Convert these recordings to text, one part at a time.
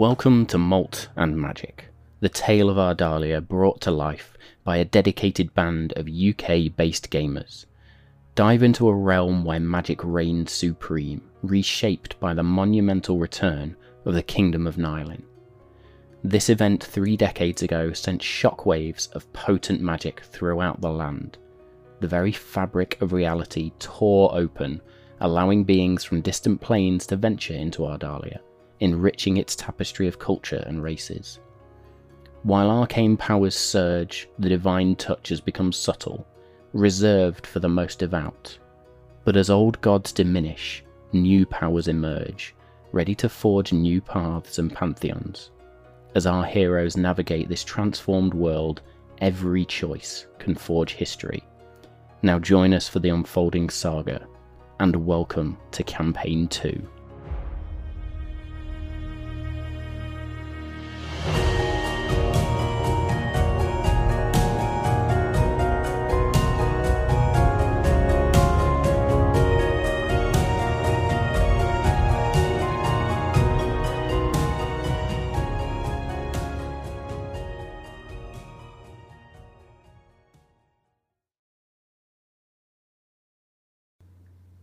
Welcome to Malt and Magic, the tale of Ardalia brought to life by a dedicated band of UK based gamers. Dive into a realm where magic reigns supreme, reshaped by the monumental return of the Kingdom of Nylin. This event three decades ago sent shockwaves of potent magic throughout the land. The very fabric of reality tore open, allowing beings from distant planes to venture into Ardalia, enriching its tapestry of culture and races. While arcane powers surge, the divine touch has become subtle, reserved for the most devout. But as old gods diminish, new powers emerge, ready to forge new paths and pantheons. As our heroes navigate this transformed world, every choice can forge history. Now join us for the unfolding saga, and welcome to Campaign 2.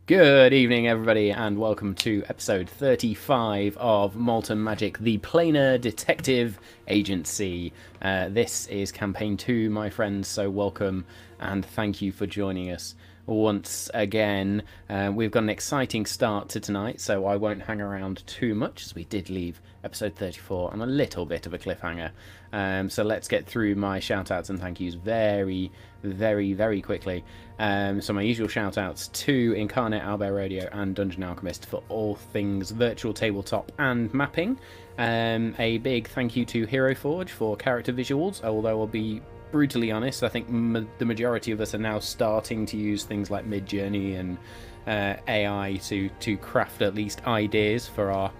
Good evening, everybody, and welcome to episode 35 of Malt and Magic, the Planar Detective Agency. Uh, this is campaign two, my friends, so welcome and thank you for joining us once again. Uh, we've got an exciting start to tonight, so I won't hang around too much as we did leave episode 34 on a little bit of a cliffhanger. Um, so let's get through my shout outs and thank yous very, very, very quickly. Um, so, my usual shout outs to Inkarnate Owlbear Rodeo and Dungeon Alchemist for all things virtual tabletop and mapping. Um, a big thank you to Hero Forge for character visuals, although I'll be brutally honest, I think m- the majority of us are now starting to use things like Midjourney and uh, AI to to craft at least ideas for our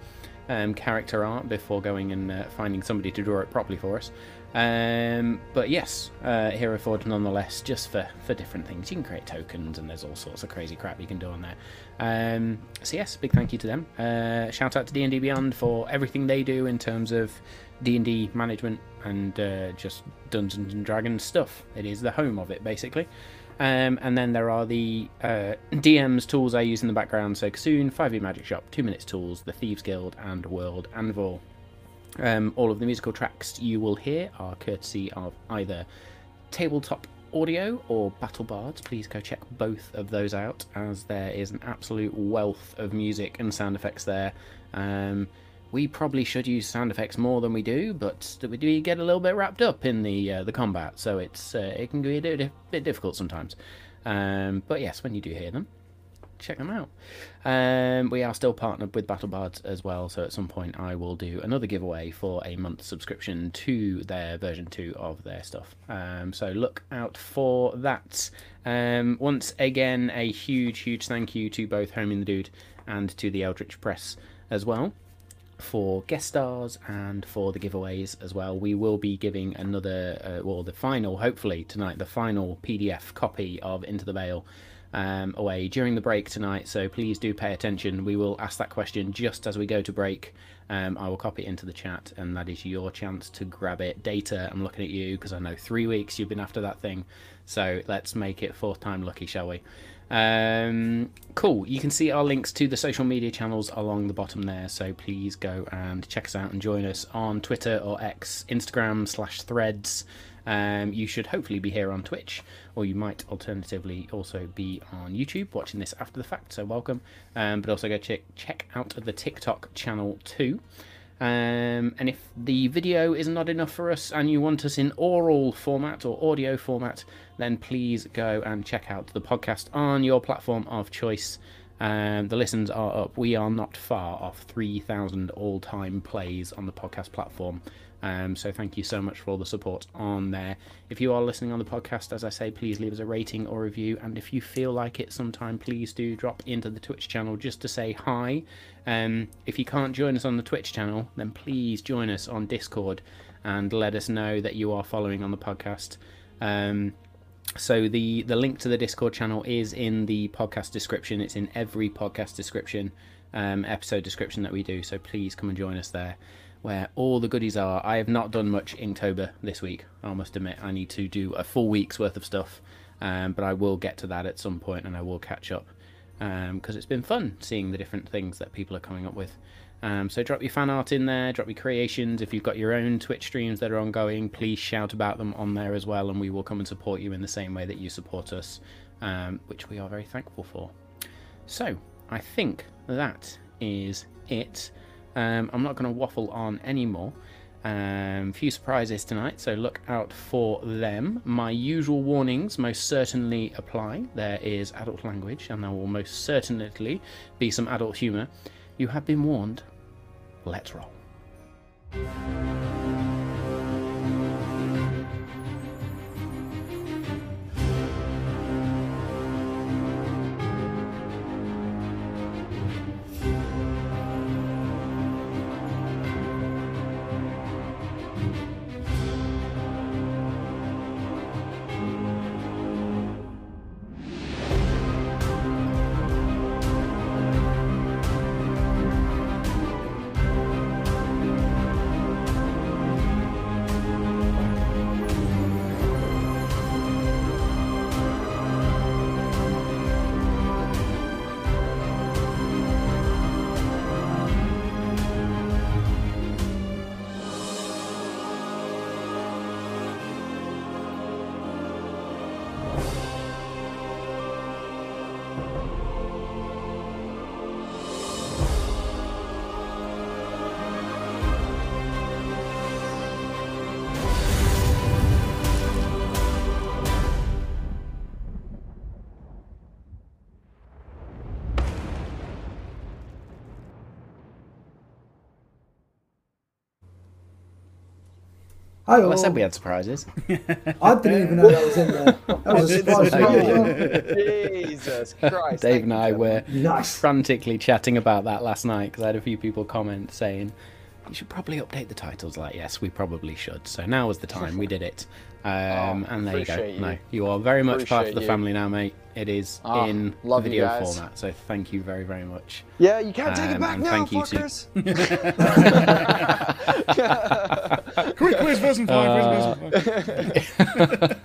um, character art before going and uh, finding somebody to draw it properly for us. Um, but yes, uh, Hero Forge nonetheless, just for, for different things. You can create tokens and there's all sorts of crazy crap you can do on there. Um, so yes, big thank you to them. Uh, shout out to D&D Beyond for everything they do in terms of D&D management and uh, just Dungeons and Dragons stuff. It is the home of it, basically. Um, and then there are the uh, DM's tools I use in the background. So Kassoon, 5e Magic Shop, 2 Minutes Tools, the Thieves Guild, and World Anvil. Um, all of the musical tracks you will hear are courtesy of either Tabletop Audio or Battle Bards. Please go check both of those out, as there is an absolute wealth of music and sound effects there. Um, we probably should use sound effects more than we do, but we do get a little bit wrapped up in the uh, the combat, so it's uh, it can be a bit, difficult sometimes. Um, but yes, when you do hear them, check them out. Um, we are still partnered with BattleBards as well, so at some point I will do another giveaway for a month subscription to their version 2 of their stuff. Um, so look out for that. Um, once again, a huge, huge thank you to both Homie the Dude and to the Eldritch Press as well for guest stars and for the giveaways as well. We will be giving another, uh, well, the final, hopefully tonight, the final PDF copy of Into the Veil um, away during the break tonight. So please do pay attention. We will ask that question just as we go to break. Um, I will copy it into the chat, and that is your chance to grab it. Data, I'm looking at you because I know three weeks you've been after that thing. So let's make it fourth time lucky, shall we? Um, cool. You can see our links to the social media channels along the bottom there. So please go and check us out and join us on Twitter or X, Instagram slash Threads. Um, you should hopefully be here on Twitch, or you might alternatively also be on YouTube watching this after the fact. So welcome. Um, but also go check check out the TikTok channel too. Um, and if the video is not enough for us and you want us in oral format or audio format, then please go and check out the podcast on your platform of choice. Um, the listens are up. We are not far off 3,000 all time plays on the podcast platform. Um, so thank you so much for all the support on there. If you are listening on the podcast, as I say, please leave us a rating or review. And if you feel like it sometime, please do drop into the Twitch channel just to say hi. Um, if you can't join us on the Twitch channel, then please join us on Discord and let us know that you are following on the podcast. Um, so the the link to the Discord channel is in the podcast description. It's in every podcast description, um, episode description that we do. So please come and join us there. where all the goodies are. I have not done much Inktober this week. I must admit, I need to do a full week's worth of stuff, um, but I will get to that at some point, and I will catch up because um, it's been fun seeing the different things that people are coming up with. Um, so drop your fan art in there, drop your creations. If you've got your own Twitch streams that are ongoing, please shout about them on there as well, and we will come and support you in the same way that you support us, um, which we are very thankful for. So I think that is it. Um, I'm not going to waffle on anymore. Um, few surprises tonight, so look out for them. My usual warnings most certainly apply. There is adult language, and there will most certainly be some adult humour. You have been warned. Let's roll. Hi, Well, I said we had surprises. I didn't even know that was in there. That was a surprise for me as well. Jesus Christ. Dave and I were Nice. frantically chatting about that last night because I had a few people comment saying, you should probably update the titles. Like, yes, we probably should. So now was the time. We did it. Um, Oh, and there you go. you. No, you are very much part of the you. family now, mate. It is Ah, in love video format. So thank you very, very much. Yeah, you can't take Um, it back and now, thank you to- fuckers. Quick quiz version five. quiz version five.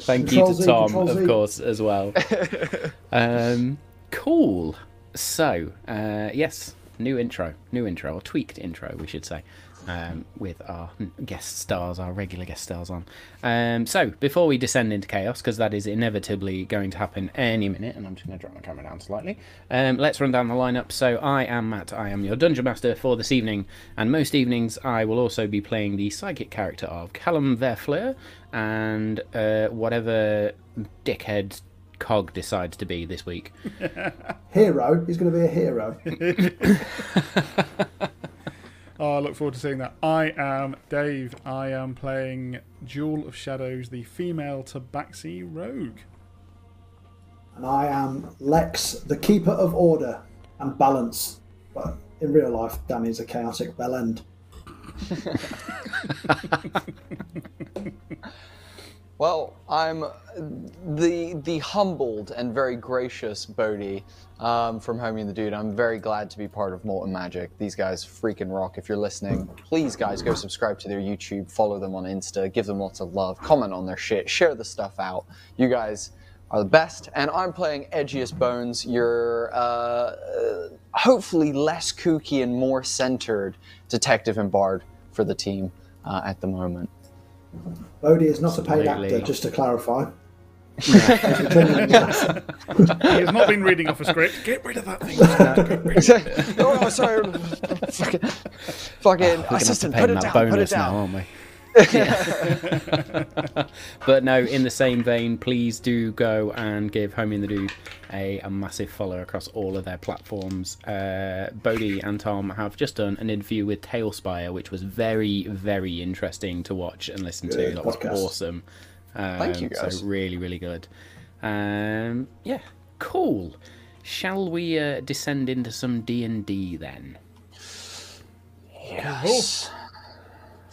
Thank you to Z, Tom, Control of Z. course, as well. um, cool. So, uh, yes, new intro, new intro, or tweaked intro, we should say, um, with our guest stars, our regular guest stars on. Um, so, before we descend into chaos, because that is inevitably going to happen any minute, and I'm just going to drop my camera down slightly, um, let's run down the lineup. So, I am Matt, I am your Dungeon Master for this evening, and most evenings I will also be playing the psychic character of Callum Verfleur, and uh, whatever dickhead Cog decides to be this week. Hero. He's going to be a hero. Oh, I look forward to seeing that. I am Dave. I am playing Jewel of Shadows, the female Tabaxi rogue. And I am Lex, the keeper of order and balance. But in real life, Danny's a chaotic bell end. Well, I'm the the humbled and very gracious Bodhi um, from Homie and the Dude. I'm very glad to be part of Malt and Magic. These guys freaking rock. If you're listening, please, guys, go subscribe to their YouTube, follow them on Insta, give them lots of love, comment on their shit, share the stuff out. You guys are the best. And I'm playing Edgious Bones. You're uh, uh, hopefully less kooky and more centered detective and bard for the team uh, at the moment. Bodhi is not a paid actor, just to clarify. He's a genuine laugh. He has not been reading off a script. Get rid of that thing. oh, sorry. fucking, fucking We're gonna have to assistant, put it down, put it bonus now, down. aren't we? but no, in the same vein, please do go and give Homie and the Dude a, a massive follow across all of their platforms. Uh, Bodhi and Tom have just done an interview with Tailspire, which was very, very interesting to watch and listen to. Good That was awesome. Um, Thank you, guys. So really, really good. Um, yeah, cool. Shall we uh, descend into some D and D then? Yes.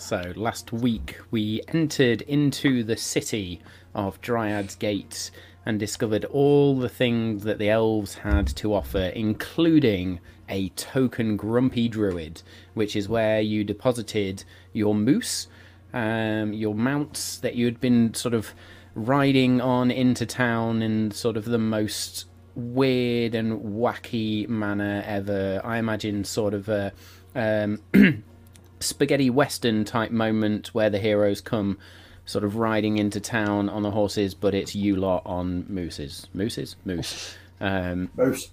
So last week we entered into the city of Dryad's Gate and discovered all the things that the elves had to offer, including a token grumpy druid, which is where you deposited your moose, um, your mounts that you had been sort of riding on into town in sort of the most weird and wacky manner ever. I imagine sort of a um, spaghetti western type moment where the heroes come sort of riding into town on the horses, but it's you lot on mooses. Mooses? Moose. Um, Moose.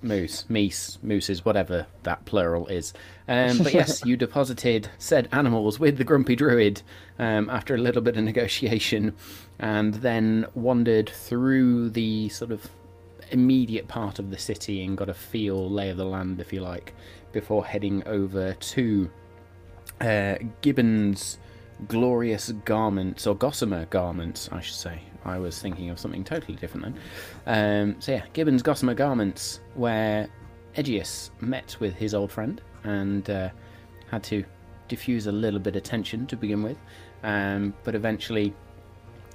moose, meese, mooses, whatever that plural is. Um, but yes, you deposited said animals with the grumpy druid um, after a little bit of negotiation, and then wandered through the sort of immediate part of the city and got a feel, lay of the land, if you like, before heading over to uh, Gibbon's glorious garments, or gossamer garments, I should say. I was thinking of something totally different then. Um, so yeah, Gibbon's gossamer garments, where Edgious met with his old friend and uh, had to diffuse a little bit of tension to begin with, um, but eventually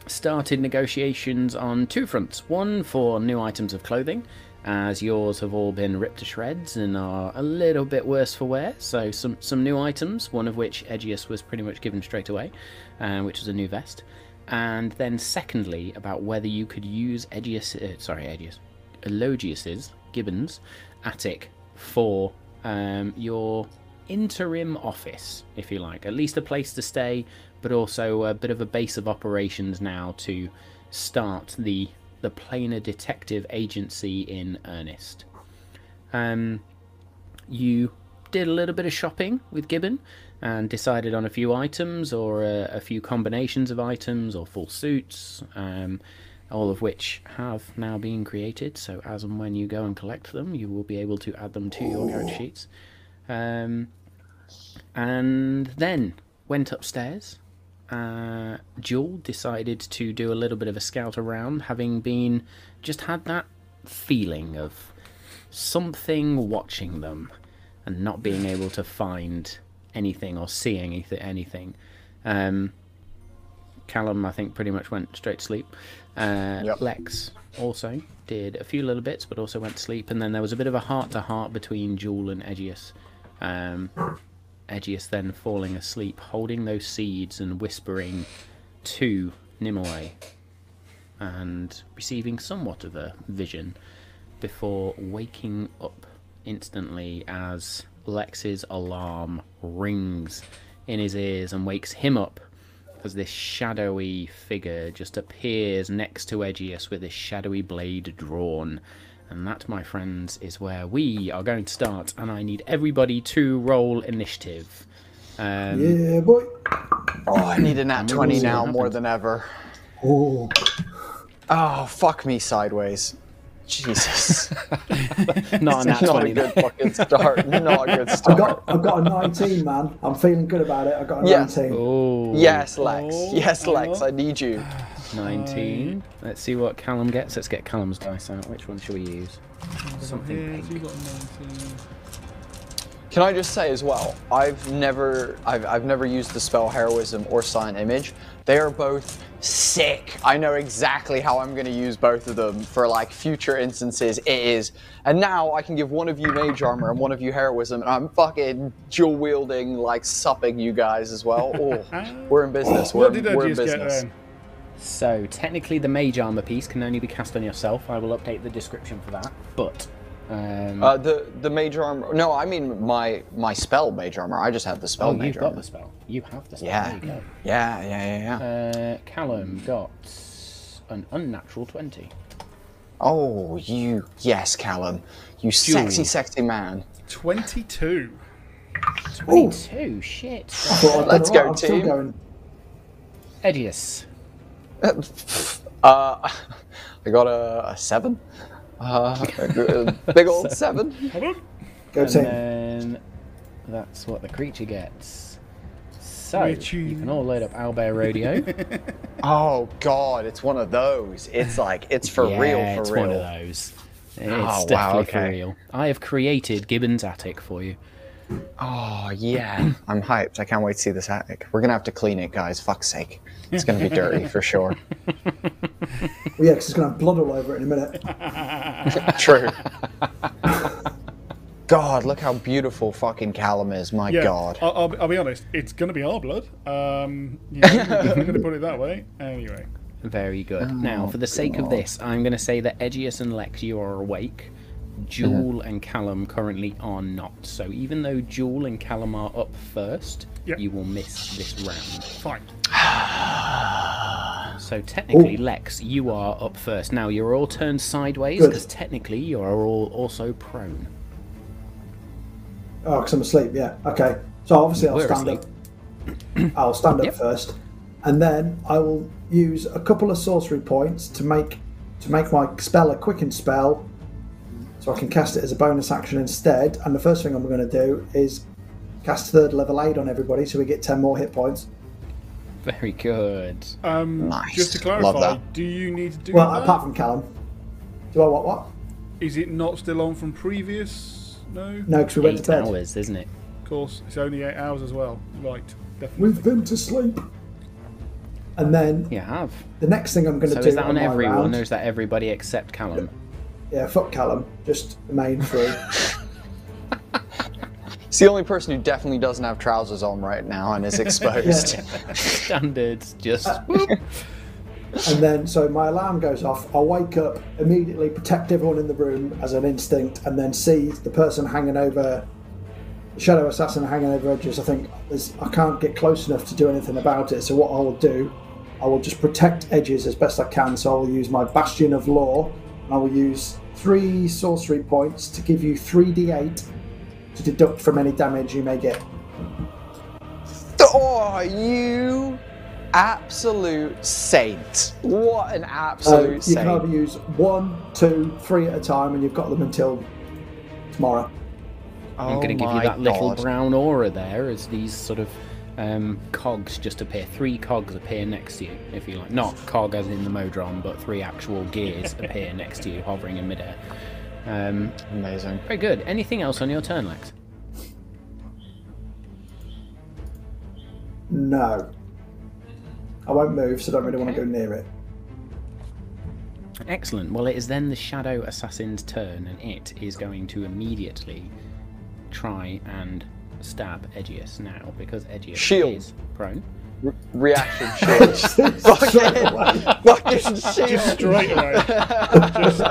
started negotiations on two fronts. One for new items of clothing, as yours have all been ripped to shreds and are a little bit worse for wear. So some some new items, one of which Edgious was pretty much given straight away, uh, which was a new vest. And then secondly, about whether you could use Edgious, uh, sorry Edgious, Elogius's Gibbons attic for um, your interim office, if you like, at least a place to stay, but also a bit of a base of operations now to start the the planar detective agency in earnest. Um, you did a little bit of shopping with Gibbon and decided on a few items or a, a few combinations of items or full suits, um, all of which have now been created. So as and when you go and collect them, you will be able to add them to your character sheets. Um, and then went upstairs. Uh, Jewel decided to do a little bit of a scout around, having been just had that feeling of something watching them and not being able to find anything or see anything. anything. Um, Callum, I think, pretty much went straight to sleep. Uh, Yep. Lex also did a few little bits, but also went to sleep. And then there was a bit of a heart to heart between Jewel and Edgious. Um, Edgious then falling asleep, holding those seeds and whispering to Nimue, and receiving somewhat of a vision before waking up instantly as Lex's alarm rings in his ears and wakes him up as this shadowy figure just appears next to Edgious with this shadowy blade drawn. And that, my friends, is where we are going to start. And I need everybody to roll initiative. Um, Yeah, boy. Oh, I need a nat 20 see what now more than ever. Oh, Oh, fuck me sideways. Jesus. Not a nat Not a 20. good fucking start. Not a good start. I've got, I've got a 19, man. I'm feeling good about it. I got a Yeah. 19. Oh, Yes, Lex. Yes, Lex. oh. I need you. 19. Let's see what Callum gets. Let's get Callum's dice out. Which one should we use? Something Here, you got 19. Can I just say as well? I've never, I've, I've never used the spell heroism or silent image. They are both sick. I know exactly how I'm going to use both of them for like future instances. It is, and now I can give one of you mage armor and one of you heroism, and I'm fucking dual wielding like supping you guys as well. Oh, we're in business. We're, What did we're in Edgious get business. then? So, technically, the mage armor piece can only be cast on yourself. I will update the description for that. But, um, Uh, the the mage armor. No, I mean my my spell mage armor. I just have the spell oh, mage you've got armor. the spell. You have the spell. Yeah. There you go. Yeah, yeah, yeah, yeah. Uh, Callum got an unnatural 20. Oh, you yes, Callum. You sexy, sexy man. 22. 22, shit. But I Let's go, I'm still team. going. Edgious. Uh, I got a, a seven. Uh, a, a big old seven. Hold on. Go And team. then that's what the creature gets. So, Which you you- can all load up Owlbear Rodeo. Oh God, it's one of those. It's like it's for yeah, real, it's for real. It's one of those. It's Oh, wow, definitely for okay. real. I have created Gibbon's Attic for you. Oh yeah, I'm hyped. I can't wait to see this attic. We're gonna have to clean it, guys. Fuck's sake, it's gonna be dirty for sure. Well, yeah, because it's going to have blood all over it in a minute. True. God, look how beautiful fucking Callum is. My Yeah, God. I'll, I'll, be- I'll be honest. It's going to be our blood. Um, yeah, I'm going to put it that way. Anyway, Very good. Oh, now, for the sake of this, I'm going to say that Edgious and Lex, you are awake. Jewel and Callum currently are not. So even though Jewel and Callum are up first, Yep. you will miss this round. fine. So technically, Ooh. Lex, you are up first. Now you're all turned sideways because technically you are all also prone. Oh, because I'm asleep. Yeah. Okay. So obviously I'll We're stand asleep. up. I'll stand up Yep. first, and then I will use a couple of sorcery points to make to make my spell a quicken spell, so I can cast it as a bonus action instead. And the first thing I'm going to do is cast third level aid on everybody, so we get ten more hit points. Very good. Um, Nice. Just to Love clarify, that. do you need to do Well, that? apart from Callum, do I what what? Is it not still on from previous? No. No, because we went Eight to bed. hours, isn't it? Of course, it's only eight hours as well. Right, definitely. We've been to sleep. And then You have. the next thing I'm going to So do is that on my everyone, round, or is that everybody except Callum? yeah, fuck Callum, just the main three. It's the only person who definitely doesn't have trousers on right now and is exposed. Standards, just. And then, so my alarm goes off. I'll wake up, immediately protect everyone in the room as an instinct, and then see the person hanging over, the shadow assassin hanging over Edgious. I think there's, I can't get close enough to do anything about it. So what I will do, I will just protect Edgious as best I can. So I will use my bastion of law, and I will use three sorcery points to give you three d8 to deduct from any damage you may get. oh, you absolute saint! What an So absolute Uh, you saint! can either use one, two, three at a time, and you've got them until tomorrow. I'm Oh going to give you my that little brown aura there as these sort of um, cogs just appear. Three cogs appear next to you, if you like. Not cog as in the Modron, but three actual gears appear next to you, hovering in midair. Um, Amazing. very good. Anything else on your turn, Lex? No. I won't move, so I don't really want to go near it. Excellent. Well, it is then the Shadow Assassin's turn, and it is going to immediately try and stab Edgious now because Edgious Shield. is prone. Re- reaction shield. fucking, fucking shield. Just straight away. Just,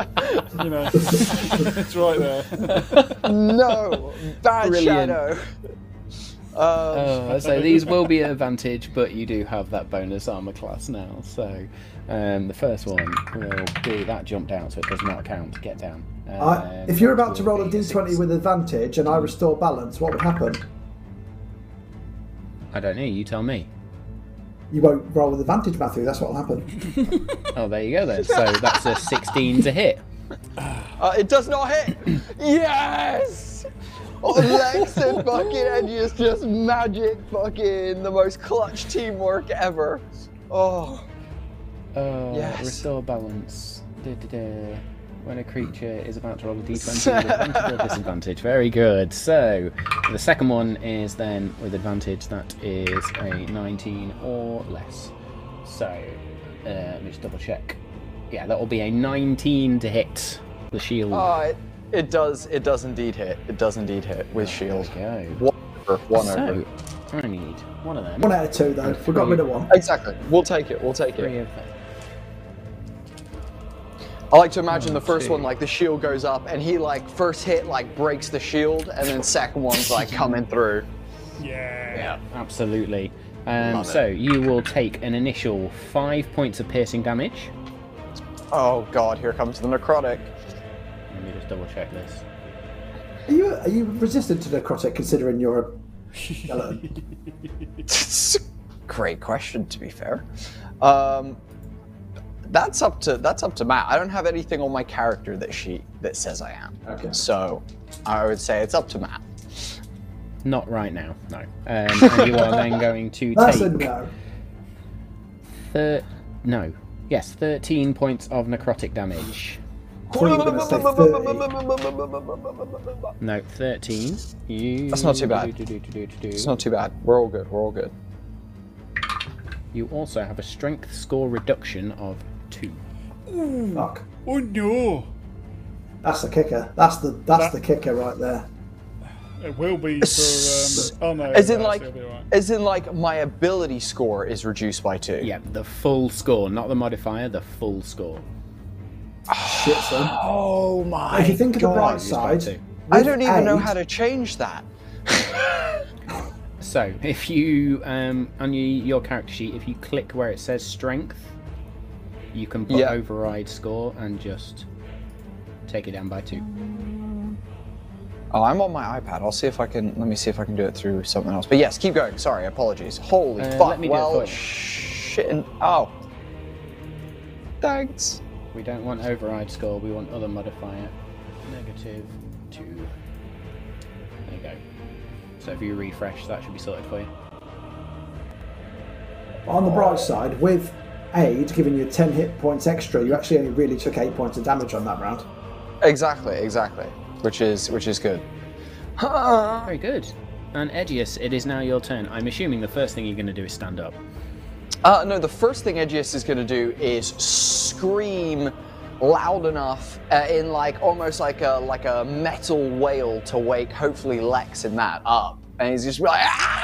you know, it's right there. no, bad Brilliant. shadow. Um, Uh, so these will be an advantage, but you do have that bonus armor class now. So um, the first one will be that jump down, so it does not count. Get down. I, Um, if you're about to roll a be d20 six. with advantage and I restore balance, what would happen? I don't know. You tell me. You won't roll with advantage, Matthew. That's what will happen. Oh, there you go then. So that's a 16 to hit. Uh, it does not hit. yes. Oh, Lex and fucking Edgy is just magic. Fucking the most clutch teamwork ever. Oh, Uh, Yes. Restore balance. Da-da-da. When a creature is about to roll a d20 with advantage or disadvantage. Very good. So, the second one is then with advantage. That is a 19 or less. So, uh, let me just double check. Yeah, that will be a 19 to hit the shield. oh it, it does. It does indeed hit. It does indeed hit with shield. There we go. One over. One so, over. I need one of them. One out of two, though. We got rid of one. Exactly. We'll take it. We'll take Three it. of them. I like to imagine the first two. one, like the shield goes up, and he like first hit like breaks the shield, and then second one's like coming through. Yeah. Yeah, Absolutely. Um, Love it. so you will take an initial five points of piercing damage. Oh god, here comes the necrotic. Let me just double check this. Are you, are you resistant to necrotic considering you're a skeleton? Great question, to be fair. Um, that's up to that's up to Matt. I don't have anything on my character that she that says I am. Okay. So I would say it's up to Matt. Not right now, no. Um, and you are then going to That's a take no. thir- no, yes, thirteen points of necrotic damage. thought you were going to say 30. No, 13. You... That's not too bad. do-do-do-do-do-do-do. It's not too bad. We're all good. We're all good. You also have a strength score reduction of 2. Fuck. Oh no! That's the kicker. That's the that's That- the kicker right there. It will be for. Um, oh no! As in, like, it'll be all right. as in, like, my ability score is reduced by two. Yeah, the full score, not the modifier, the full score. Shit, son. Oh my! If you think of the God. bright side. I don't even know how to change that. So, if you, um, on your, your character sheet, if you click where it says strength, you can put Yeah. override score and just take it down by 2. Oh, I'm on my iPad. I'll see if I can. Let me see if I can do it through something else. But yes, keep going. Sorry, apologies. Holy Uh, fuck. let me do well, for shit. And, oh. Thanks. We don't want override score, we want other modifier. Negative 2. There you go. So if you refresh, that should be sorted for you. on the bright side, with aid giving you 10 hit points extra, you actually only really took 8 points of damage on that round. Exactly. Exactly. Which is which is good. Very good. And Edgious, it is now your turn. I'm assuming the first thing you're going to do is stand up. Uh, no, the first thing Edgious is going to do is scream loud enough uh, in like almost like a like a metal wail to wake hopefully Lex in that up, and he's just like "Ow!"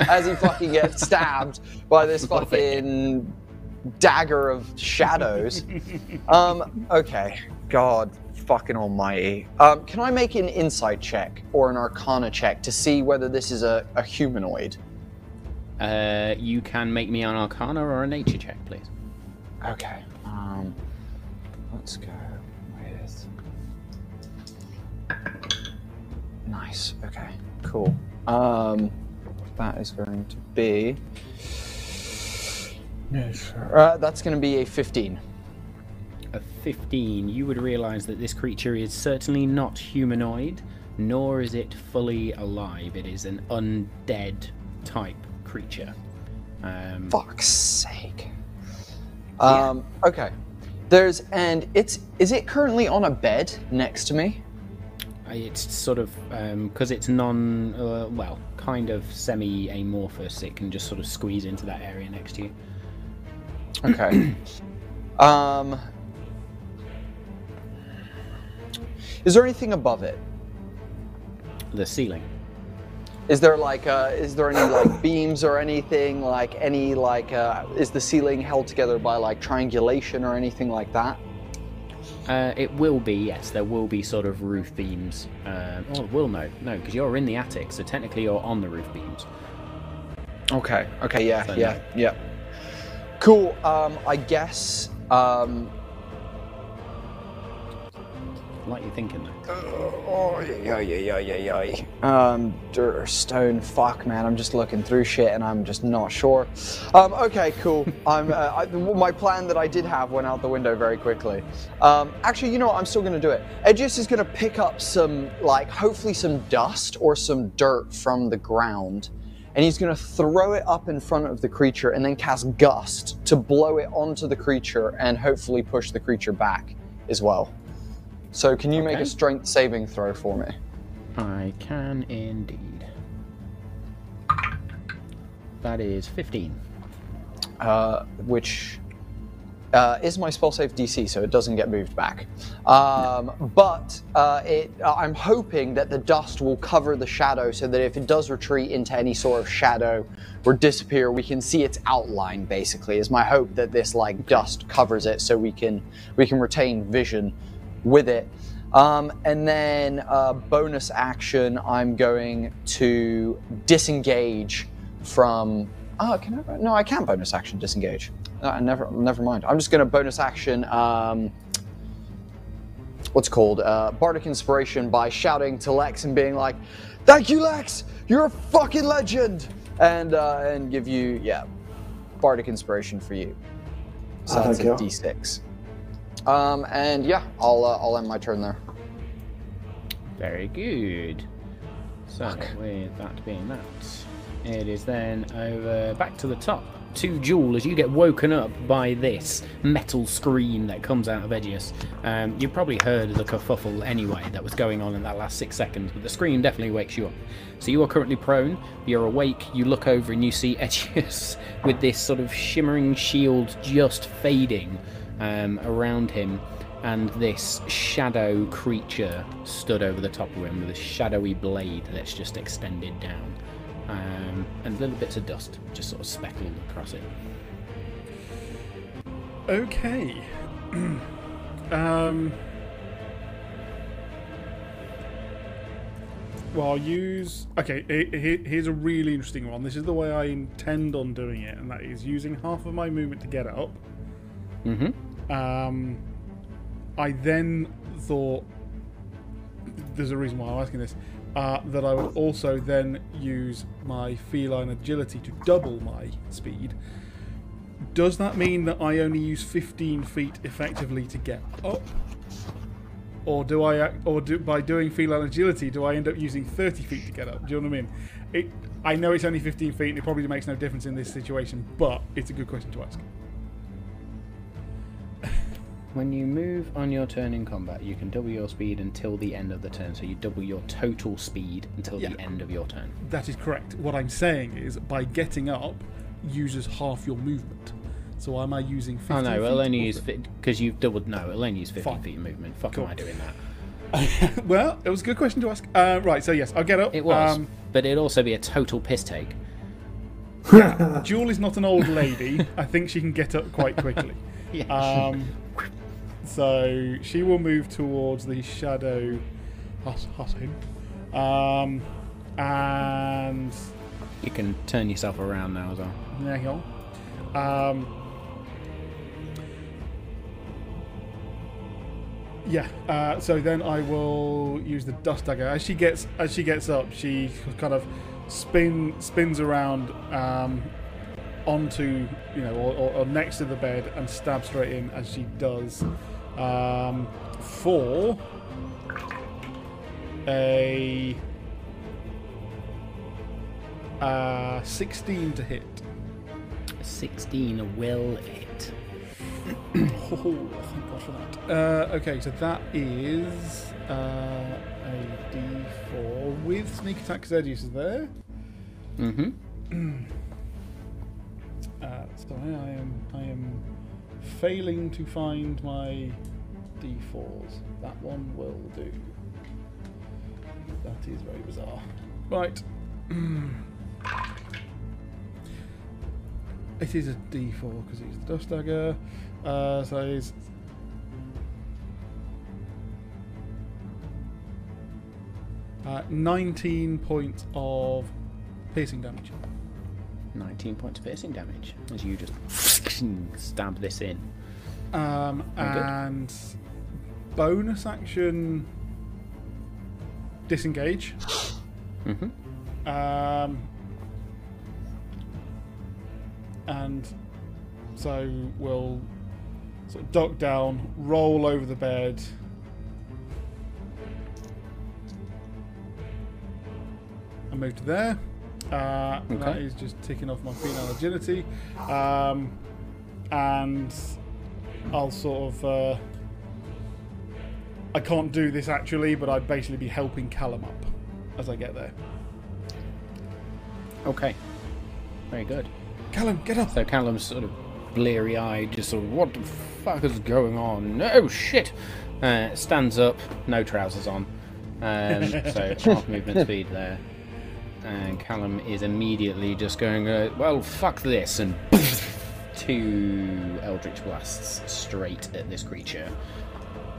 As he fucking gets stabbed by this fucking dagger of shadows. um, okay, God. Fucking almighty. Um, can I make an insight check or an arcana check to see whether this is a, a humanoid? Uh, you can make me an Arcana or a Nature check, please. Okay. Um, let's go with. Nice. Okay. Cool. Um, that is going to be. Uh, that's going to be a 15. A 15, you would realize that this creature is certainly not humanoid, nor is it fully alive. It is an undead type creature. Um, Fuck's sake. Um, okay. There's and it's is it currently on a bed next to me? It's sort of because it's non, uh, well, kind of semi-amorphous. It can just sort of squeeze into that area next to you. Okay. um, is there anything above it? The ceiling. Is there like uh, is there any like beams or anything like any like uh, is the ceiling held together by like triangulation or anything like that? Uh, it will be, yes. There will be sort of roof beams. Um, oh, will no, no, because you're in the attic, so technically you're on the roof beams. Okay. Okay. Yeah. So yeah. no. Yeah. Cool. Um, I guess. Um, Like you're thinking. Oh, yeah, yeah, yeah, yeah, yeah. Um, dirt or stone. Fuck, man. I'm just looking through shit and I'm just not sure. Um, okay, cool. I'm. Uh, I, my plan that I did have went out the window very quickly. Um, actually, you know what? I'm still gonna do it. Edgious is gonna pick up some, like, hopefully some dust or some dirt from the ground, and he's gonna throw it up in front of the creature and then cast gust to blow it onto the creature and hopefully push the creature back as well. So, can you make a strength saving throw for me? I can indeed. That is 15. Uh, which uh, is my spell save DC, so it doesn't get moved back. Um, but uh, it, uh, I'm hoping that the dust will cover the shadow, so that if it does retreat into any sort of shadow or disappear, we can see its outline. Basically, is my hope that this like dust covers it, so we can we can retain vision with it. Um, and then uh, bonus action, I'm going to disengage from. Oh, can I? No, I can't bonus action disengage. Uh, never, never mind. I'm just going to bonus action. Um, what's called uh, bardic inspiration by shouting to Lex and being like, "Thank you, Lex. You're a fucking legend," and uh, and give you yeah, bardic inspiration for you. So Ah, that's a thank you. d6. Um, and yeah, I'll uh, I'll end my turn there. Very good. So, Fuck. with that being that, it is then over back to the top to Jewel as you get woken up by this metal scream that comes out of Edgious. Um, you probably heard the kerfuffle anyway that was going on in that last six seconds, but the scream definitely wakes you up. So you are currently prone, you're awake, you look over and you see Edgious with this sort of shimmering shield just fading um, around him and this shadow creature stood over the top of him with a shadowy blade that's just extended down. Um, and little bits of dust just sort of speckled across it. Okay. um. Well, I'll use. Okay, he- he- here's a really interesting one. This is the way I intend on doing it, and that is using half of my movement to get up. Mm-hmm. Um, I then thought there's a reason why I'm asking this. Uh, that I would also then use my feline agility to double my speed. Does that mean that I only use 15 feet effectively to get up? Or do I, or do, by doing feline agility, do I end up using 30 feet to get up? Do you know what I mean? It, I know it's only 15 feet and it probably makes no difference in this situation, but it's a good question to ask. When you move on your turn in combat, you can double your speed until the end of the turn. So you double your total speed until Yeah. the end of your turn. That is correct. What I'm saying is, by getting up, uses half your movement. So am I using 15 Oh no, feet it'll only use because you've doubled. No, it'll only use 15 Fine. feet of movement. Fuck Cool. am I doing that? well, it was a good question to ask. Uh, right, so yes, I'll get up. It was, Um, but it'd also be a total piss take. Jewel is not an old lady. I think she can get up quite quickly. Yeah. Um, so she will move towards the shadow hut- hutting. Um, and you can turn yourself around now as well. there you go. Um, yeah. Uh, so then I will use the dust dagger. As she gets as she gets up, she kind of spin spins around um, onto you know or, or, or next to the bed and stabs straight in as she does um, for a uh, 16 to hit. 16 will hit. Oh, thank God for that. Uh, okay, so that is uh, a D4 with sneak attack because is there. Mm-hmm. Uh, so I am I am failing to find my D4s. That one will do. That is very bizarre. Right. it is a D4 because it's the dust dagger. Uh, so it's uh, 19 points of piercing damage. 19 points of piercing damage as you just stab this in. Um, good. and bonus action disengage. Mm-hmm. Um, and so we'll sort of duck down, roll over the bed. And move to there. Uh, Okay. is just ticking off my feline agility. Um, and I'll sort of. Uh, I can't do this actually, but I'd basically be helping Callum up as I get there. Okay. Very good. Callum, get up! So Callum's sort of bleary eyed, just sort of, what the fuck is going on? Oh shit! Uh, stands up, no trousers on. Um, so half movement speed there. And Callum is immediately just going, uh, well, fuck this, and two Eldritch Blasts straight at this creature.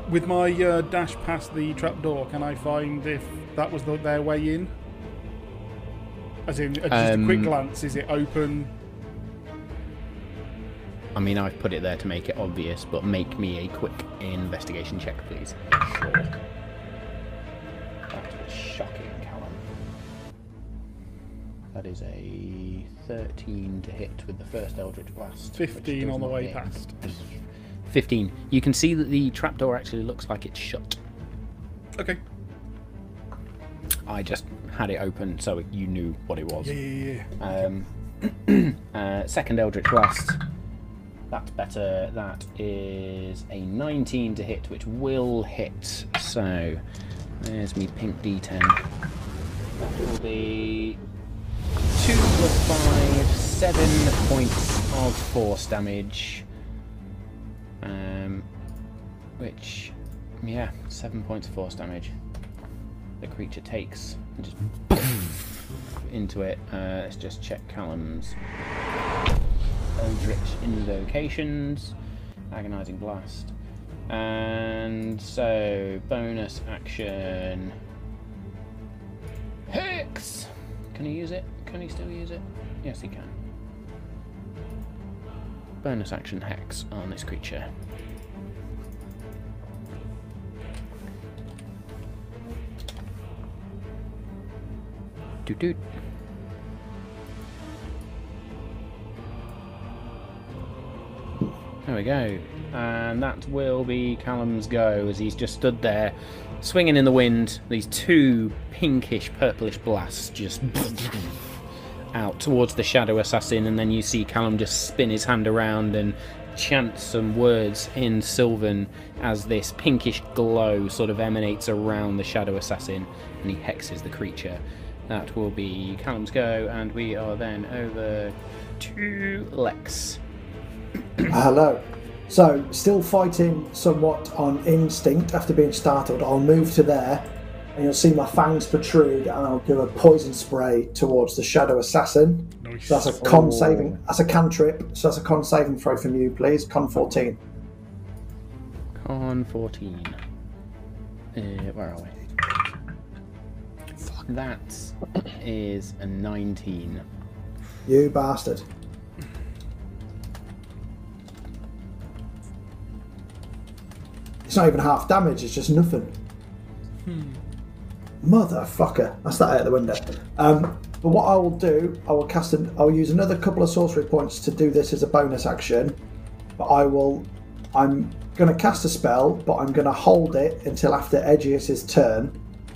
With my uh, dash past the trapdoor, can I find if that was the, their way in? As in, uh, just a quick Um, glance, is it open? I mean, I've put it there to make it obvious, but make me a quick investigation check, please. Sure. That is shocking, Callum. That is a 13 to hit with the first Eldritch Blast. 15 on the way hit. past. 15. You can see that the trapdoor actually looks like it's shut. Okay. I just had it open so you knew what it was. Yeah, yeah, yeah. Um, uh, second Eldritch Blast. That's better. That is a 19 to hit, which will hit. So there's me pink D10. That will be 2 plus 5, 7 points of force damage. Um, which, yeah, 7 points of force damage. The creature takes and just into it. Uh, let's just check Callum's Eldritch invocations. Agonizing Blast. And so, bonus action. Hex! Can he use it? Can he still use it? Yes, he can. Bonus action Hex on this creature. Doot doot. There we go. And that will be Callum's go as he's just stood there swinging in the wind. These two pinkish, purplish blasts just out towards the shadow assassin, and then you see Callum just spin his hand around and chant some words in Sylvan as this pinkish glow sort of emanates around the shadow assassin and he hexes the creature. That will be Callum's go, and we are then over to Lex. Hello. So, still fighting somewhat on instinct after being startled. I'll move to there, and you'll see my fangs protrude, and I'll do a poison spray towards the shadow assassin. Nice. So that's a con saving. That's a cantrip. So that's a con saving throw from you, please. Con 14. Con 14. Uh, where are we? That is a 19. You bastard. It's not even half damage. It's just nothing. Motherfucker. That's that out the window. Um, but what I will do, I will cast an. I'll use another couple of sorcery points to do this as a bonus action. But I will. I'm going to cast a spell, but I'm going to hold it until after Edgious's turn,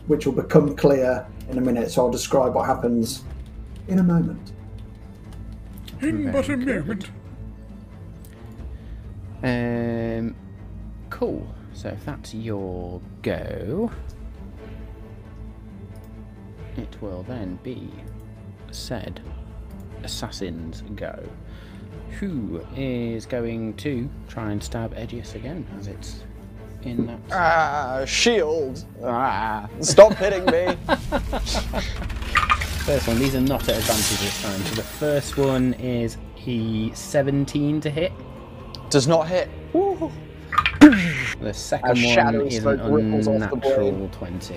which will become clear in a minute. So I'll describe what happens in a moment. In but a good. moment. Um, cool. So if that's your go, it will then be said assassin's go. Who is going to try and stab Edgious again as it's in that? Ah, shield. Ah, stop hitting me. First one, these are not at advantage this time. So the first one is a 17 to hit. Does not hit. Woo. The second one is an ripples off the blade. unnatural 20.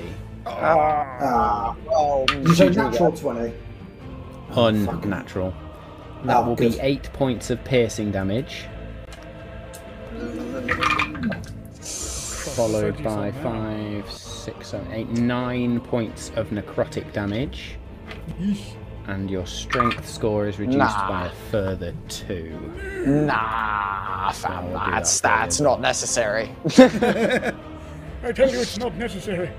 Ah, Oh, you say natural 20. Unnatural. That Oh, will good. be 8 points of piercing damage. Followed by something. 5, 6, 7, 8, 9 points of necrotic damage. And your strength score is reduced Nah. by a further 2. Nah, fam, I'll that's that's not necessary. I tell you, it's not necessary.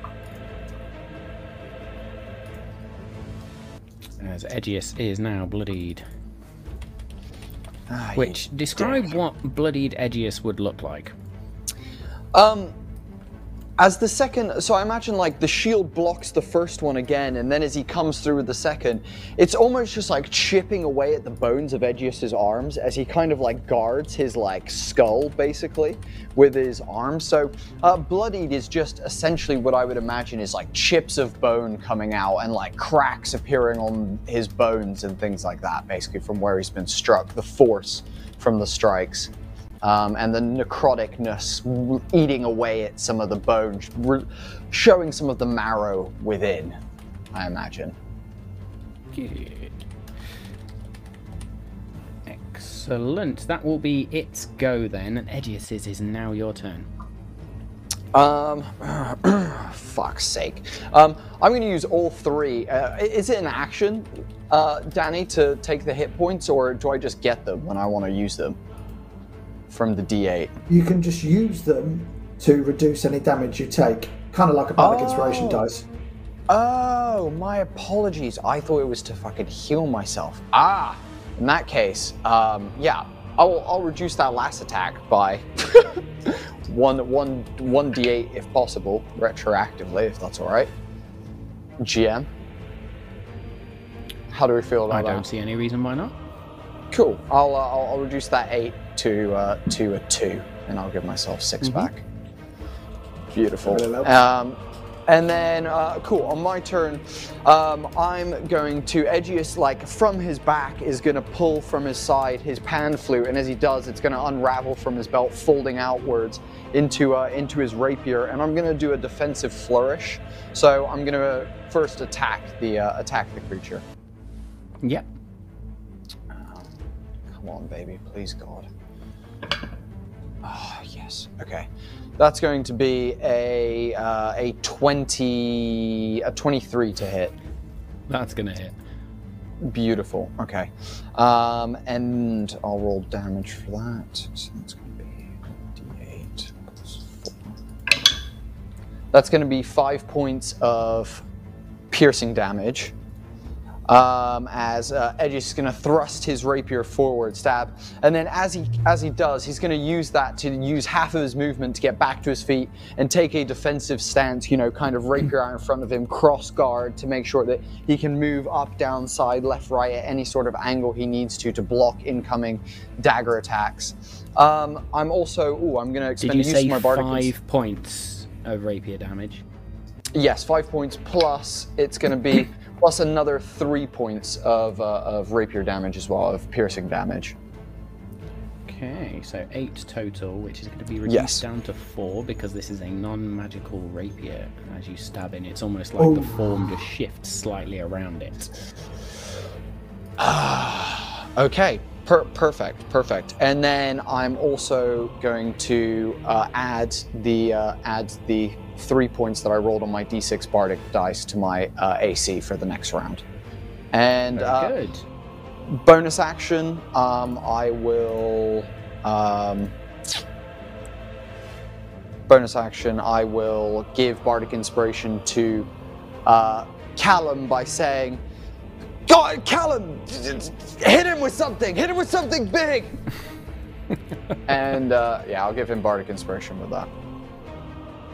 As Edgious is now bloodied. Ah, Which, describe what bloodied Edgious would look like. Um, as the second, so I imagine like the shield blocks the first one again, and then as he comes through with the second, it's almost just like chipping away at the bones of Edgious's arms as he kind of like guards his like skull basically with his arms. So, uh, bloodied is just essentially what I would imagine is like chips of bone coming out and like cracks appearing on his bones and things like that, basically from where he's been struck, the force from the strikes um, and the necroticness eating away at some of the bones, showing some of the marrow within, I imagine. Good. Excellent. That will be its go then, and Edgious's is now your turn. Um, fuck's sake. Um, I'm going to use all three. Uh, is it an action, uh, Danny, to take the hit points, or do I just get them when I want to use them from the D8? You can just use them to reduce any damage you take, kind of like a bardic inspiration Oh. dice. Oh, my apologies. I thought it was to fucking heal myself. Ah, In that case, um, yeah, I'll, I'll reduce that last attack by one, one, one d8 if possible, retroactively, if that's all right. GM, how do we feel about I that? don't see any reason why not. Cool. I'll, uh, I'll I'll reduce that eight to uh, to a two, and I'll give myself 6 back. Beautiful. Really. Um, and then, uh, cool. On my turn, um, I'm going to Edgious, like from his back, is going to pull from his side his pan flute, and as he does, it's going to unravel from his belt, folding outwards into uh, into his rapier, and I'm going to do a defensive flourish. So I'm going to first attack the uh, attack the creature. Yep. Come on, baby, please, God. Ah, yes. Okay, that's going to be a uh, a twenty a twenty three to hit. That's gonna hit. Beautiful. Okay, um, and I'll roll damage for that. So that's going to be d8 plus four. That's going to be five points of piercing damage. Um, as uh, Edgious is going to thrust his rapier forward, stab, and then as he as he does, he's going to use that to use half of his movement to get back to his feet and take a defensive stance. You know, kind of rapier out in front of him, cross guard to make sure that he can move up, down, side, left, right at any sort of angle he needs to to block incoming dagger attacks. Um, I'm also, oh, I'm going to Did expend you use say my bardic. five points of rapier damage? Yes, five points plus it's going to be plus another three points of, uh, of rapier damage as well, of piercing damage. Okay, so eight total, which is going to be reduced Yes. down to four because this is a non-magical rapier. And as you stab in, it's almost like the Oh. form just shifts slightly around it. Okay, per- perfect, perfect. And then I'm also going to uh, add the uh, add the three points that I rolled on my d6 bardic dice to my uh, AC for the next round. And Very uh, good. bonus action, um, I will. Um, bonus action, I will give Bardic Inspiration to uh, Callum by saying, God, Callum, hit him with something, hit him with something big! and uh, yeah, I'll give him Bardic Inspiration with that.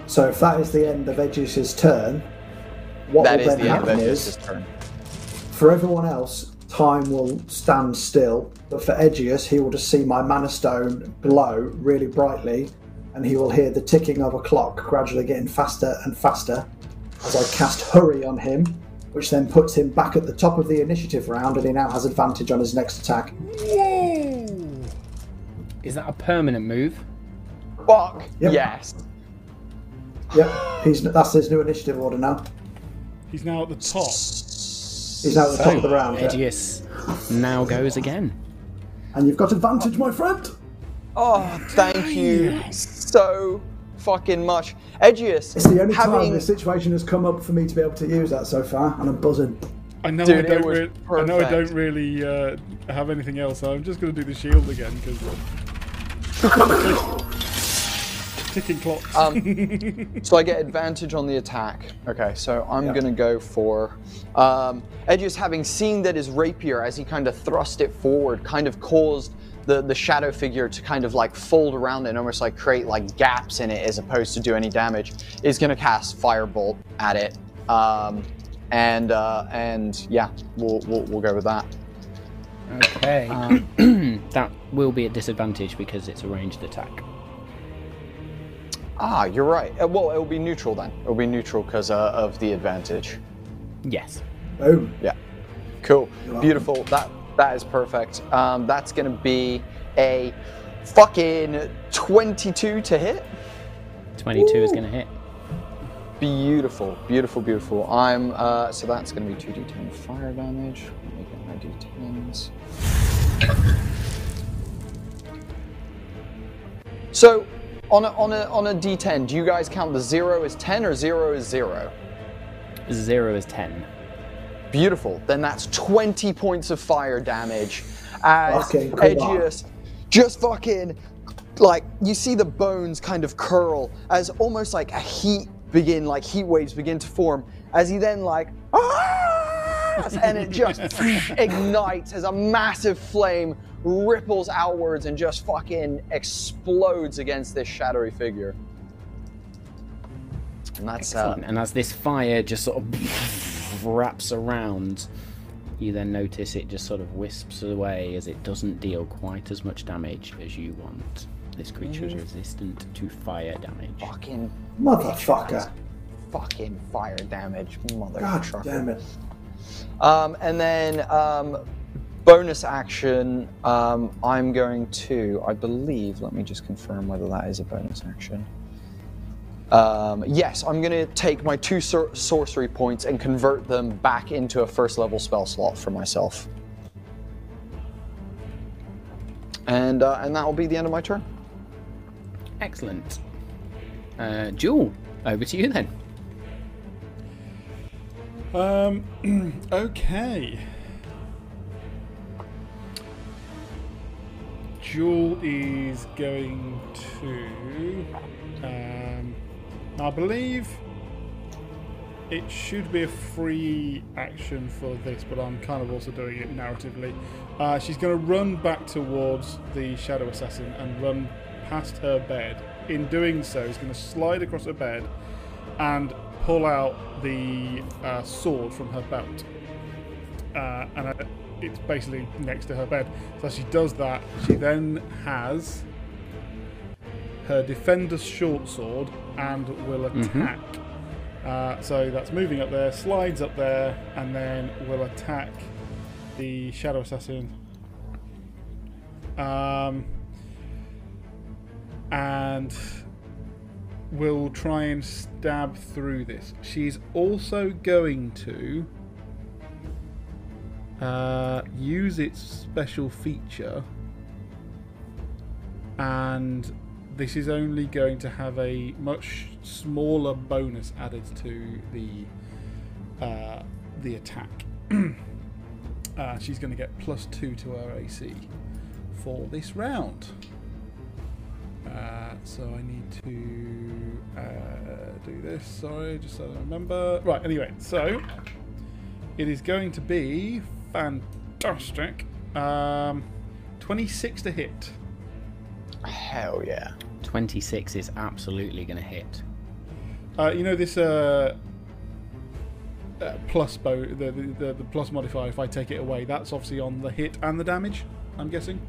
So if that is the end of Edgious's turn, what That will is then the end of happen is, turn. for everyone else, time will stand still. But for Edgious, he will just see my mana stone glow really brightly, and he will hear the ticking of a clock gradually getting faster and faster as I cast Hurry on him, which then puts him back at the top of the initiative round, and he now has advantage on his next attack. Is that a permanent move? Fuck! Yep. Yes. Yep, he's that's his new initiative order now. He's now at the top. He's now at the top of the round, yeah. Edgious now goes again. and you've got advantage, my friend. Oh, thank you so fucking much. Edgious, It's the only time having, this situation has come up for me to be able to use that so far, and I'm buzzing. I know Dude, I don't. Re- I know I don't really uh, have anything else. So I'm just going to do the shield again because ticking clocks. Um, so I get advantage on the attack. Okay, so I'm Yeah. gonna go for um, Edgious, having seen that his rapier, as he kind of thrust it forward, kind of caused the, the shadow figure to kind of like fold around it and almost like create like gaps in it as opposed to do any damage, is gonna cast Firebolt at it. Um, and uh, and yeah, we'll, we'll we'll go with that. Okay. Um, that will be at disadvantage because it's a ranged attack. Ah, you're right. Uh, well, it'll be neutral then. It'll be neutral because uh, of the advantage. Yes. Boom. Yeah. Cool. welcome. Beautiful. That that is perfect. Um, that's gonna be a fucking 22 to hit. 22 is going to hit. Beautiful, beautiful, beautiful. I'm uh, so that's gonna be 2d10 fire damage. Let me get my d10s. So, on a on a on a d10, do you guys count the zero as 10 or zero as zero? Zero is 10. Beautiful. Then that's 20 points of fire damage as Fucking cool. Edgious just fucking like you see the bones kind of curl as almost like a heat begin like heat waves begin to form as he then like "Ah!" And it just ignites as a massive flame ripples outwards and just fucking explodes against this shadowy figure. And that's uh, And as this fire just sort of wraps around, you then notice it just sort of wisps away as it doesn't deal quite as much damage as you want. This creature is resistant to fire damage. fucking Motherfucker. fucking fire damage, mother God trucker. damn it. Um, and then um, bonus action, um, I'm going to, I believe, let me just confirm whether that is a bonus action. Um, yes, I'm going to take my two sor- sorcery points and convert them back into a first level spell slot for myself. And, uh, and that will be the end of my turn. Excellent. Uh, Jewel, over to you then. Um, okay. Jewel is going to. I believe it should be a free action for this, but I'm kind of also doing it narratively. Uh, she's going to run back towards the Shadow Assassin and run past her bed. In doing so, she's going to slide across her bed and pull out the uh, sword from her belt. Uh, and uh, it's basically next to her bed. So as she does that, she then has her defender's short sword and will attack. Uh, so that's moving up there, slides up there, and then will attack the shadow assassin. Um, and will try and stab through this. She's also going to uh, use its special feature, and this is only going to have a much smaller bonus added to the uh, the attack. uh, she's going to get plus two to her AC for this round. Uh, so I need to uh, do this. Sorry, just so I remember. Right. Anyway, so it is going to be fantastic. Um, Twenty-six to hit. Hell yeah. 26 is absolutely going to hit. Uh, you know this uh, uh, plus bow, the, the, the plus modifier. If I take it away, that's obviously on the hit and the damage. I'm guessing.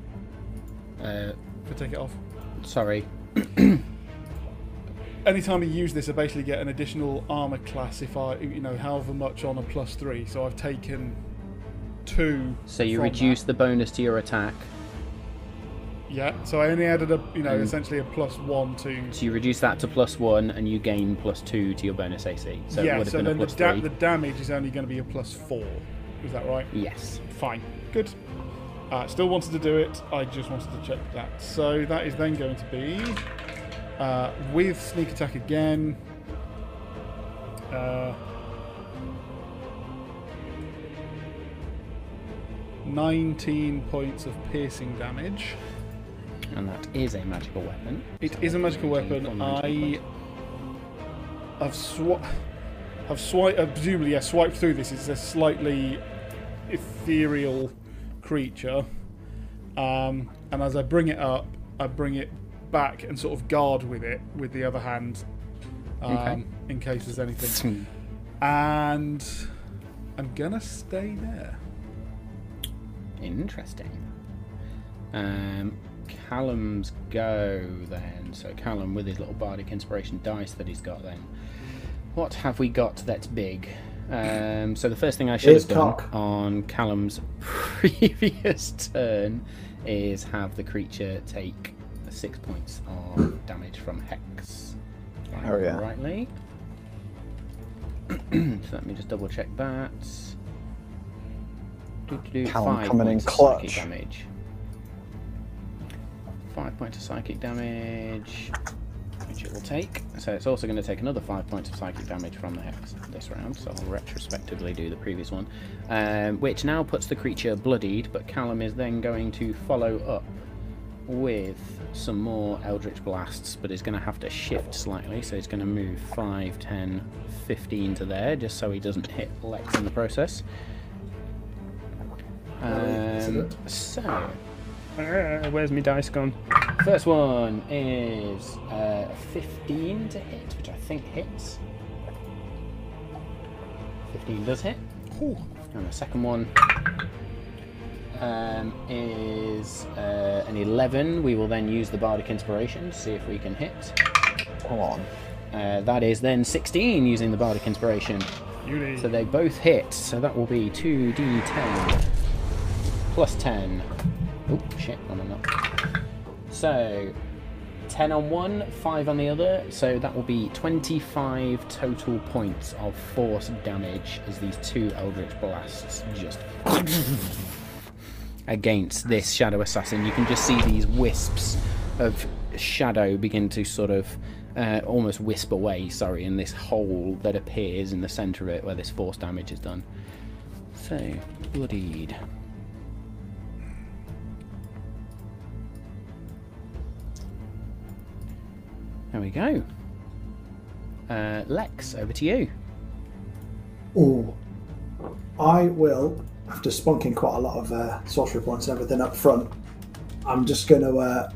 Uh, If I take it off. sorry. Anytime I use this, I basically get an additional armor class. If I, you know, however much on a plus three. So I've taken two. So you reduce that. the bonus to your attack. Yeah. So I only added a, you know, Mm. essentially a plus one to. So you reduce that to plus one, and you gain plus two to your bonus AC. So it yeah. would have So been a then the, da- the damage is only going to be a plus four. Is that right? Yes. Fine. Good. Uh, still wanted to do it. I just wanted to check that. So that is then going to be uh, with sneak attack again. Uh, 19 points of piercing damage. And that is a magical weapon. It is a magical weapon. I have swa- have swiped, uh, presumably, yeah, swiped through this. It's a slightly ethereal creature, um, and as I bring it up, I bring it back and sort of guard with it with the other hand, um, Okay. in case there's anything. And I'm gonna stay there. Interesting. Um, Callum's go then. So Callum, with his little bardic inspiration dice that he's got, then what have we got that's big? Um, so the first thing I should Is have done cock. on Callum's previous turn is have the creature take six points of damage from hex. I Oh, yeah. Rightly. so let me just double check that. Do-do-do, Callum five coming in points of psychic clutch. damage. Five points of psychic damage, which it will take. So it's also going to take another five points of psychic damage from the hex this round. So I'll retrospectively do the previous one, um, which now puts the creature bloodied. But Callum is then going to follow up with some more Eldritch Blasts, but he's going to have to shift slightly. So he's going to move 5, 10, 15 to there, just so he doesn't hit Lex in the process. Um, so, where's my dice gone? First one is uh, 15 to hit, which I think hits. 15 does hit. Ooh. And the second one um, is uh, an 11. We will then use the Bardic Inspiration to see if we can hit. Hold on. Uh, that is then 16 using the Bardic Inspiration. Beauty. So they both hit, so that will be 2d10 plus 10. Oh, shit, one on that. So, 10 on one, 5 on the other, so that will be 25 total points of force damage as these two Eldritch Blasts just. against this Shadow Assassin. You can just see these wisps of shadow begin to sort of uh, almost wisp away, sorry, in this hole that appears in the centre of it where this force damage is done. So, bloodied. There we go. Uh, Lex, over to you. Oh, I will, after spunking quite a lot of uh, sorcery points and everything up front, I'm just going to uh,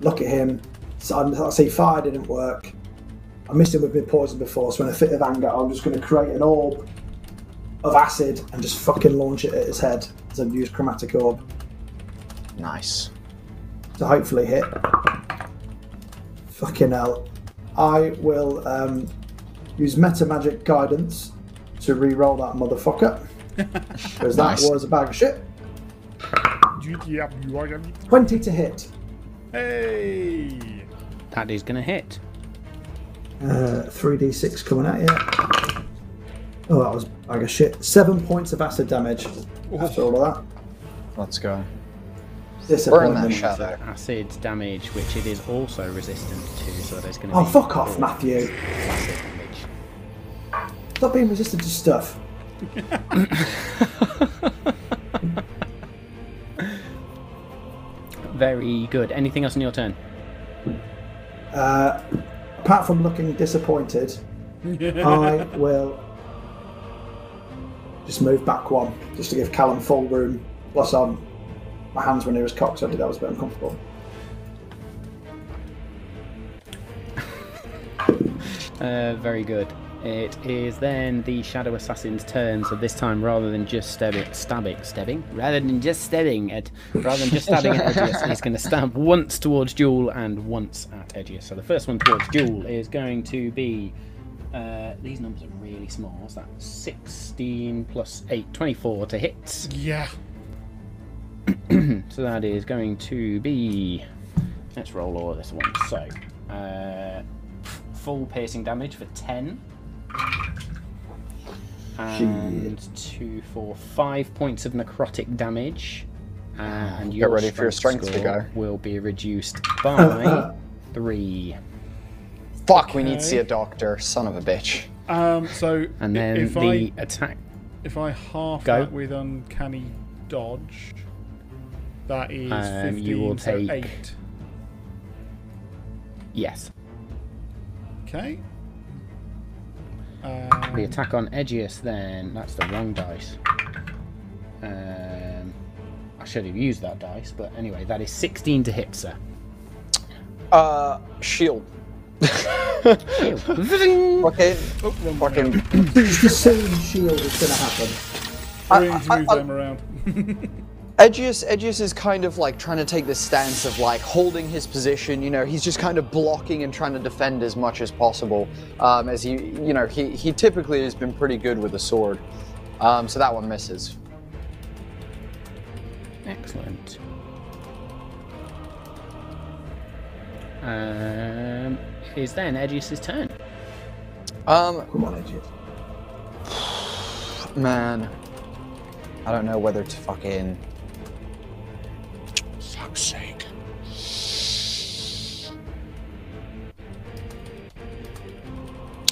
look at him. So I'm- I see fire didn't work. I missed him with my poison before, so in a fit of anger, I'm just going to create an orb of acid and just fucking launch it at his head as I've used chromatic orb Nice. to hopefully hit. Fucking hell. I will um, use meta magic guidance to re-roll that motherfucker. Because that Nice. was a bag of shit. Yeah, you are- 20 to hit. Hey. That is going to hit. Uh, 3d6 coming at you. Oh, that was a bag of shit. Seven points of acid damage after all of that. Let's go. Burn that shadow. Acid damage, which it is also resistant to, so there's going to Oh, be. fuck off, Matthew. Acid damage. Stop being resistant to stuff. Very good. Anything else in your turn? Uh, apart from looking disappointed, I will just move back one, just to give Callum full room. Plus, um, my hands were near his cock, so I did that was a bit uncomfortable. Uh, very good. It is then the Shadow Assassin's turn, so this time rather than just stabbing, stabbing, stabbing, rather than just stabbing at, rather than just stabbing at Edgious, he's going to stab once towards Jewel and once at Edgious. So the first one towards Jewel is going to be, uh, these numbers are really small. What's that? 16 plus 8, 24 to hit. Yeah. So that is going to be. Let's roll all of this one. So, uh, full piercing damage for 10. And two, four, five points of necrotic damage. And your ready for your strength to score go. Will be reduced by three. Fuck, we need to see a doctor. Son of a bitch. Um. So And then if the I attack. if I half Go. that with uncanny dodge, that is Um, fifteen. you will so take- eight. Yes. Okay. The Um, attack on Edgious, then. That's the wrong dice. Um, I should have used that dice, but anyway, that is 16 to hit, sir. Uh, shield. Ew. Fucking, oh, wrong one. fucking. Just assume shield is going to happen. Range I- move I- them around. Edgious, Edgious is kind of like trying to take this stance of like holding his position. You know, he's just kind of blocking and trying to defend as much as possible. Um, as he, you know, he he typically has been pretty good with a sword. Um, so that one misses. Excellent. Um, it is then Edgious's turn. Um, Come on, Edgy. man, I don't know whether to fucking. Fuck's sake.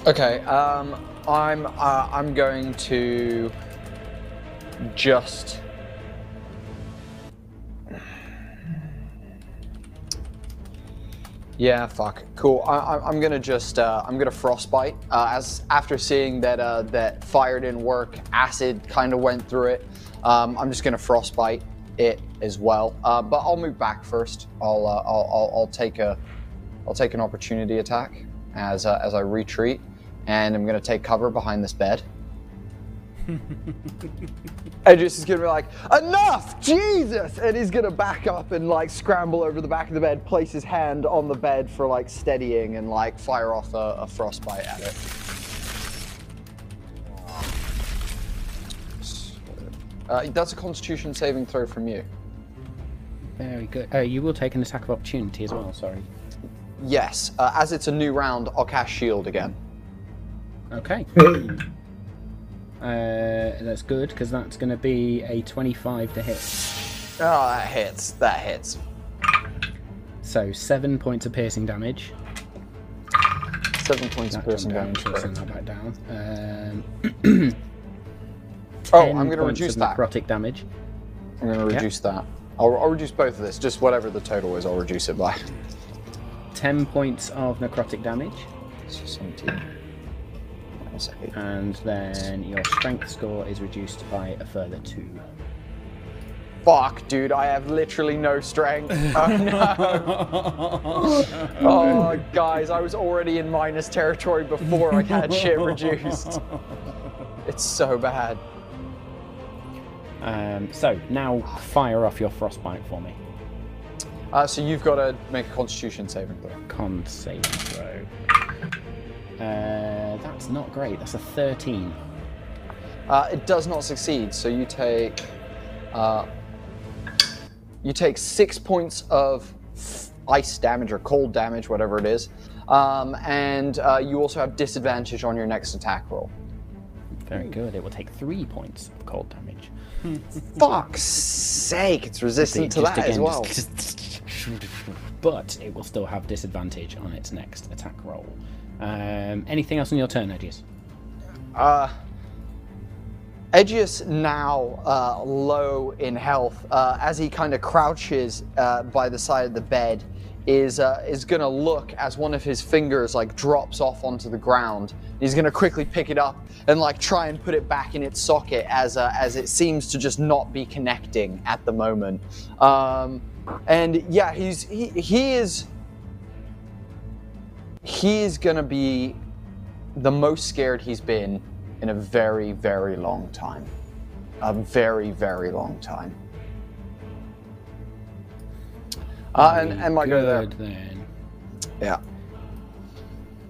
Okay, um, I'm uh, I'm going to just Yeah, fuck. Cool. I, I'm gonna just uh, I'm gonna frostbite. Uh, as after seeing that uh, that fire didn't work, acid kind of went through it. Um, I'm just gonna frostbite it as well. Uh, but I'll move back first. I'll, uh, I'll I'll I'll take a I'll take an opportunity attack as uh, as I retreat, and I'm gonna take cover behind this bed. Edris is gonna be like, enough, Jesus! And he's gonna back up and like scramble over the back of the bed, place his hand on the bed for like steadying and like fire off a, a frostbite at it. Uh, that's a constitution saving throw from you. Very good. Uh, you will take an attack of opportunity as well. Sorry. Yes, uh, as it's a new round, I'll cast shield again. Okay. Uh, that's good because that's going to be a 25 to hit. Oh, that hits. That hits. So seven points of piercing damage. Seven points of That piercing down, damage. so send that back down. Um, Oh, 10 I'm going to points reduce of that. necrotic damage. I'm going to reduce that. I'll, I'll reduce both of this. Just whatever the total is, I'll reduce it by. 10 points of necrotic damage. So 17. Minus eight. And then your strength score is reduced by a further two. Fuck, dude, I have literally no strength. Oh no. oh, guys, I was already in minus territory before I had shit reduced. It's so bad. Um, so now fire off your frostbite for me. Uh, so you've got to make a constitution saving throw. Con saving throw. Uh, that's not great. That's a 13. Uh, it does not succeed, so you take uh, you take six points of ice damage or cold damage, whatever it is, um, and uh, you also have disadvantage on your next attack roll. Very good. It will take three points of cold damage. Fuck's sake, it's resistant to that as again, well. just- but it will still have disadvantage on its next attack roll. Um, anything else on your turn, Edgious? Uh, Edgious now uh, low in health, uh, as he kind of crouches uh, by the side of the bed, is uh, is gonna look as one of his fingers like drops off onto the ground. He's gonna quickly pick it up and like try and put it back in its socket as uh, as it seems to just not be connecting at the moment. Um, and yeah, he's he, he is he is gonna be the most scared he's been in a very, very long time. A very, very long time. Uh, and, and might go there. Then. Yeah.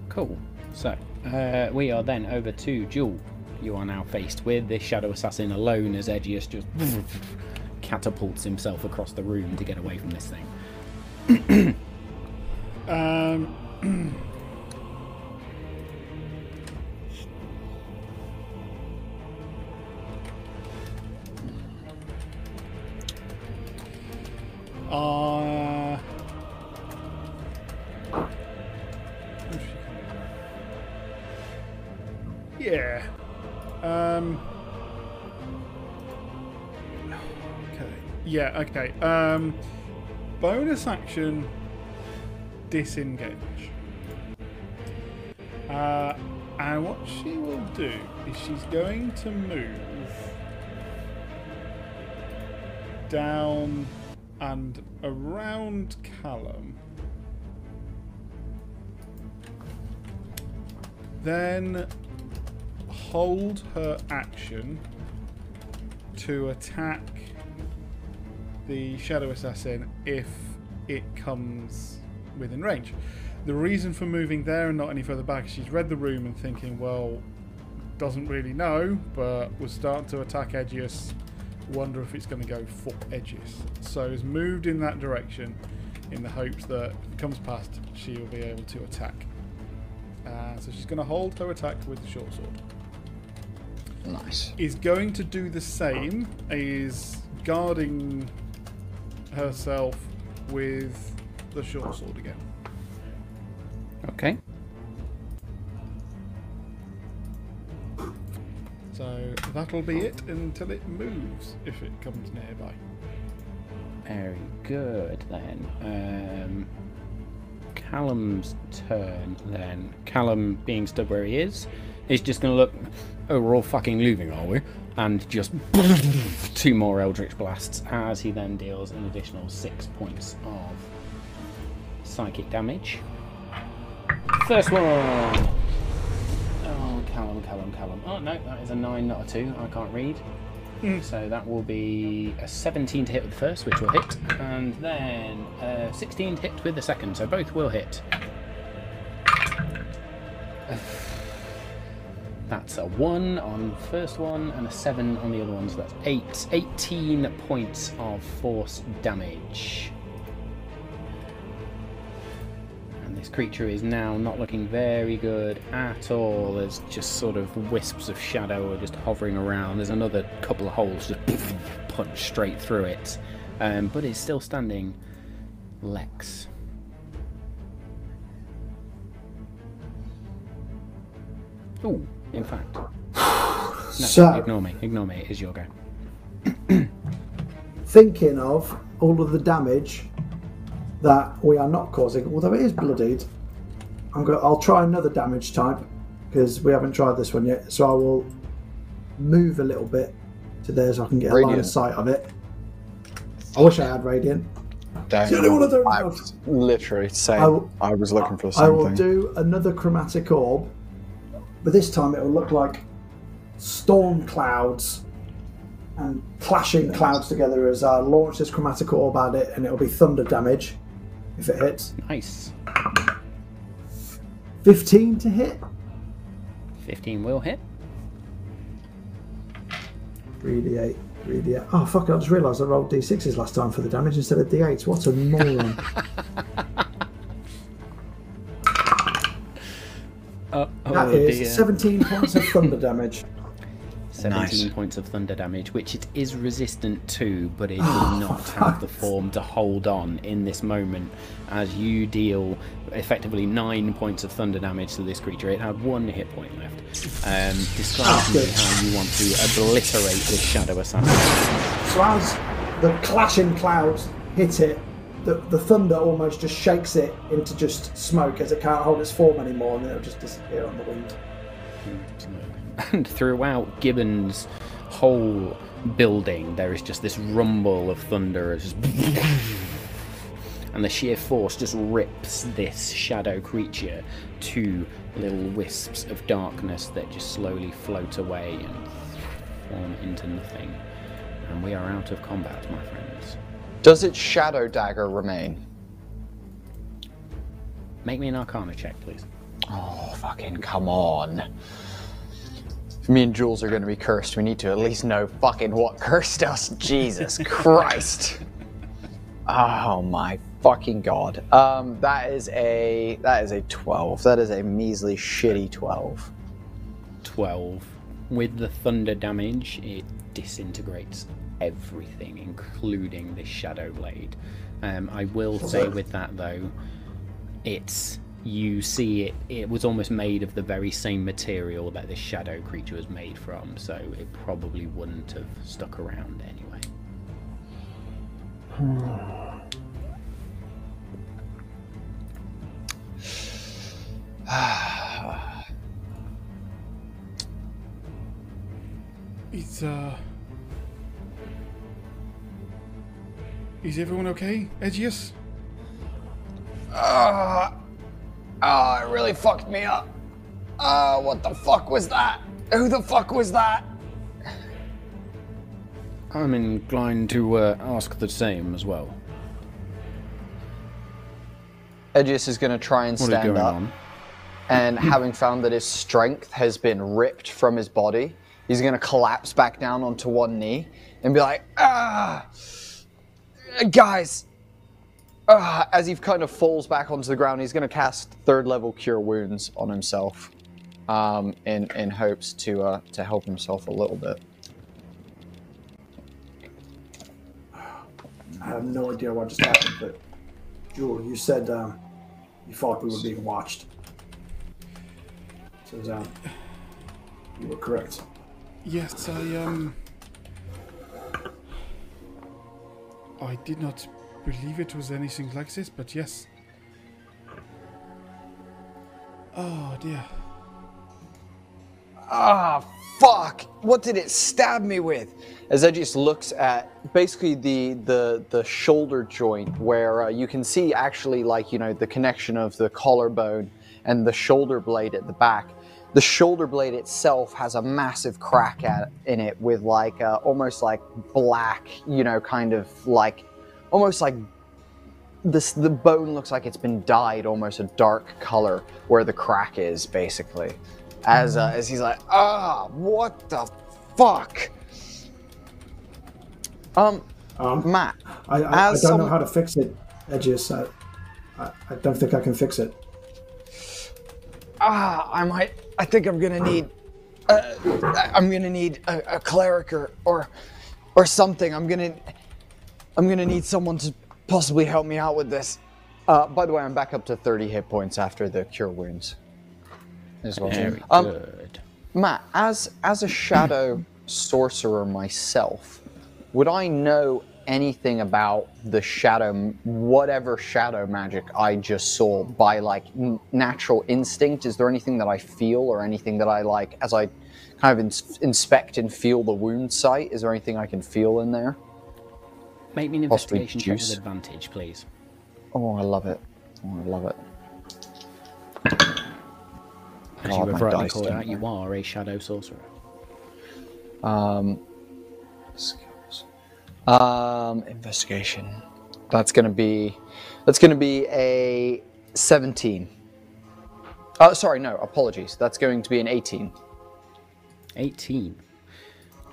Cool. So, uh, we are then over to Jewel. You are now faced with this Shadow Assassin alone as Edgious just catapults himself across the room to get away from this thing. Um, uh, yeah. Um, okay. Yeah. Okay. Um, bonus action disengage. Uh, and what she will do is she's going to move down and around Callum. Then hold her action to attack the Shadow Assassin if it comes within range. The reason for moving there and not any further back is she's read the room and thinking, well, doesn't really know, but was starting to attack Edgious. Wonder if it's going to go for Edgious. So has moved in that direction in the hopes that comes past, she will be able to attack. Uh, so she's going to hold her attack with the short sword. Nice. Is going to do the same. Is guarding herself with the short sword again. Okay. So that'll be it until it moves if it comes nearby. Very good then. Um, Callum's turn then. Callum, being stood where he is, is just going to look. Oh, we're all fucking leaving, are we? And just two more Eldritch blasts as he then deals an additional six points of psychic damage. First one. Oh, Callum, Callum, Callum. Oh no, that is a nine, not a two. I can't read. Hmm. So that will be a 17 to hit with the first, which will hit, and then a 16 to hit with the second. So both will hit. That's a 1 on the first one and a 7 on the other one, so that's 8. 18 points of force damage. And this creature is now not looking very good at all. There's just sort of wisps of shadow are just hovering around. There's another couple of holes just punch straight through it. Um, but it's still standing. Lex. Ooh, in fact. No, So- ignore me. Ignore me. It is your go. Thinking of all of the damage that we are not causing, although it is bloodied, I'm go- I'll try another damage type because we haven't tried this one yet. So I will move a little bit to there so I can get a line of sight of it. I wish I had radiant. Don't. the only one I don't I have. was literally saying. I I, was looking for the same I will thing. do another chromatic orb, but this time it will look like storm clouds and clashing clouds together as I launch this chromatic orb at it, and it'll be thunder damage if it hits. Nice. 15 to hit. 15 will hit. 3d8, 3d8. Oh, fuck, I just realised I rolled d6s last time for the damage instead of d8s. What a moron. Uh, That oh is dear. 17 points of thunder damage. 17 Nice. points of thunder damage, which it is resistant to, but it Oh, will not have the form to hold on in this moment as you deal effectively 9 points of thunder damage to this creature. It had one hit point left. Um, describe Ah, to me how you want to obliterate this Shadow Assassin. So as the clashing clouds hit it, the, the thunder almost just shakes it into just smoke as it can't hold its form anymore, and then it'll just disappear on the wind. And throughout Gibbon's whole building, there is just this rumble of thunder. Just and the sheer force just rips this shadow creature to little wisps of darkness that just slowly float away and form into nothing. And we are out of combat, my friends. Does its shadow dagger remain? Make me an Arcana check, please. Oh, fucking come on. If me and Jules are going to be cursed, we need to at least know fucking what cursed us. Jesus Christ. Oh my fucking god. Um, that is a that is a twelve. That is a measly shitty twelve. 12. With the thunder damage, it disintegrates everything, including this shadow blade. Um, I will say with that though, it's you see it. It was almost made of the very same material that this shadow creature was made from, so it probably wouldn't have stuck around anyway. It's uh. Is everyone okay, Edgious? Ah, ah, it really fucked me up. Ah, what the fuck was that? Who the fuck was that? I'm inclined to uh, ask the same as well. Edgious is going to try and What is stand going up. on? and having found that his strength has been ripped from his body, he's going to collapse back down onto one knee and be like, ah, guys. Ah, as he kind of falls back onto the ground, he's going to cast third level cure wounds on himself, um, in in hopes to uh, to help himself a little bit. I have no idea what just happened, but Jewel, you said um, you thought we were being watched. So um, you were correct. Yes, I um. I did not believe it was anything like this, but yes. Oh dear. Ah, fuck! What did it stab me with? As Edgious looks at basically the the the shoulder joint where uh, you can see actually like you know the connection of the collarbone and the shoulder blade at the back. The shoulder blade itself has a massive crack at in it with like uh, almost like black, you know, kind of like almost like this the bone looks like it's been dyed almost a dark color where the crack is basically as uh, as he's like ah what the fuck um Um, matt I, I, I don't know how to fix it, Edges. I, I, I don't think I can fix it. ah i might i think i'm gonna need uh, i'm gonna need a, a cleric or, or or something. I'm gonna i'm gonna need someone to possibly help me out with this. Uh, by the way i'm back up to 30 hit points after the cure wounds as well. Very Um, good. Matt, as as a shadow sorcerer myself, would I know anything about the shadow, whatever shadow magic I just saw by like n- natural instinct? Is there anything that I feel or anything that I like as I kind of ins- inspect and feel the wound site? Is there anything I can feel in there? Make me an possibly investigation check juice. with advantage, please. Oh, I love it. Oh, I love it. As God, you my rightly dice called don't out, you are a shadow sorcerer. Um. Um, investigation. That's gonna be. That's gonna be a seventeen. Uh, sorry, no, apologies. That's going to be an eighteen. 18.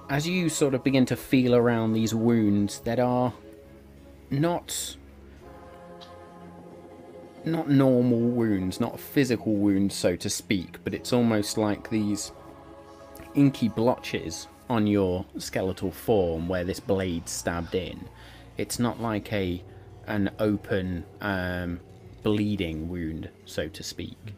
As you sort of begin to feel around these wounds that are not not normal wounds, not physical wounds so to speak, but it's almost like these inky blotches on your skeletal form where this blade stabbed in. It's not like a an open um, bleeding wound, so to speak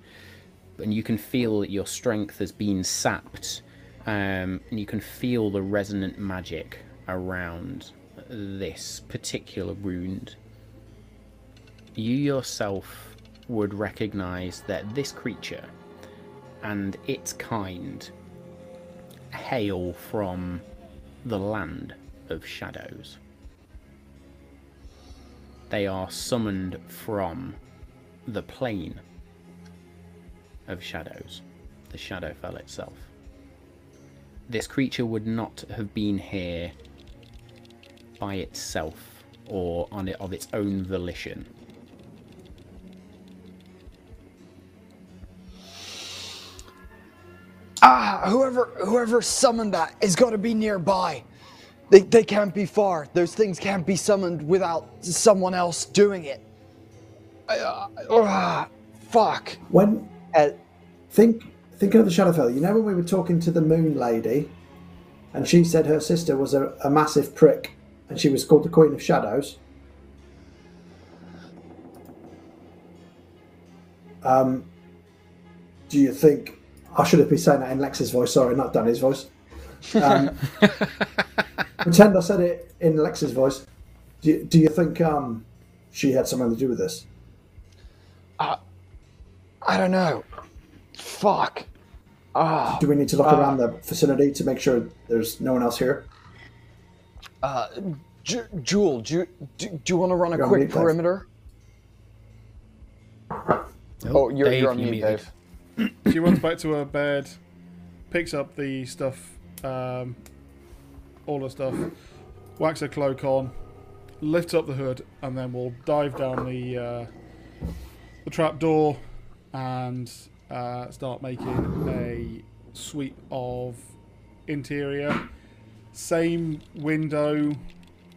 and you can feel that your strength has been sapped, um, and you can feel the resonant magic around this particular wound. You yourself would recognize that this creature and its kind hail from the land of shadows. They are summoned from the plane of shadows, the Shadowfell itself. This creature would not have been here by itself or on it of its own volition. Ah, whoever whoever summoned that has got to be nearby. They they can't be far. Those things can't be summoned without someone else doing it. Uh, ah, fuck. When Uh, think thinking of the Shadowfell, you know when we were talking to the Moon Lady, and she said her sister was a, a massive prick, and she was called the Queen of Shadows. Um, do you think I should have been saying that in Lex's voice? Sorry, not Danny's voice. Um, pretend I said it in Lex's voice. Do you, do you think um, she had something to do with this? I don't know. Fuck. Ah. Do we need to look around the facility to make sure there's no one else here? Ju- Jewel, do you, do, do you want to run a quick mute, Dave. perimeter? Oh, you're, Dave, you're on you're mute, muted. Dave. She runs back to her bed, picks up the stuff, um, all the stuff, whacks her cloak on, lifts up the hood, and then we'll dive down the uh, the trap door and uh, start making a sweep of interior. Same window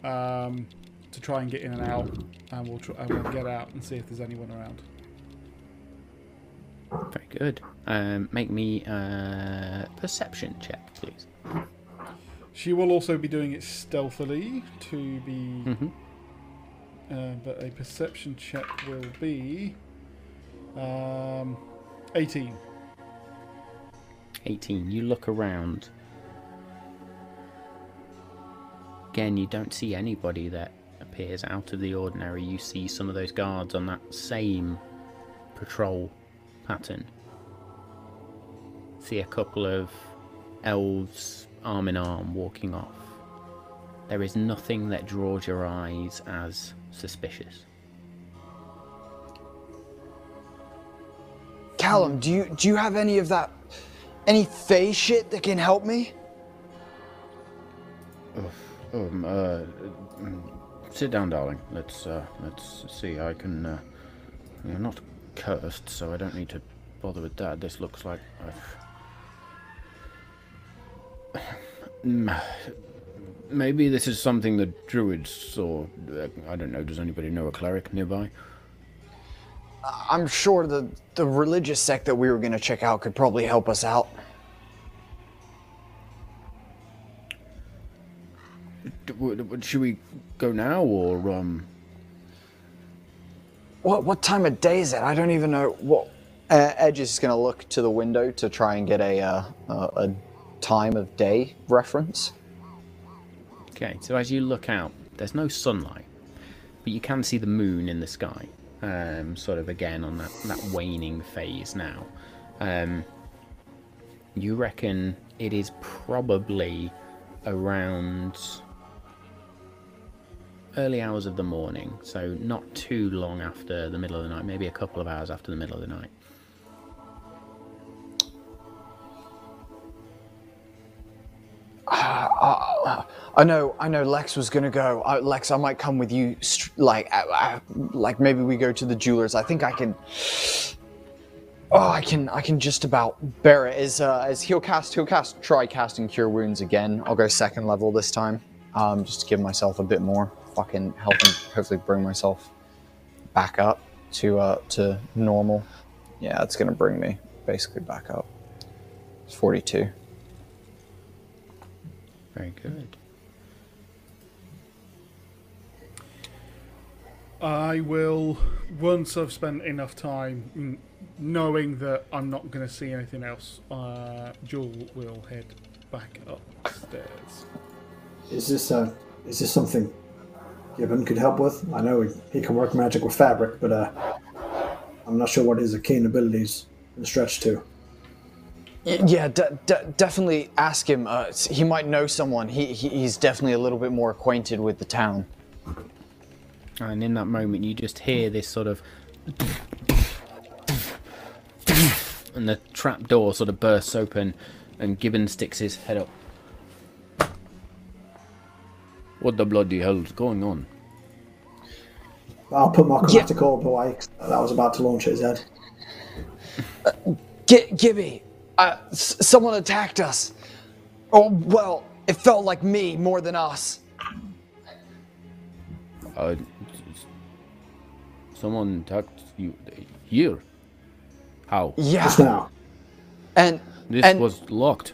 um, to try and get in and out, and we'll try, and we'll get out and see if there's anyone around. Very good. Um, make me a perception check, please. She will also be doing it stealthily to be. Uh, but a perception check will be. Um, 18. 18. You look around. Again, you don't see anybody that appears out of the ordinary. You see some of those guards on that same patrol pattern. see a couple of elves arm in arm walking off. There is nothing that draws your eyes as suspicious. Callum, do you do you have any of that, any Fey shit that can help me? Um, uh, mm, sit down, darling. Let's uh, let's see. I can. Uh, you're not cursed, so I don't need to bother with that. This looks like I've. Maybe this is something the druids or uh, I don't know. Does anybody know a cleric nearby? I'm sure the the religious sect that we were gonna check out could probably help us out. D- w- w- Should we go now or um? What what time of day is it? I don't even know. What uh, Edge is gonna look to the window to try and get a uh, a, a time of day reference. Okay, so as you look out, there's no sunlight, but you can see the moon in the sky, um, sort of again on that, that waning phase now. Um, you reckon it is probably around early hours of the morning, so not too long after the middle of the night, maybe a couple of hours after the middle of the night. I know, I know. Lex was gonna go. Uh, Lex, I might come with you. Like, uh, uh, like maybe we go to the jewelers. I think I can. Oh, I can, I can just about bear it. Uh, as he'll cast, he'll cast, try casting cure wounds again. I'll go second level this time, um, just to give myself a bit more fucking help and hopefully bring myself back up to, uh, to normal. Yeah, it's gonna bring me basically back up. It's forty-two. Very good. I will, once I've spent enough time knowing that I'm not going to see anything else, uh, Jewel will head back upstairs. Is this uh, is this something Gibbon could help with? I know he, he can work magic with fabric, but uh, I'm not sure what his arcane abilities can stretch to. Yeah, de- de- definitely ask him. Uh, he might know someone. He, he he's definitely a little bit more acquainted with the town. And in that moment, you just hear this sort of. And the trap door sort of bursts open, and Gibbon sticks his head up. What the bloody hell's going on? I'll put my chromatic orb away. 'cause That was about to launch at his head. G- Gibby, uh, s- someone attacked us. Oh well, it felt like me more than us. Uh, someone attacked you here. How? Yeah, Just now. and This and was locked.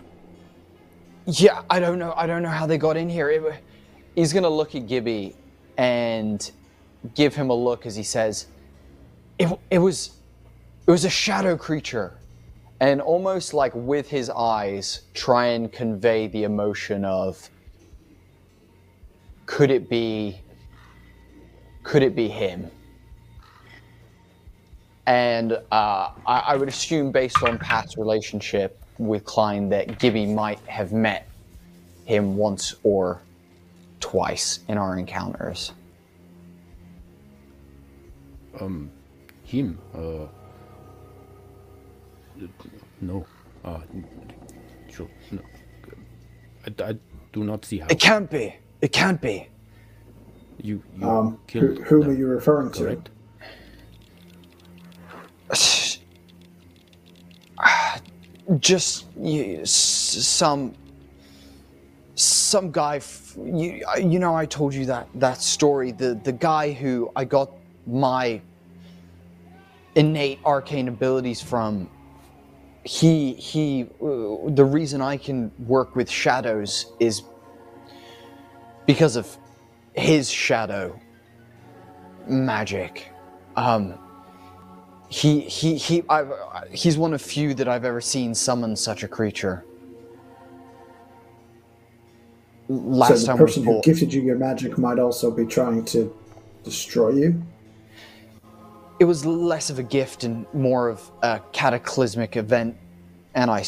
yeah, I don't know. I don't know how they got in here. It, he's gonna look at Gibby and give him a look as he says, "It it was it was a shadow creature." And almost like with his eyes, try and convey the emotion of could it be could it be him? And uh, I, I would assume, based on Pat's relationship with Klein, that Gibby might have met him once or twice in our encounters. Um, him. Uh, no. Uh, sure. No. I, I do not see how It can't be. It can't be. you you Um, killed who, whom are you referring to? correct? Just you, some some guy. You you know I told you that that story. The the guy who I got my innate arcane abilities from. He he. uh, The reason I can work with shadows is because of his shadow magic. Um, he he he I've, he's one of few that I've ever seen summon such a creature. Last so the time person who gifted you your magic might also be trying to destroy you. it was less of a gift and more of a cataclysmic event and i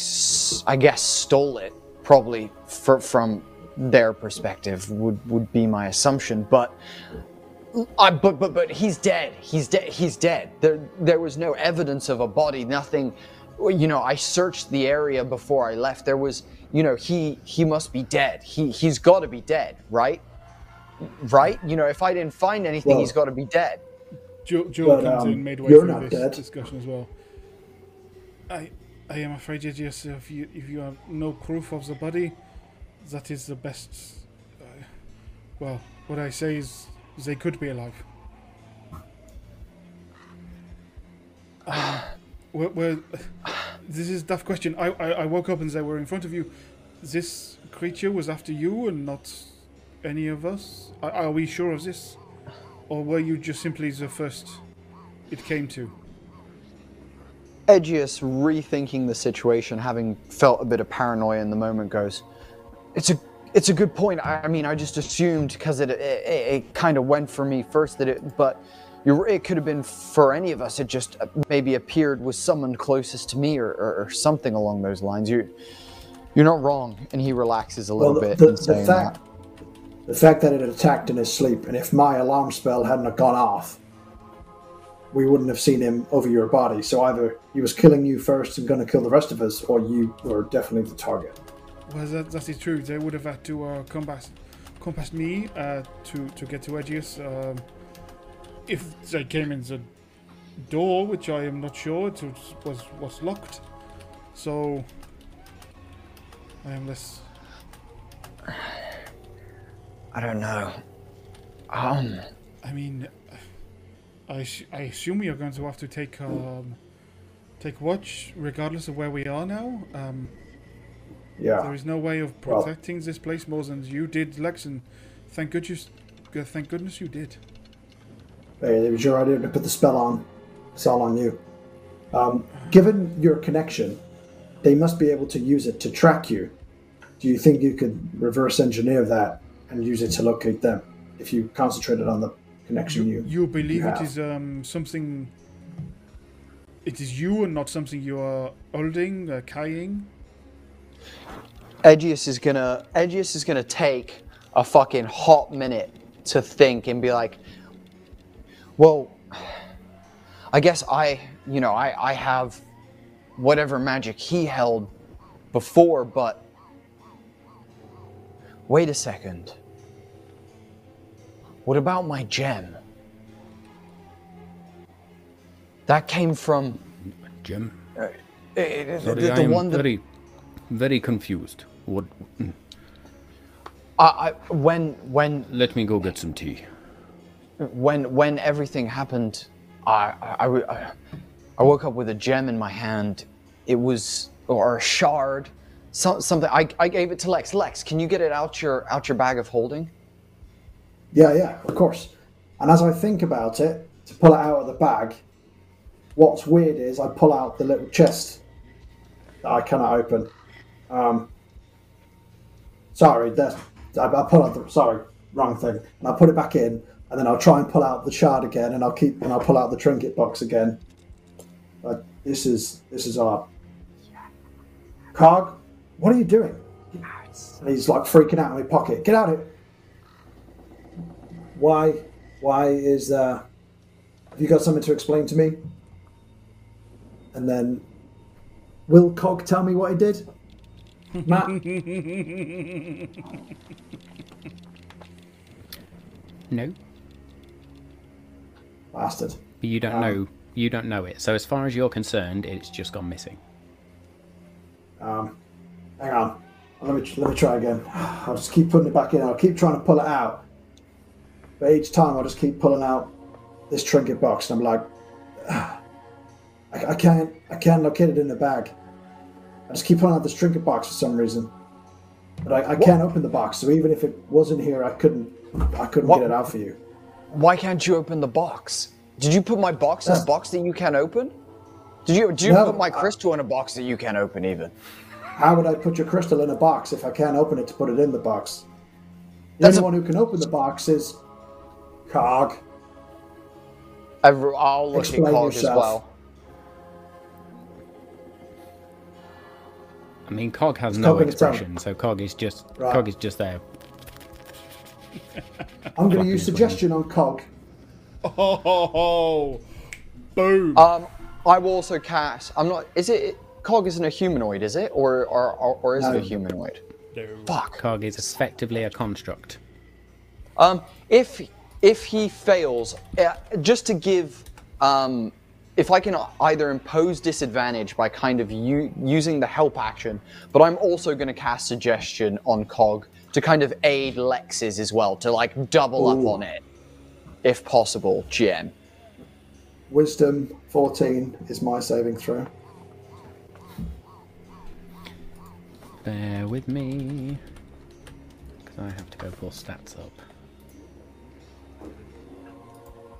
i guess stole it probably fr- from their perspective would would be my assumption, but. I, but but but he's dead. He's dead. He's dead. There there was no evidence of a body. Nothing. You know, I searched the area before I left. There was, you know, he he must be dead. He he's got to be dead, right? Right? You know, if I didn't find anything, Well- he's got to be dead. Joe, Joe But, comes um, in midway you're through this dead. discussion as well. I, I am afraid, Edgious, if you if you have no proof of the body, that is the best. Uh, well, what I say is they could be alive. Um, well, well, this is a tough question. I, I I woke up and they were in front of you. This creature was after you and not any of us. Are, are we sure of this? Or were you just simply the first it came to? Edgious, rethinking the situation, having felt a bit of paranoia in the moment, goes, "It's a, it's a good point. I, I mean, I just assumed because it, it, it kind of went for me first that it, but you're, it could have been for any of us. It just uh, maybe appeared with someone closest to me or, or, or something along those lines. You, you're not wrong." And he relaxes a little Well, bit the, the fact that. the fact that it had attacked in his sleep, and if my alarm spell hadn't have gone off, we wouldn't have seen him over your body. So either he was killing you first and going to kill the rest of us, or you were definitely the target. Well, that, that is true. They would have had to uh, come past, come past me uh, to to get to Edgious. Um, if they came in the door, which I am not sure, it was was, was locked. So I am less. I don't know. Um, I mean, I, s- I assume we are going to have to take um, take watch, regardless of where we are now. Um, Yeah. There is no way of Well- protecting this place more than you did, Lex, and thank goodness, thank goodness you did. Hey, it was your idea to put the spell on. It's all on you. Um, given your connection, they must be able to use it to track you. Do you think you could reverse engineer that and use it to locate them if you concentrated on the connection you? You believe you it have. is um, something. It is you and not something you are holding, uh, carrying. Edgious is gonna Edgious is gonna take a fucking hot minute to think and be like, well, I guess I, you know, I I have whatever magic he held before, but wait a second. What about my gem? That came from Jim, uh, the, sorry, the I am one that very, very confused. What? mm, I, I when when Let me go get some tea. When when everything happened, I I, I I woke up with a gem in my hand. It was or a shard, some, something. I, I gave it to Lex. Lex, can you get it out your out your bag of holding? Yeah, yeah, of course. And as I think about it, to pull it out of the bag, what's weird is I pull out the little chest that I cannot open. Um, sorry, that's, I, I pull out the sorry wrong thing, and I put it back in, and then I'll try and pull out the shard again, and I'll keep and I'll pull out the trinket box again. But this is this is odd. Cog, what are you doing? And he's like freaking out in my pocket. Get out of here! Why? Why is uh? Have you got something to explain to me? And then, will Cog tell me what he did? Matt, No, bastard. but you don't Um, know. You don't know it. So as far as you're concerned, it's just gone missing. Um, hang on. Let me let me try again. I'll just keep putting it back in. I'll keep trying to pull it out, but each time I'll just keep pulling out this trinket box, and I'm like, I, I can't I can't locate it in the bag. I just keep pulling out this trinket box for some reason, but I, I can't open the box. So even if it wasn't here, I couldn't I couldn't What? get it out for you. Why can't you open the box? Did you put my box in a box that you can't open? Did you did you No, put my I- crystal in a box that you can't open even? How would I put your crystal in a box if I can't open it to put it in the box? The That's only a- one who can open the box is Cog. I've- I'll look Explain at Cog as well. I mean, Cog has no its own. expression, so Cog is just Right. Cog is just there. I'm going to use suggestion on Cog. Oh, boom. Um, I will also cast. I'm not. Is it? Cog isn't a humanoid, is it? Or or or, or is it a humanoid? No. Fuck. Cog is effectively a construct. Um, if if he fails, uh, just to give, um, if I can either impose disadvantage by kind of u- using the help action, but I'm also going to cast suggestion on Cog to kind of aid Lex's as well, to like double up on it, if possible. GM. Wisdom 14 is my saving throw. Bear with me, because I have to go pull stats up.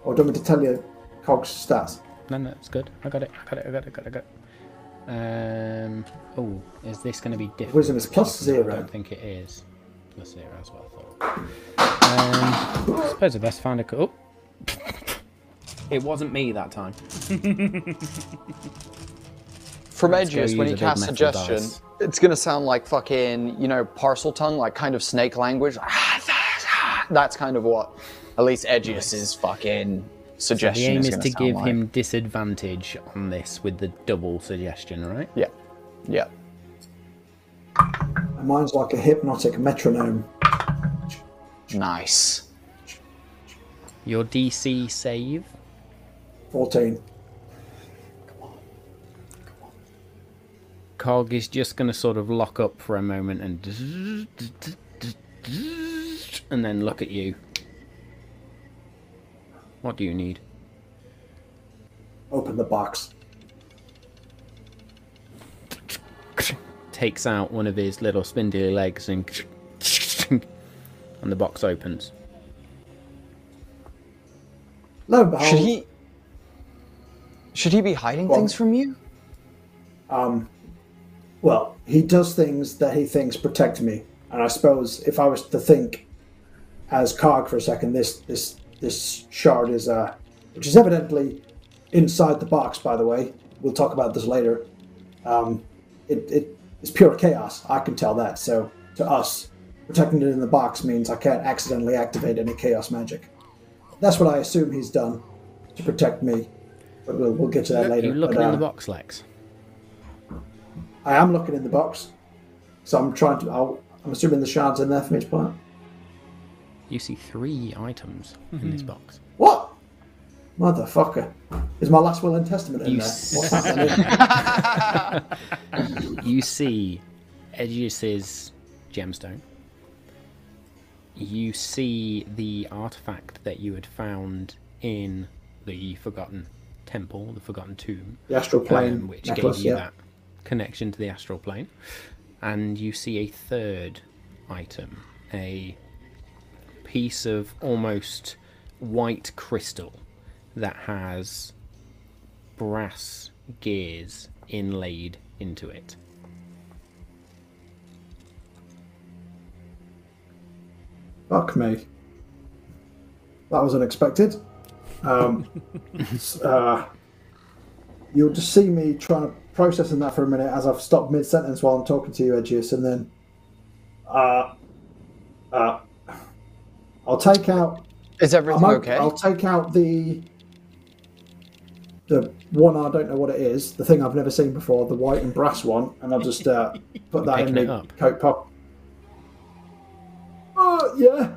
Or do you want me to tell you Cog's stats? No, no, it's good. I got it. I got it. I got it. I got it. I got it. Um. Oh, is this going to be different? Wisdom is zero. I don't think it is. Plus zero is what I thought. Um. I suppose I best find a. co- Oh. it wasn't me that time. From Let's Edgious, when use he a casts suggestion, dice. it's gonna sound like fucking, you know, Parseltongue, like kind of snake language. That's kind of what, at least Edgious's fucking The aim is is gonna give like. him disadvantage on this with the double suggestion, right? Yeah, yeah. And mine's like a hypnotic metronome. Nice. Your DC save 14. Cog is just going to sort of lock up for a moment and and then look at you. What do you need? Open the box. Takes out one of his little spindly legs and and the box opens. Lo and behold, Should he? Should he be hiding Well- things from you? um, well, he does things that he thinks protect me. And I suppose if I was to think as Cog for a second, this this this shard is uh, which is evidently inside the box. By the way, we'll talk about this later. Um, it it is pure chaos. I can tell that. So to us, protecting it in the box means I can't accidentally activate any chaos magic. That's what I assume he's done to protect me. But we'll, we'll get to that Are later. you looking But, in uh, the box, Lex? I am looking in the box, so I'm trying to. I'll, I'm assuming the shards in there for me to pull. You see three items in this box. What? Motherfucker! Is my last will and testament in You there? s- What's happening? You see Edgious's gemstone. You see the artifact that you had found in the Forgotten Temple, the Forgotten Tomb, the astral plane um, which necklace. gave you yeah. that connection to the astral plane. And you see a third item, a piece of almost white crystal that has brass gears inlaid into it. Fuck me. That was unexpected. Um, uh, you'll just see me trying to processing that for a minute as I've stopped mid sentence while I'm talking to you, Edgious, and then uh, uh, I'll take out Is everything I'm okay? I'll take out the the one I don't know what it is, the thing I've never seen before, the white and brass one, and I'll just uh, put that in the up. coat pocket. Oh yeah,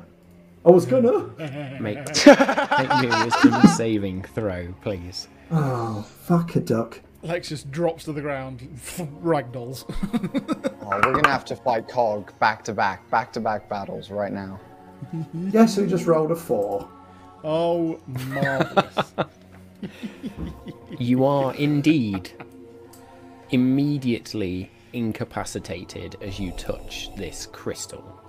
I was gonna. Make, make me a wisdom saving throw, please. Oh fuck a duck. Lex just drops to the ground, ragdolls. Oh, we're gonna have to fight Cog back to back, back to back battles right now. Yes, who just rolled a four. oh, marvelous! You are indeed immediately incapacitated as you touch this crystal.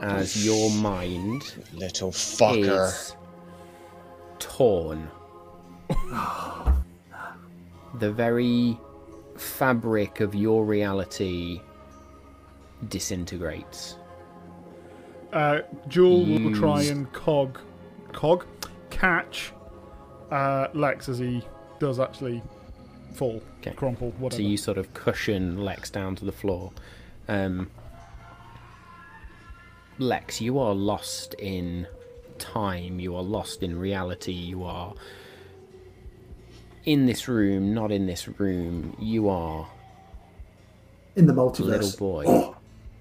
As your mind Little fucker. is torn. the very fabric of your reality disintegrates. Uh, Jewel will try and cog, cog, catch uh, Lex as he does actually fall, Okay. crumple, whatever. So you sort of cushion Lex down to the floor. Um, Lex, you are lost in time. You are lost in reality. You are in this room, not in this room. You are In the multiverse. little boy.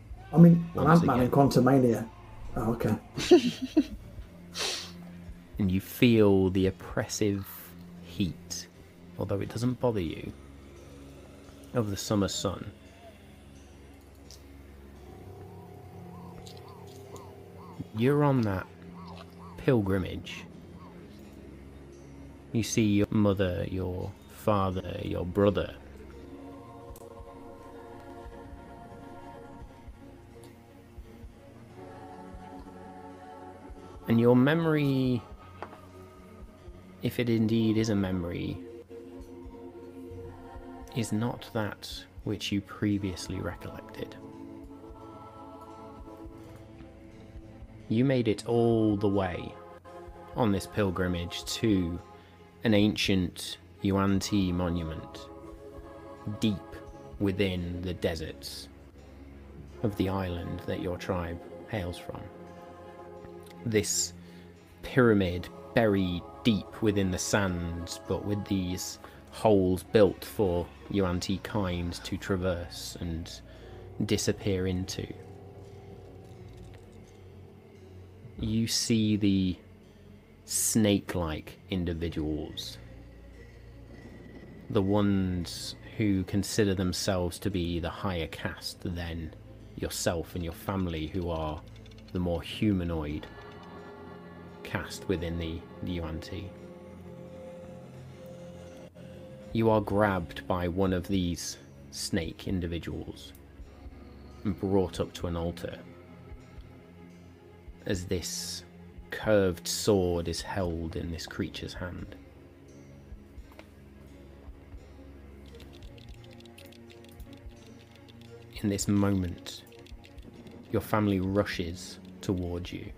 I mean, an Once Ant Man in again. Quantumania. Oh, okay. and you feel the oppressive heat, although it doesn't bother you, of the summer sun. You're on that pilgrimage. You see your mother, your father, your brother. And your memory, if it indeed is a memory, is not that which you previously recollected. You made it all the way on this pilgrimage to an ancient Yuan-Ti monument deep within the deserts of the island that your tribe hails from this pyramid buried deep within the sands, but with these holes built for Yuan-Ti kind to traverse and disappear into. You see the snake-like individuals, the ones who consider themselves to be the higher caste than yourself and your family, who are the more humanoid cast within the, the Yuan-Ti. You are grabbed by one of these snake individuals and brought up to an altar as this curved sword is held in this creature's hand. In this moment, your family rushes towards you.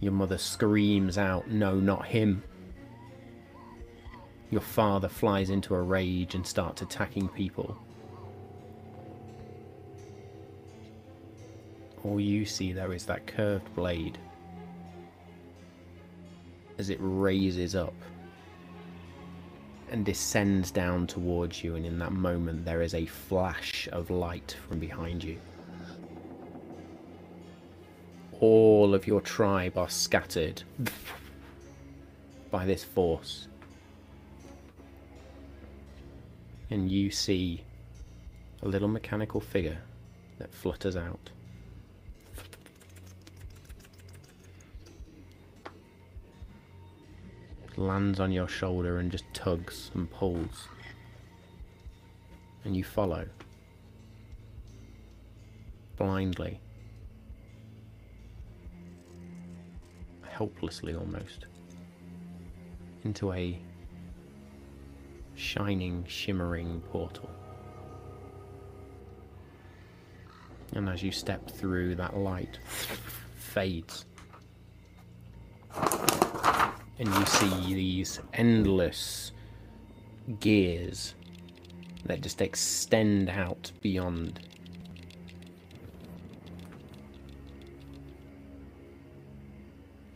Your mother screams out, No, not him. Your father flies into a rage and starts attacking people. All you see there is that curved blade as it raises up and descends down towards you, and in that moment, there is a flash of light from behind you. All of your tribe are scattered by this force. And you see a little mechanical figure that flutters out. It lands on your shoulder and just tugs and pulls. And you follow. Blindly. Helplessly almost into a shining, shimmering portal. And as you step through, that light fades. And you see these endless gears that just extend out beyond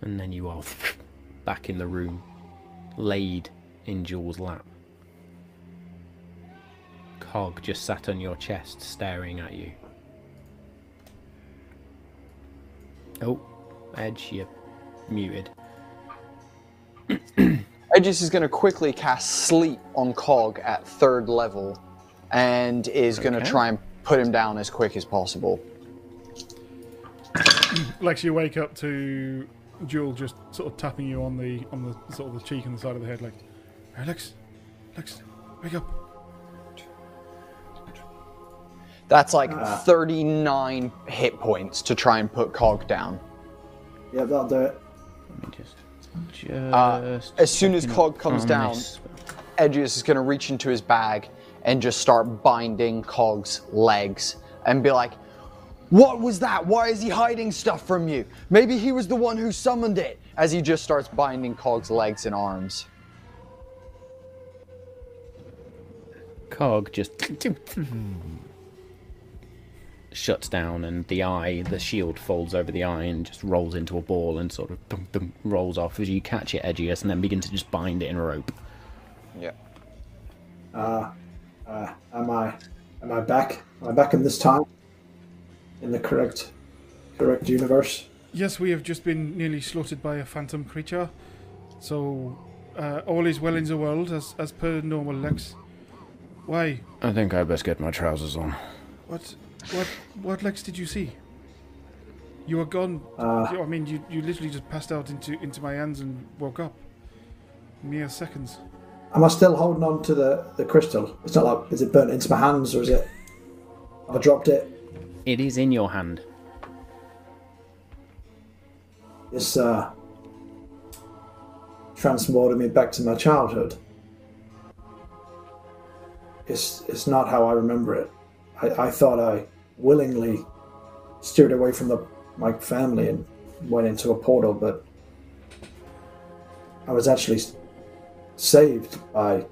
and then you are back in the room, laid in Jewel's lap. Cog just sat on your chest, staring at you. Oh, Edge, you're muted. Edges is going to quickly cast Sleep on Cog at third level and is going to Okay. try and put him down as quick as possible. Lex, you wake up to Jewel just sort of tapping you on the on the sort of the cheek and the side of the head, like, "Hey, Lex, Lex, wake up." That's like 39 hit points to try and put Cog down. Yeah, that'll do it. Let me just. just Uh, as soon as Cog comes down, this. Edgious is going to reach into his bag and just start binding Cog's legs and be like, What was that? Why is he hiding stuff from you? Maybe he was the one who summoned it. As he just starts binding Cog's legs and arms. Cog just shuts down, and the eye, the shield folds over the eye and just rolls into a ball and sort of dum, dum, rolls off as you catch it, Edgious, and then begin to just bind it in a rope. Yeah. Uh, uh, am I am I back? Am I back in this time? In the correct correct universe? Yes, we have just been nearly slaughtered by a phantom creature. So, uh, all is well in the world, as, as per normal, Lex. Why? I think I best get my trousers on. What? What? What Lex did you see? You were gone. Uh, I mean, you, you literally just passed out into into my hands and woke up. Mere seconds. Am I still holding on to the, the crystal? It's not like is it burnt into my hands or is it? Have I dropped it? It is in your hand. It's uh, transported me back to my childhood. It's it's not how I remember it. I, I thought I willingly steered away from the my family and went into a portal, but I was actually saved by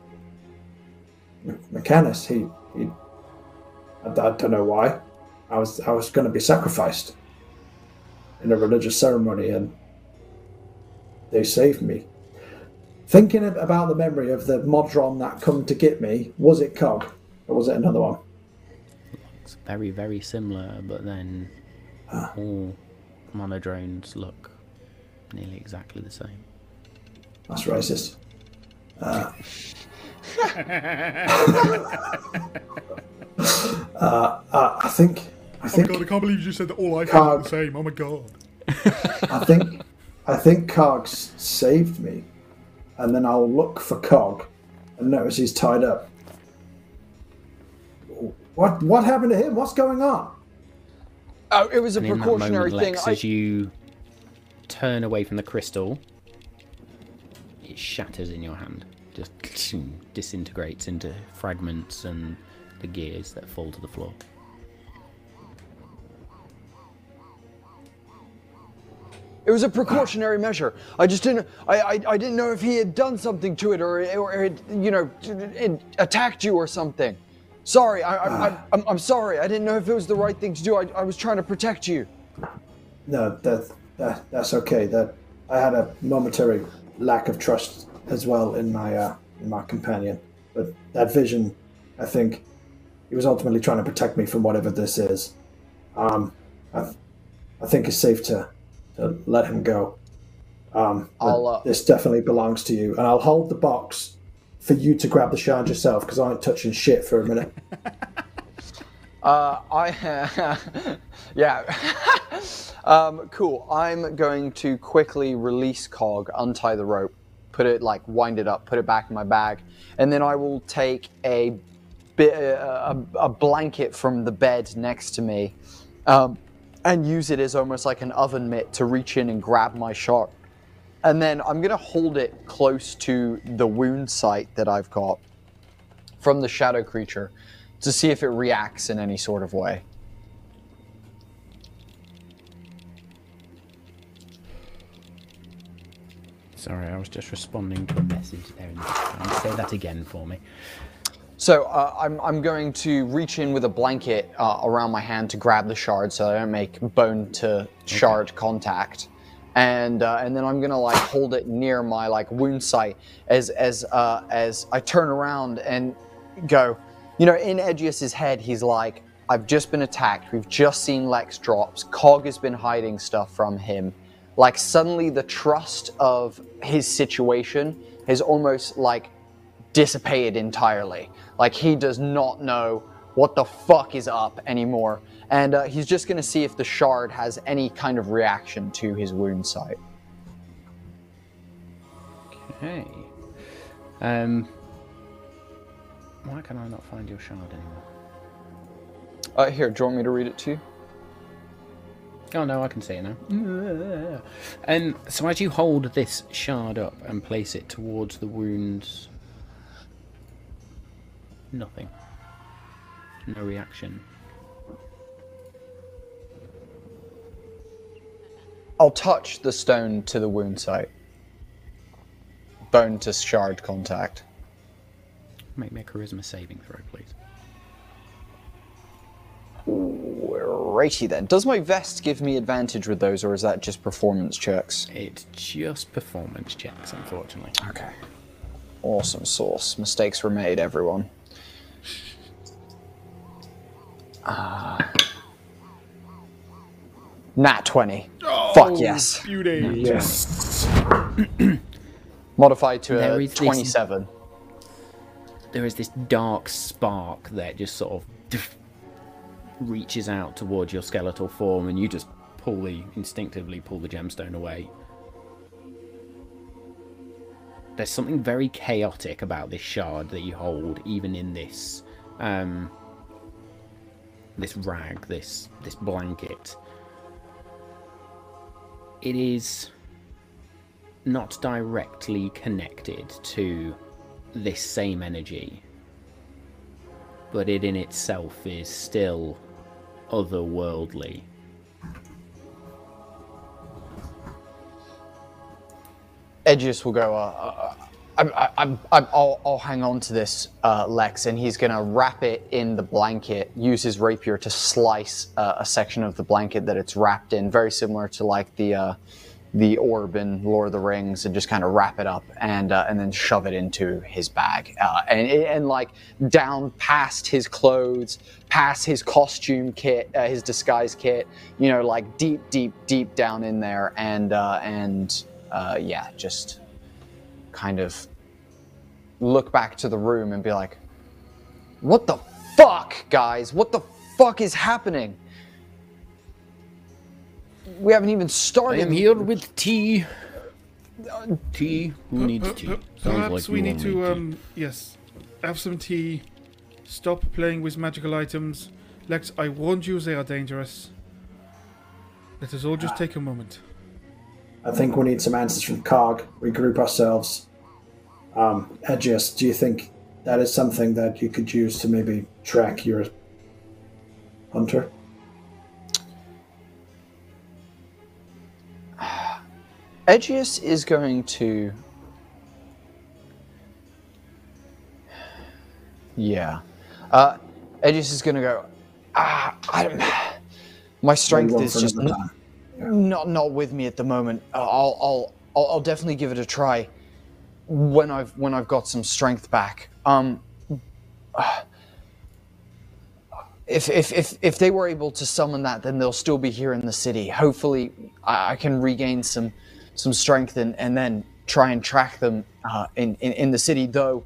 Mechanus. He he. I, I don't know why. I was I was going to be sacrificed in a religious ceremony, and they saved me. Thinking about the memory of the Modron that come to get me, was it Cog or was it another one? It's very, very similar, but then all monodrones look nearly exactly the same. That's racist. Uh, uh, uh, I think. I Oh my think. god, I can't believe you just said that all I Cog. are the same. Oh my god. I think. I think Cog's saved me, and then I'll look for Cog, and notice he's tied up. What? What happened to him? What's going on? Oh, it was a And in that precautionary moment, thing. Lex, I, as you turn away from the crystal, it shatters in your hand. Just disintegrates into fragments and the gears that fall to the floor. It was a precautionary measure. I just didn't. I, I, I didn't know if he had done something to it or or it, you know it attacked you or something. Sorry, I, I, I I'm, I'm sorry. I didn't know if it was the right thing to do. I, I was trying to protect you. No, that, that that's okay. That I had a momentary lack of trust as well in my uh, in my companion, but that vision, I think, he was ultimately trying to protect me from whatever this is. Um, I, I think it's safe to, let him go. Um, I'll, uh, this definitely belongs to you, and I'll hold the box for you to grab the shard yourself because I ain't touching shit for a minute. Uh, I yeah. um, cool. I'm going to quickly release Cog, untie the rope, put it like wind it up, put it back in my bag, and then I will take a bit a, a blanket from the bed next to me, um, and use it as almost like an oven mitt to reach in and grab my shot. And then I'm gonna hold it close to the wound site that I've got from the shadow creature to see if it reacts in any sort of way. Sorry, I was just responding to a message there in the. Say that again for me. So uh, I'm, I'm going to reach in with a blanket uh, around my hand to grab the shard so I don't make bone to shard contact. And, uh, and then I'm gonna like hold it near my like wound site as as uh, as I turn around and go, you know, in Edgious's head he's like, I've just been attacked. We've just seen Lex drops. Cog has been hiding stuff from him. Like suddenly the trust of his situation has almost like dissipated entirely. Like he does not know what the fuck is up anymore. And uh, he's just gonna see if the shard has any kind of reaction to his wound site. Okay. Um. Why can I not find your shard anymore? Uh, here, do you want me to read it to you? Oh no, I can see it now. And so as you hold this shard up and place it towards the wounds, nothing. No reaction. I'll touch the stone to the wound site. Bone to shard contact. Make me a charisma saving throw, please. Righty then. Does my vest give me advantage with those, or is that just performance checks? It's just performance checks, unfortunately. Okay. Awesome sauce. Mistakes were made, everyone. Ah. nat 20. Fuck yes. Beauty. Yes. Modified to There a is this- 27. There is this dark spark that just sort of reaches out towards your skeletal form, and you just pull the instinctively pull the gemstone away. There's something very chaotic about this shard that you hold, even in this um, this rag, this this blanket. It is not directly connected to this same energy, but it in itself is still otherworldly. Edgious will go, uh, uh, I'm, I'm, I'm, I'll, I'll hang on to this, uh, Lex, and he's going to wrap it in the blanket, use his rapier to slice uh, a section of the blanket that it's wrapped in, very similar to like the, uh, the orb in Lord of the Rings, and just kind of wrap it up and, uh, and then shove it into his bag. Uh, and, and like down past his clothes, past his costume kit, his disguise kit, you know, like deep, deep, deep down in there. And, and uh, yeah, just kind of look back to the room and be like, what the fuck, guys? What the fuck is happening? We haven't even started. I started. am here with tea. Tea? Who needs Per- tea? per- perhaps like we need to, tea. um, yes, have some tea. Stop playing with magical items. Lex, I warned you they are dangerous. Let us all just take a moment. I think we need some answers from Cog, regroup ourselves. Um, Edgious, do you think that is something that you could use to maybe track your hunter? Edgious is going to. Yeah. Uh, Edgious is going to go. Ah, I don't. My strength is just n-. not not with me at the moment. I'll, I'll I'll I'll definitely give it a try when I've when I've got some strength back. Um. If, if, if, if they were able to summon that, then they'll still be here in the city. Hopefully, I, I can regain some some strength and, and then try and track them uh, in, in, in the city. Though,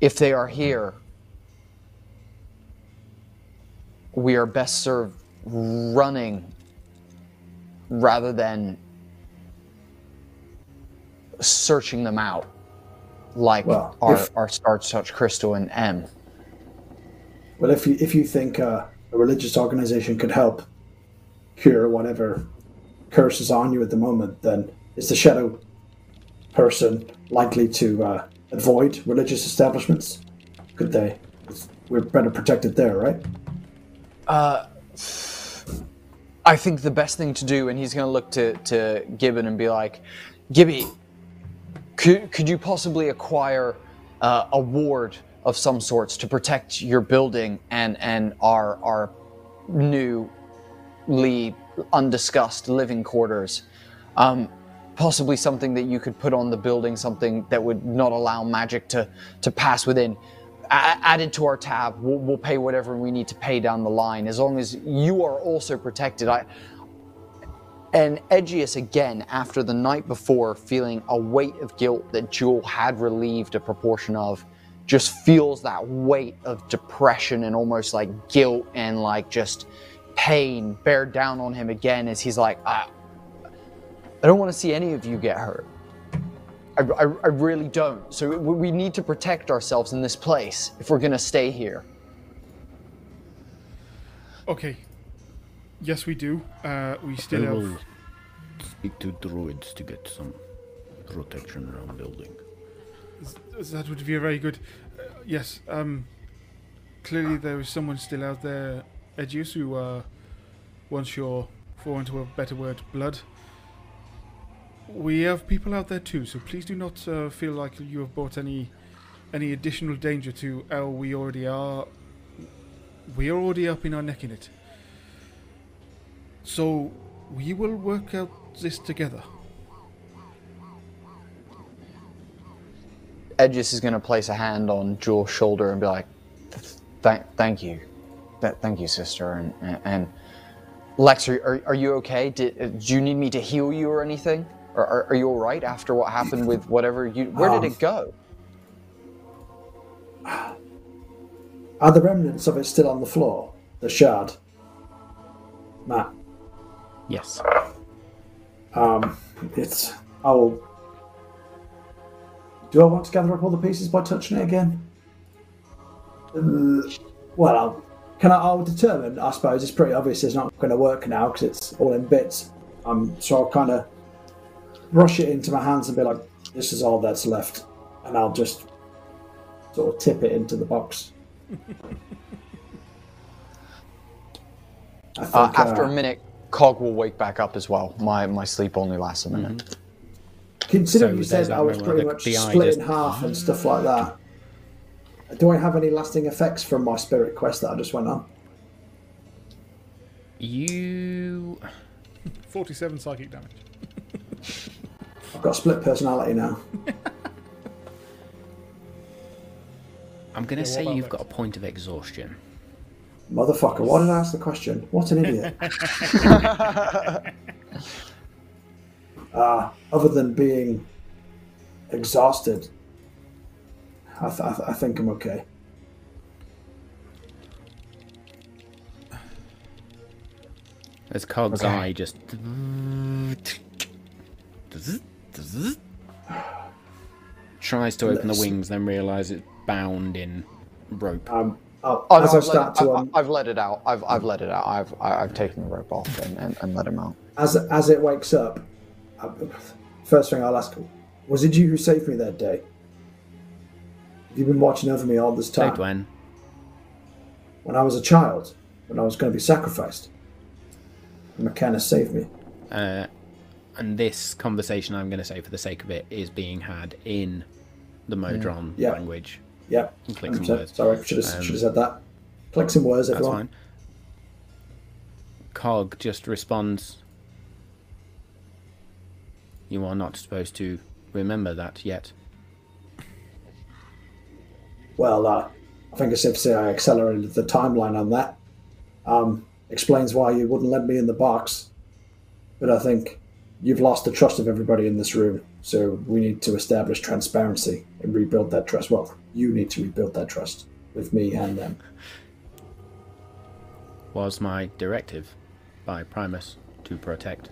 if they are here, we are best served running rather than searching them out like Well, our, if- our Star Touch Crystal and M. Well, if you if you think uh, a religious organization could help cure whatever curse is on you at the moment, then is the shadow person likely to uh, avoid religious establishments? Could they? We're better protected there, right? I think the best thing to do, and he's going to look to, to Gibbon and be like, Gibby, could, could you possibly acquire uh, a ward of some sorts to protect your building and, and our, our newly undiscussed living quarters? Um, possibly something that you could put on the building, something that would not allow magic to, to pass within. Added to our tab, we'll, we'll pay whatever we need to pay down the line, as long as you are also protected. I, and Edgious again, after the night before, feeling a weight of guilt that Jewel had relieved a proportion of, just feels that weight of depression and almost like guilt and like just pain bear down on him again as he's like, I, I don't want to see any of you get hurt. I, I, I really don't. So we we need to protect ourselves in this place if we're going to stay here. Okay. Yes, we do. Uh, we I still will have. speak to druids to get some protection around building. That would be very good. Uh, yes. Um. Clearly, there is someone still out there, Edgious, who uh, wants your, for want of a better word, blood. We have people out there too, so please do not uh, feel like you have brought any any additional danger to El, we already are. We are already up in our neck in it. So we will work out this together. Edges is going to place a hand on Jewel's shoulder and be like, "Thank, thank you, Th- thank you, sister." And and, and Lex, are, are, are you okay? Did, uh, do you need me to heal you or anything? Or are, are you all right after what happened with whatever you? Where did Um, it go? Are the remnants of it still on the floor? The shard? Matt. Yes. Um, it's. I'll. Do I want to gather up all the pieces by touching it again? Uh, well, I'll, can I? I'll determine. I suppose it's pretty obvious it's not going to work now because it's all in bits. Um, so I'll kind of brush it into my hands and be like, "This is all that's left," and I'll just sort of tip it into the box. I think, Uh, after uh, a minute, Cog will wake back up as well. My my sleep only lasts a minute. Considering So you said I was pretty much the eye split just- in half and stuff like that, do I have any lasting effects from my spirit quest that I just went on? You. 47 psychic damage. I've got split personality now. I'm going to what say you've Lex? got a point of exhaustion. Motherfucker, why did I ask the question? What an idiot. uh, other than being exhausted, I, th- I, th- I think I'm okay. As Cog's Okay. eye just. Tries to open the wings, then realizes it's bound in rope. Um, oh, Oh, no, as I I've, start let, to I, um, have let it out. I've, I've let it out. I've I, I've taken the rope off and, and, and let him out. as as it wakes up, uh, first thing I'll ask: Was it you who saved me that day? You've been watching over me all this time? Saved when? when I was a child, when I was going to be sacrificed. McKenna saved me. Uh, and this conversation, I'm going to say for the sake of it, is being had in the Modron Yeah. language. Yep. Click some 100%. words. Sorry, should have Um, should have said that. Click some words, That's everyone. fine. Cog just responds, You are not supposed to remember that yet. Well, uh, I think it's safe to say I accelerated the timeline on that. Um, explains why you wouldn't let me in the box. But I think you've lost the trust of everybody in this room. So we need to establish transparency and rebuild that trust. Well, you need to rebuild that trust with me and them. Was my directive by Primus to protect.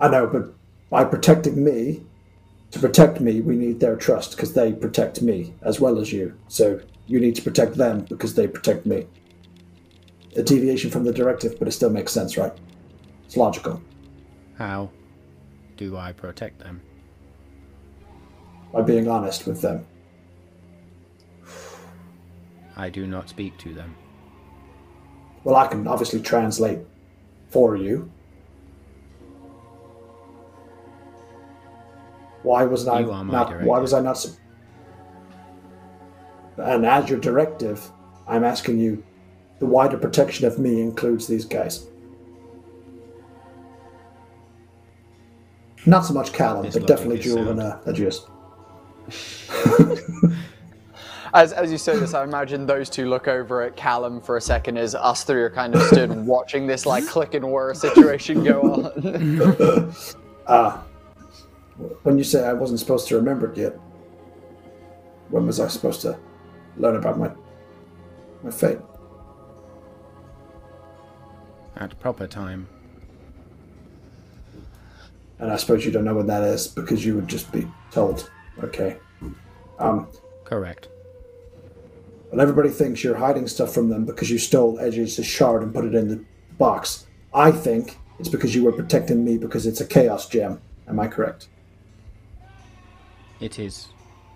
I know, but by protecting me, to protect me, we need their trust because they protect me as well as you. So you need to protect them because they protect me. A deviation from the directive, but it still makes sense, right? It's logical. How do I protect them? By being honest with them. I do not speak to them. Well, I can obviously translate for you. Why wasn't I You are my not? Why was I not? And as your directive, I'm asking you, the wider protection of me includes these guys. Not so much Callum, but definitely is Jewel and uh, Adrius. As, as you say this, I imagine those two look over at Callum for a second as us three are kind of stood watching this like click and whir situation go on. Ah, when you say I wasn't supposed to remember it yet, when was I supposed to learn about my my fate? At proper time. And I suppose you don't know what that is because you would just be told. Okay. Um, Correct. well, everybody thinks you're hiding stuff from them because you stole Edge's shard and put it in the box. I think it's because you were protecting me because it's a chaos gem. Am I correct? It is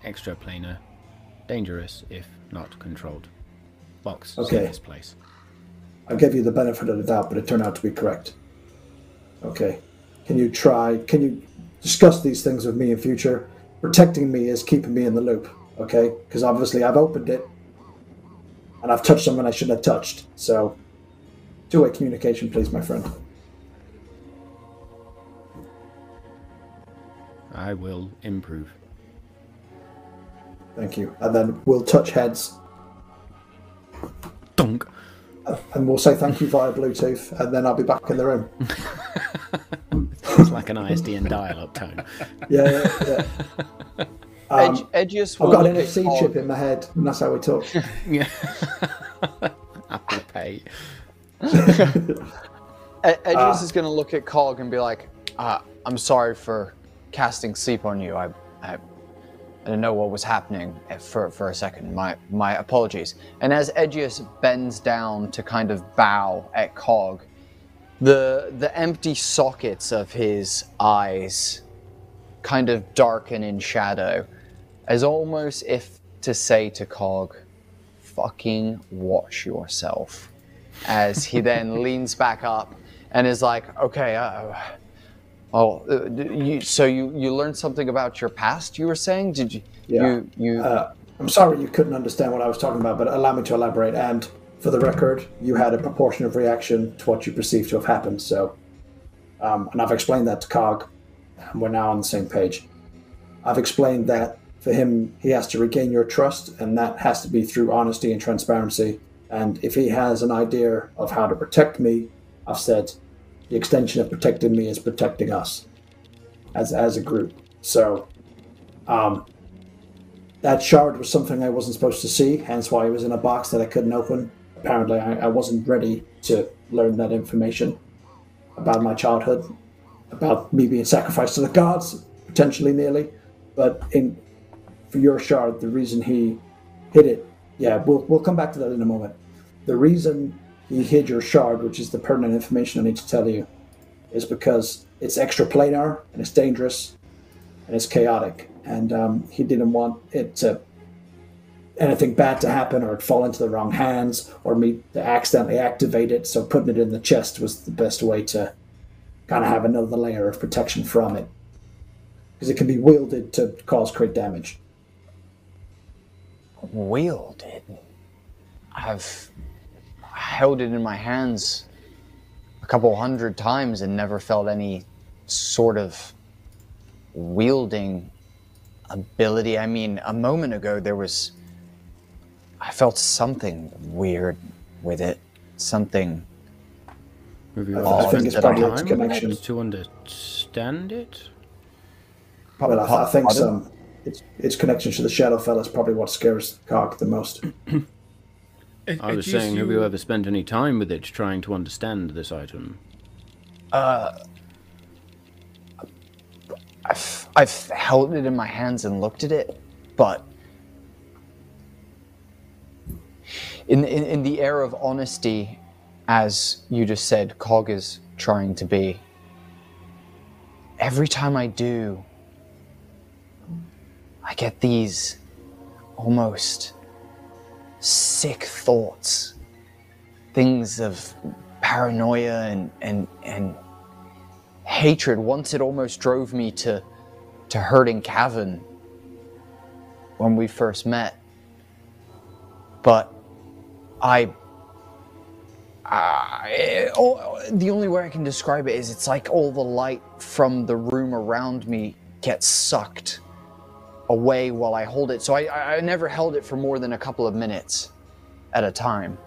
extraplanar, dangerous if not controlled. Box, Okay. this place. I gave you the benefit of the doubt, but it turned out to be correct. Okay. Can you try? Can you discuss these things with me in future? protecting me is keeping me in the loop, okay? Because obviously I've opened it and I've touched someone I shouldn't have touched. So, two way communication, please, my friend. I will improve. Thank you. And then we'll touch heads Dunk. and we'll say thank you via Bluetooth, and then I'll be back in the room. It's like an ISDN dial-up tone. Yeah, yeah, yeah. Um, Edge, Edgious I've got an look NFC Cog- chip in my head, and that's how we talk. Yeah. Apple Pay. E- Edgious is going to look at Cog and be like, uh, "I'm sorry for casting sleep on you. I, I, I didn't know what was happening for for a second. My my apologies." And as Edgious bends down to kind of bow at Cog, the the empty sockets of his eyes kind of darken in shadow, as almost if to say to Cog, "Fucking watch yourself." as he then leans back up and is like, "Okay, uh, oh, uh, you, so you you learned something about your past? You were saying? Did you? Yeah. You you? Uh, I'm sorry you couldn't understand what I was talking about, but allow me to elaborate. And for the record, you had a proportionate reaction to what you perceived to have happened. So, um, and I've explained that to Cog, and we're now on the same page. I've explained that for him, he has to regain your trust, and that has to be through honesty and transparency. And if he has an idea of how to protect me, I've said the extension of protecting me is protecting us as as a group. So, um, that shard was something I wasn't supposed to see, hence why it was in a box that I couldn't open. Apparently, I, I wasn't ready to learn that information about my childhood, about me being sacrificed to the gods, potentially nearly. But in for your shard, the reason he hid it, yeah, we'll we'll come back to that in a moment. The reason he hid your shard, which is the pertinent information I need to tell you, is because it's extra planar and it's dangerous and it's chaotic. And um, he didn't want it to anything bad to happen or it fall into the wrong hands or me accidentally activate it. So putting it in the chest was the best way to kind of have another layer of protection from it. Because it can be wielded to cause great damage. wielded. I've held it in my hands a couple hundred times and never felt any sort of wielding ability. I mean, a moment ago there was. I felt something weird with it. Something. Have you I ever think it's spent probably time its with it connection. to understand it. Well, I, I think Pardon? some. Its, its connection to the Shadowfell is probably what scares Cog the most. It- I was gives saying, have you ever spent any time with it trying to understand this item? Uh, I've, I've held it in my hands and looked at it, but in, in, in the air of honesty, as you just said, Cog is trying to be, every time I do, I get these almost sick thoughts, things of paranoia and, and, and hatred. Once it almost drove me to to hurting Cavan when we first met. But I, I oh, the only way I can describe it is it's like all the light from the room around me gets sucked away while I hold it. So I, I I never held it for more than a couple of minutes at a time.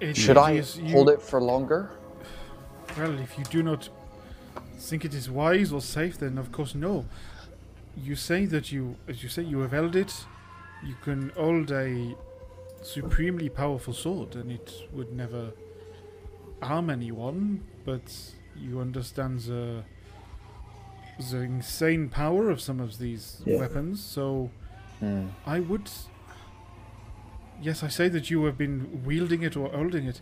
It Should I you- hold it for longer? Well, if you do not think it is wise or safe, then of course no. You say that you, as you say, you have held it. You can hold a supremely powerful sword, and it would never harm anyone. But you understand the the insane power of some of these Yeah. weapons. So Hmm. I would. Yes, I say that you have been wielding it or holding it.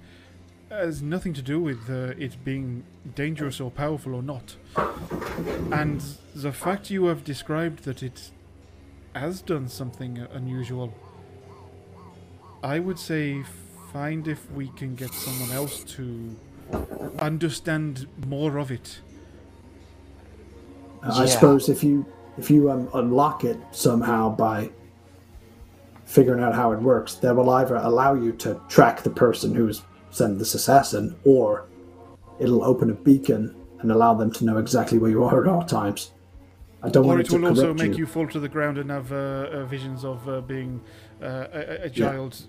Has nothing to do with uh, it being dangerous or powerful or not. And the fact you have described that it has done something unusual, I would say find if we can get someone else to understand more of it I Yeah. suppose if you if you um, unlock it somehow by figuring out how it works, that will either allow you to track the person who's sent this assassin, or it'll open a beacon and allow them to know exactly where you are at all times. I don't Or want it it to will also make you. you fall to the ground and have uh, uh, visions of uh, being uh, a, a- a child,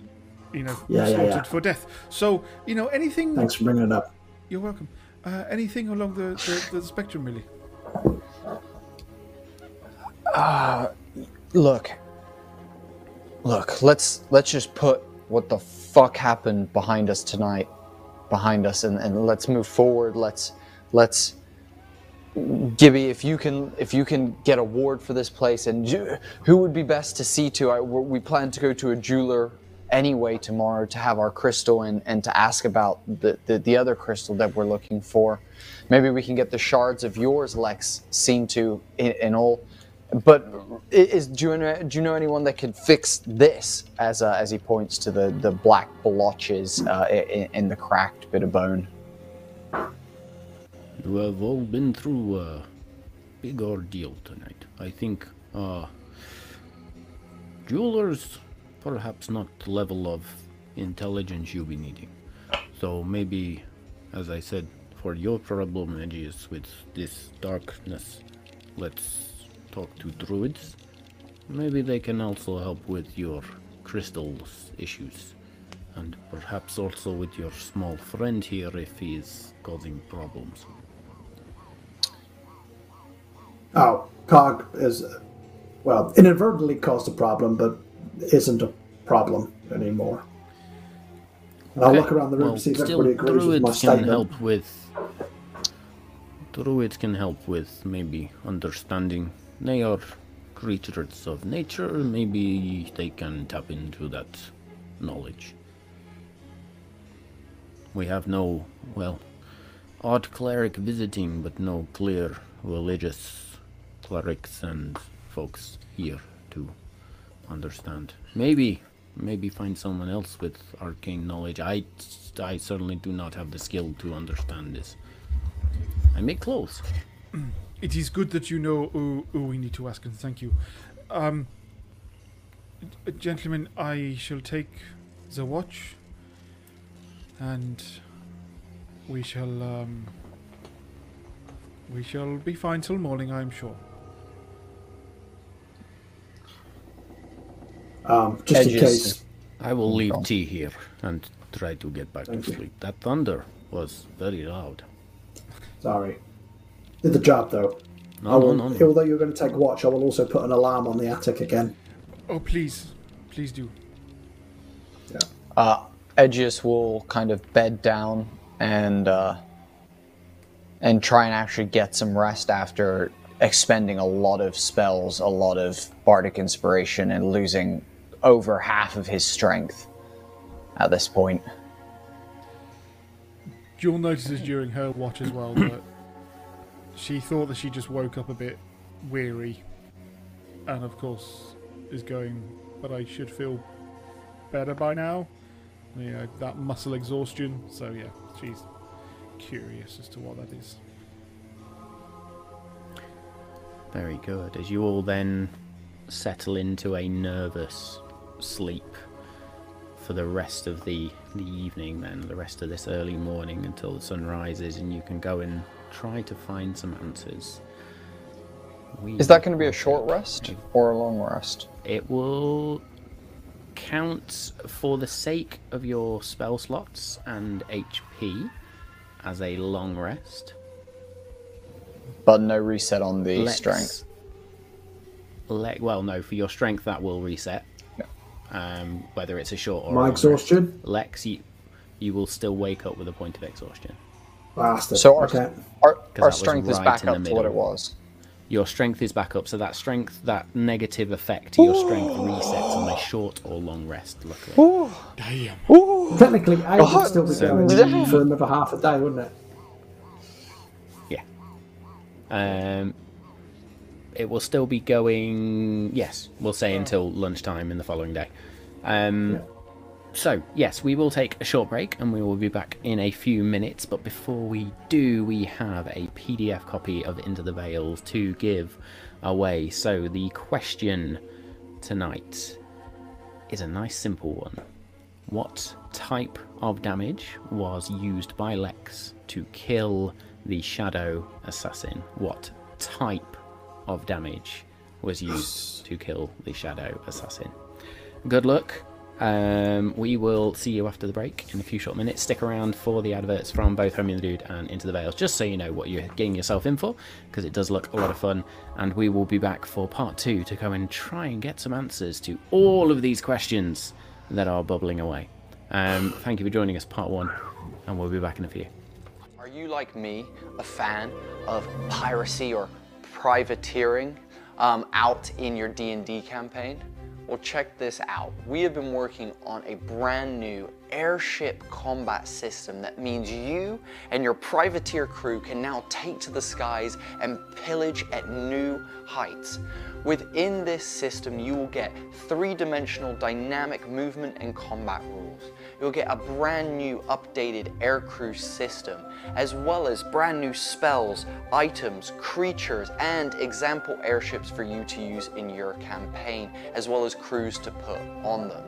you know, Yeah, yeah, slaughtered yeah. for death. So, you know, anything. Thanks for bringing it up. You're welcome. Uh, anything along the, the, the spectrum, really. Look. Look, let's let's just put what the fuck happened behind us tonight behind us and, and let's move forward. Let's let's Gibby, if you can if you can get a ward for this place and ju- who would be best to see to? I, we plan to go to a jeweler anyway tomorrow to have our crystal and, and to ask about the, the, the other crystal that we're looking for. Maybe we can get the shards of yours, Lex, seen to in, in all. But is do you know, do you know anyone that could fix this? As uh, as he points to the the black blotches uh, in, in the cracked bit of bone. You have all been through a big ordeal tonight. I think, uh, jewelers, perhaps not the level of intelligence you'll be needing. So maybe, as I said, for your problem, Edgious, with this darkness, let's talk to druids. Maybe they can also help with your crystals issues. And perhaps also with your small friend here if he is causing problems. Oh, Cog is, well, inadvertently caused a problem, but isn't a problem anymore. And I'll Okay, look around the room well, to see if everybody agrees with my druids can help with. Druids can help with maybe understanding. They are creatures of nature. Maybe they can tap into that knowledge. We have no, well, odd cleric visiting, but no clear religious clerics and folks here to understand. Maybe, maybe find someone else with arcane knowledge. I, I certainly do not have the skill to understand this. I make clothes. It is good that you know who, who we need to ask, and thank you. Um, gentlemen, I shall take the watch, and we shall um, we shall be fine till morning, I am sure. Um, just in case. I will leave Oh. tea here and try to get back Thank to you. sleep. That thunder was very loud. Sorry. Did the job though. No, no, will, no, no. Although you're going to take watch, I will also put an alarm on the attic again. Oh, please, please do. Yeah. Uh, Edgious will kind of bed down and uh, and try and actually get some rest after expending a lot of spells, a lot of bardic inspiration, and losing over half of his strength at this point. You'll notice this during her watch as well that she thought that she just woke up a bit weary, and of course is going. But I should feel better by now. You know that muscle exhaustion. So yeah, she's curious as to what that is. Very good. As you all then settle into a nervous sleep for the rest of the, the evening, then the rest of this early morning until the sun rises, and you can go and try to find some answers. We Is that going to be a short rest or a long rest? it will count for the sake of your spell slots and HP as a long rest. But no reset on the Let's- strength. Le- well, no, for your strength that will reset. Yeah. Um, whether it's a short or My long rest. exhaustion? Lex, you, you will still wake up with a point of exhaustion. Bastard. So our, okay. our, our was strength is back in the up to what it was. Your strength is back up, so that strength, that negative effect to your strength resets on a short or long rest. Luckily, Damn. Technically, I would still be So- going for another half a day, wouldn't it? yeah. Um, it will still be going. Yes, we'll say until lunchtime in the following day. Um, so, yes, we will take a short break and we will be back in a few minutes. But before we do, we have a PDF copy of Into the Veils to give away. So, the question tonight is a nice simple one. What type of damage was used by Lex to kill the Shadow Assassin? What type of damage was used to kill the Shadow Assassin? Good luck. Um, we will see you after the break in a few short minutes. Stick around for the adverts from both Homie and the Dude and Into the Veils, just so you know what you're getting yourself in for, because it does look a lot of fun. And we will be back for part two to go and try and get some answers to all of these questions that are bubbling away. Um, thank you for joining us, part one, and we'll be back in a few. Are you like me, a fan of piracy or privateering um, out in your D&D campaign? Well, check this out. We have been working on a brand new airship combat system that means you and your privateer crew can now take to the skies and pillage at new heights. Within this system, you will get three-dimensional dynamic movement and combat rules. You'll get a brand new updated aircrew system, as well as brand new spells, items, creatures, and example airships for you to use in your campaign, as well as crews to put on them.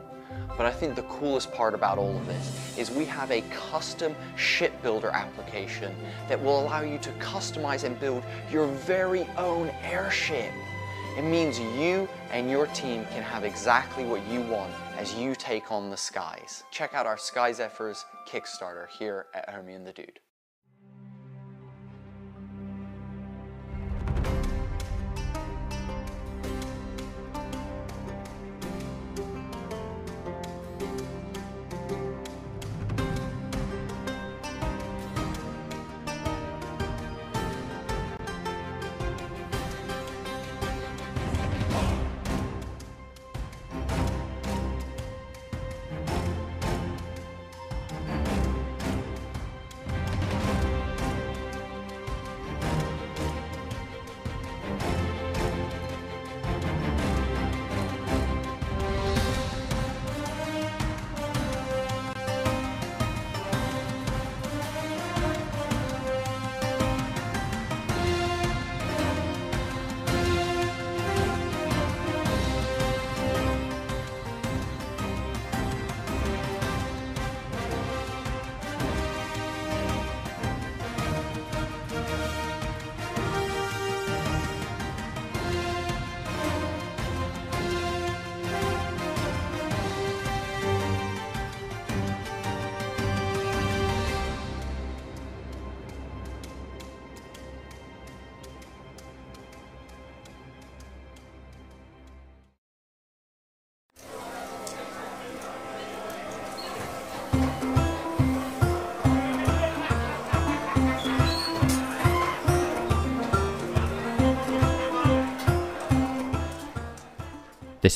But I think the coolest part about all of this is we have a custom shipbuilder application that will allow you to customize and build your very own airship. It means you and your team can have exactly what you want as you take on the skies. Check out our Sky Zephyrs Kickstarter here at Homie and the Dude.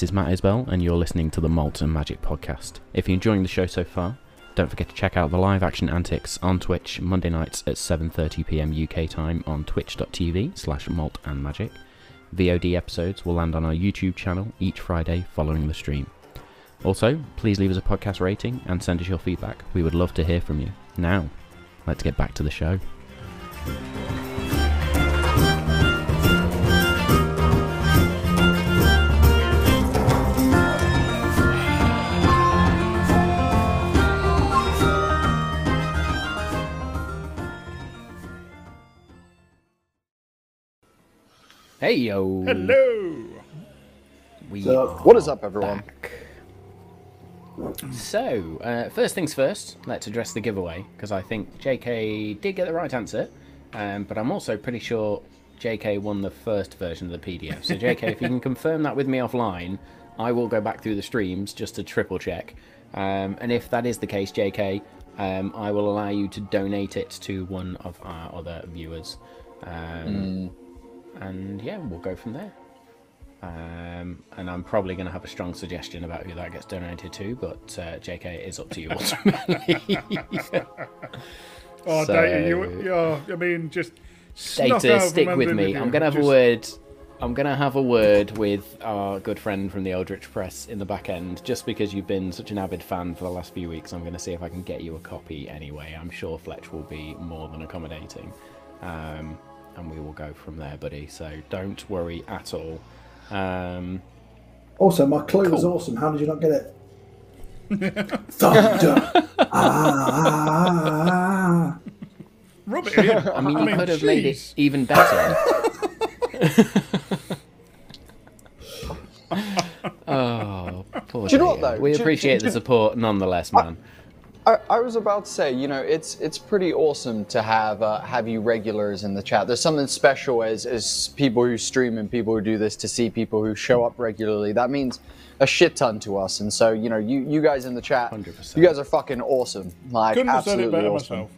This is Matt Isbell, and you're listening to the Malt and Magic podcast. If you're enjoying the show so far, don't forget to check out the live action antics on Twitch Monday nights at 7.30pm UK time on twitch.tv slash malt and magic. VOD episodes will land on our YouTube channel each Friday following the stream. Also, please leave us a podcast rating and send us your feedback. We would love to hear from you. Now, let's get back to the show. Hey yo! Hello. We So- What is up, everyone? back. So, uh, first things first, let's address the giveaway because I think JK did get the right answer, um, but I'm also pretty sure JK won the first version of the PDF. So, JK, if you can confirm that with me offline, I will go back through the streams just to triple check. Um, and if that is the case, JK, um, I will allow you to donate it to one of our other viewers. Um, And yeah, we'll go from there. Um, and I'm probably going to have a strong suggestion about who that gets donated to, but uh, JK, it is up to you ultimately. Oh, So- Data, you, yeah, I mean, just Data, stick with me. I'm going to have Just- a word I'm gonna have a word with our good friend from the Eldritch Press in the back end, just because you've been such an avid fan for the last few weeks. I'm gonna see if I can get you a copy anyway. I'm sure Fletch will be more than accommodating, um, and we will go from there, buddy. So don't worry at all. Um, Also, my clue was awesome. How did you not get it? Thunder. ah. Rub it in. I mean, you could have made it even better. oh, poor Do you know what, dear. though? We Do- appreciate do- the support nonetheless, man. I, I was about to say, you know, it's it's pretty awesome to have uh, have you regulars in the chat. There's something special as as people who stream and people who do this to see people who show up regularly. That means a shit ton to us. And so, you know, you you guys in the chat, 100%. you guys are fucking awesome. Like Couldn't have said it absolutely awesome. myself.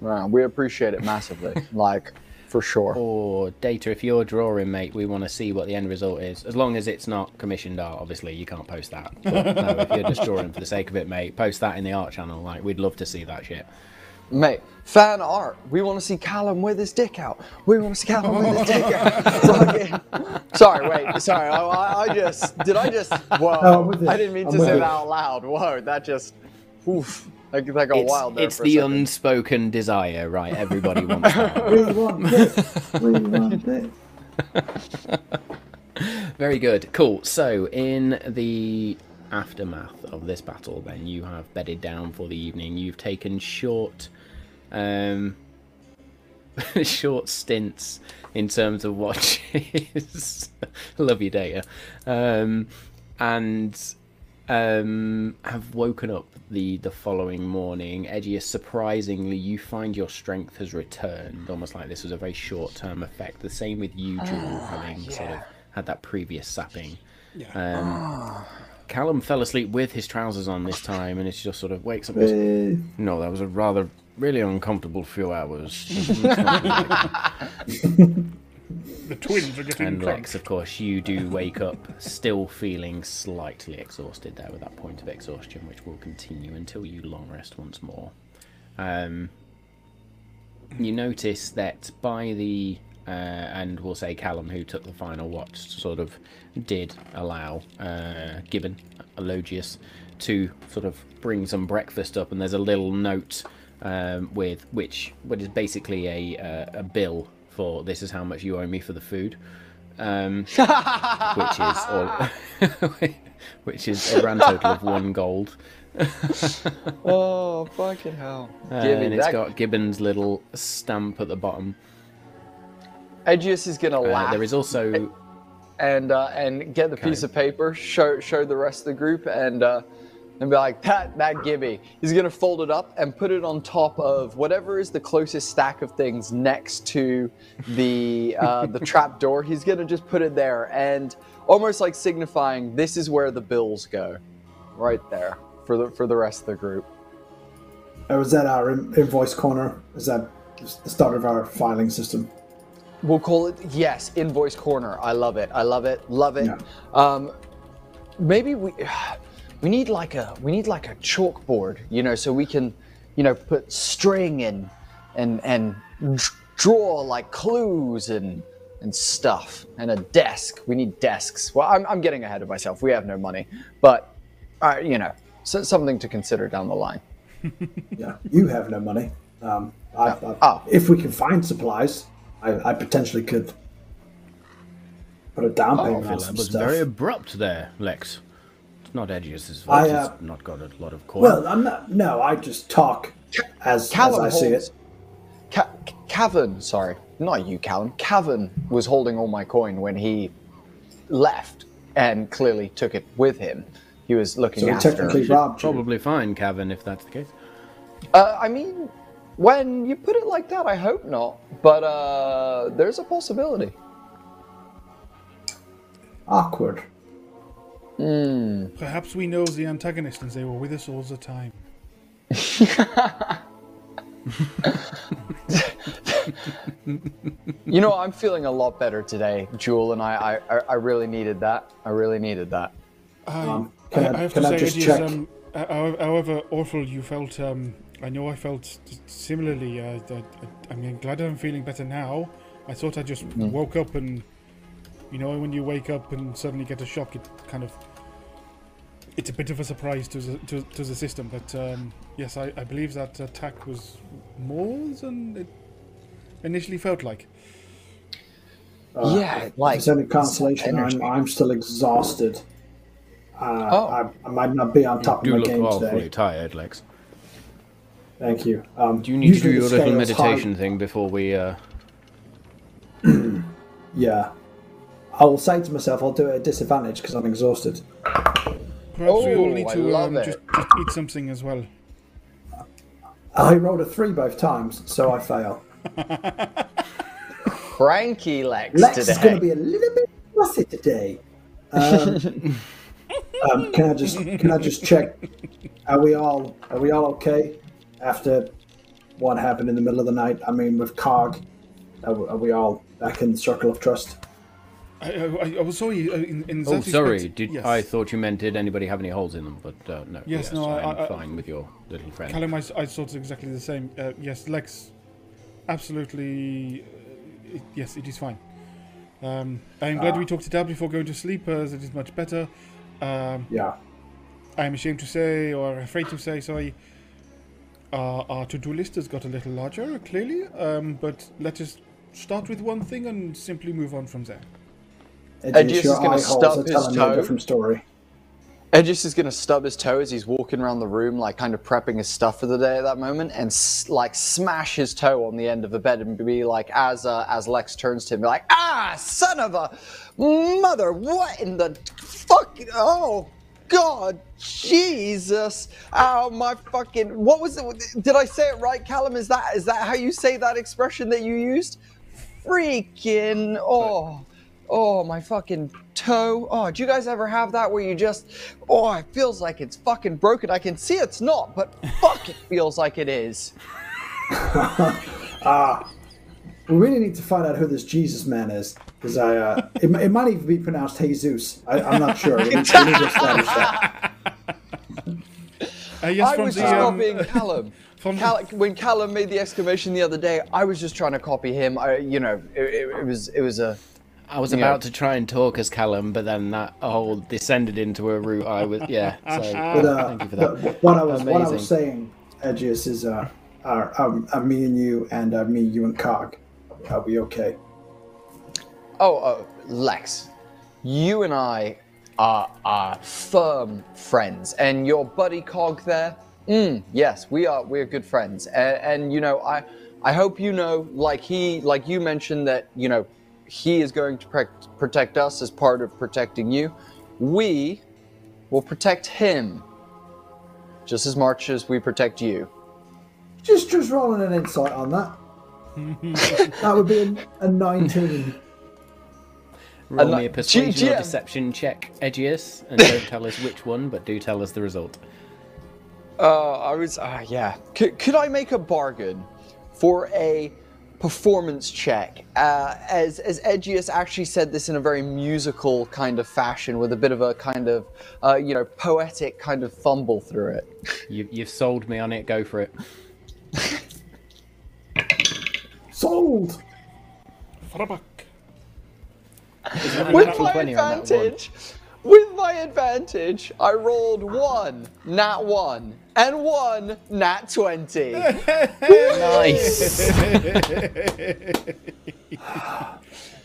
Right, we appreciate it massively. like for sure. Or data, if you're drawing, mate, we want to see what the end result is. As long as it's not commissioned art, obviously you can't post that. But no, if you're just drawing for the sake of it, mate, post that in the art channel. Like we'd love to see that shit. Mate, fan art. We want to see Callum with his dick out. We want to see Callum with his dick out. Sorry, wait. Sorry, I, I, just did. I just. Whoa! No, I'm with you. I didn't mean I'm to say you. that out loud. Whoa! That just. Oof. That, that got It's, wild it's the second. unspoken desire, right? Everybody wants that. We want this. We want this. Very good. Cool. So, in the aftermath of this battle, then you have bedded down for the evening. You've taken short, um, short stints in terms of watches. Love your data, um, and um, have woken up the the following morning. Edgious, surprisingly, you find your strength has returned, almost like this was a very short term effect. The same with you, Jewel, having sort of had that previous sapping. Um, Callum fell asleep with his trousers on this time, and it's just sort of wakes up. and goes, Eh, No, that was a rather really uncomfortable few hours. The twins are getting and drunk. Lex, of course, you do wake up still feeling slightly exhausted there with that point of exhaustion, which will continue until you long rest once more. Um, you notice that by the uh, and we'll say Callum, who took the final watch, sort of did allow uh, Gibbon, Elogius, to sort of bring some breakfast up, and there's a little note um, with which what is basically a uh, a bill for this is how much you owe me for the food, um, which is all, which is a grand total of one gold. Oh fucking hell! Uh, Give me and it's that. got Gibbon's little stamp at the bottom. Edgious is gonna Uh, laugh there is also and uh, and get the piece of paper, show show the rest of the group, and uh, and be like that that Gibby. He's gonna fold it up and put it on top of whatever is the closest stack of things next to the uh, the trap door. He's gonna just put it there and almost like signifying this is where the bills go, right there for the for the rest of the group. Or is that our invoice corner? Is that the start of our filing system? We'll call it yes, invoice corner. I love it. I love it. Love it. Yeah. Um, maybe we we need like a we need like a chalkboard, you know, so we can, you know, put string and and and draw like clues and and stuff and a desk. We need desks. Well, I'm I'm getting ahead of myself. We have no money, but uh, you know, so, something to consider down the line. Yeah, you have no money. Um, I, I, Oh. If we can find supplies, I, I potentially could put a down payment on That some was stuff. very abrupt there, Lex. It's not Edgious's I, fault. uh, He's not got a lot of coin. Well, I'm not. No, I just talk as, as I see it. Ca- Cavan, sorry, not you, Callum. Cavan was holding all my coin when he left, and clearly took it with him. He was looking So he after. technically robbed you. Probably fine, Cavan, if that's the case. Uh, I mean, when you put it like that, I hope not. But uh, there's a possibility. Awkward. Perhaps we know the antagonist and they were with us all the time. You know, I'm feeling a lot better today, Jewel, and I, I, I- I really needed that. I really needed that. I, Um, can I- I have can to I say, just it is, check? um, uh, however, however awful you felt, um, I know I felt similarly. Uh, I, I, I mean, glad I'm feeling better now. I thought I just Mm. woke up and You know, when you wake up and suddenly get a shock, it kind of it's a bit of a surprise to the, to, to the system. But um, yes, I, I believe that attack was more than it initially felt like. Uh, Yeah, like, there's any consolation, I'm. I'm still exhausted. Uh, Oh. I, I might not be on top Do of my game today. You look game awfully today. tired, Lex. Thank you. Um, Do you need to do usually your little scale's high- meditation thing before we? Uh... Yeah. I will say to myself, I'll do it at disadvantage because I'm exhausted. Perhaps we all Oh, need to um, just, just eat something as well. I rolled a three both times, so I fail. Cranky Lex, Lex today. is going to be a little bit fussy today. Um, um, can I just can I just check? Are we all are we all okay after what happened in the middle of the night? I mean, with Cog, are, are we all back in the circle of trust? I, I, I was sorry. uh, In, in Oh, sorry. respect, Did yes. I thought you meant did anybody have any holes in them? But uh, no. Yes, no, I- I'm I- I- fine with your little friend. Callum, I, s- I thought exactly the same. Uh, yes, Lex, absolutely. Uh, it, yes, it is fine. Um, I'm glad we talked it out before going to sleep, as it is much better. Um, Yeah. I am ashamed to say, or afraid to say, sorry. Uh, our to-do list has got a little larger, clearly. Um, but let us start with one thing and simply move on from there. Edgious, is gonna stub his a toe. different story. Edgious is going to stub his toe as he's walking around the room, like kind of prepping his stuff for the day at that moment, and s- like smash his toe on the end of the bed and be like, as uh, as Lex turns to him, be like, ah, son of a mother, what in the fuck? Oh, God, Jesus! Oh my fucking! What was it? Did I say it right, Callum? Is that is that how you say that expression that you used? Freaking! Oh. Oh, my fucking toe. Oh, do you guys ever have that where you just, oh, it feels like it's fucking broken? I can see it's not, but fuck, it feels like it is. We really need to find out who this Jesus man is, because I uh, it, it might even be pronounced Jesus. I, I'm not sure. We need, we need to establish that. Uh, yes, I from was the, just um, copying Callum. from the- Cal- when Callum made the exclamation the other day, I was just trying to copy him. I, you know, it, it, it was it was a. I was Yeah. about to try and talk as Callum, but then that whole descended into a route I was. Yeah. So But, uh, thank you for that. what I was what I was saying, Edgious, is uh, are, um, are me and you and uh, me, you and Cog. Are we okay? Oh, uh, Lex, you and I are, are firm friends, and your buddy Cog there. Mm, yes, we are. We are good friends, and, and you know, I I hope you know, like he, like you mentioned that you know, he is going to protect protect us as part of protecting you. We will protect him just as much as we protect you. Just just rolling an insight on that. that would be a, a 19. Roll and me a persuasion G- or deception check, Edgious, and don't tell us which one, but do tell us the result. Uh, I was, uh, yeah. Could, could I make a bargain for a performance check? Uh, as as Edgious actually said this in a very musical kind of fashion, with a bit of a kind of, uh, you know, poetic kind of fumble through it. You, you've sold me on it. Go for it. Sold. Farabak. With natural my 20 on that one. advantage, with my advantage, I rolled one, nat one, and one, nat twenty. Nice.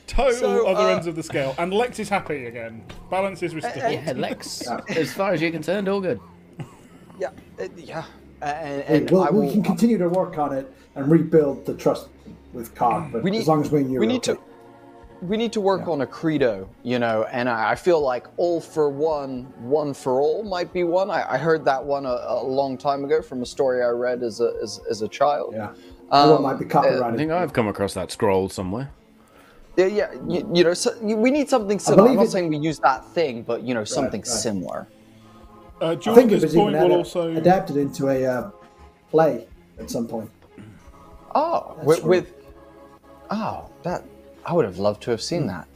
Total So, other uh, ends of the scale. And Lex is happy again. Balance is restored. yeah, Lex. As far as you're concerned, all good. yeah, uh, yeah. And, and we'll, I we can continue to work on it and rebuild the trust with Cog, but We need- as long as we and you we are need okay. to we need to work on a credo you know and I, I feel like all for one one for all might be one i, I heard that one a, a long time ago from a story i read as a as, as a child Yeah. Um, Um, might be copyrighted. I think I've come across that scroll somewhere. yeah yeah you, you know so, we need something similar i'm not it- saying we use that thing but you know something right. similar Uh, I think it was even ad- also. adapted into a uh, play at some point. oh That's with, true. with oh that i would have loved to have seen that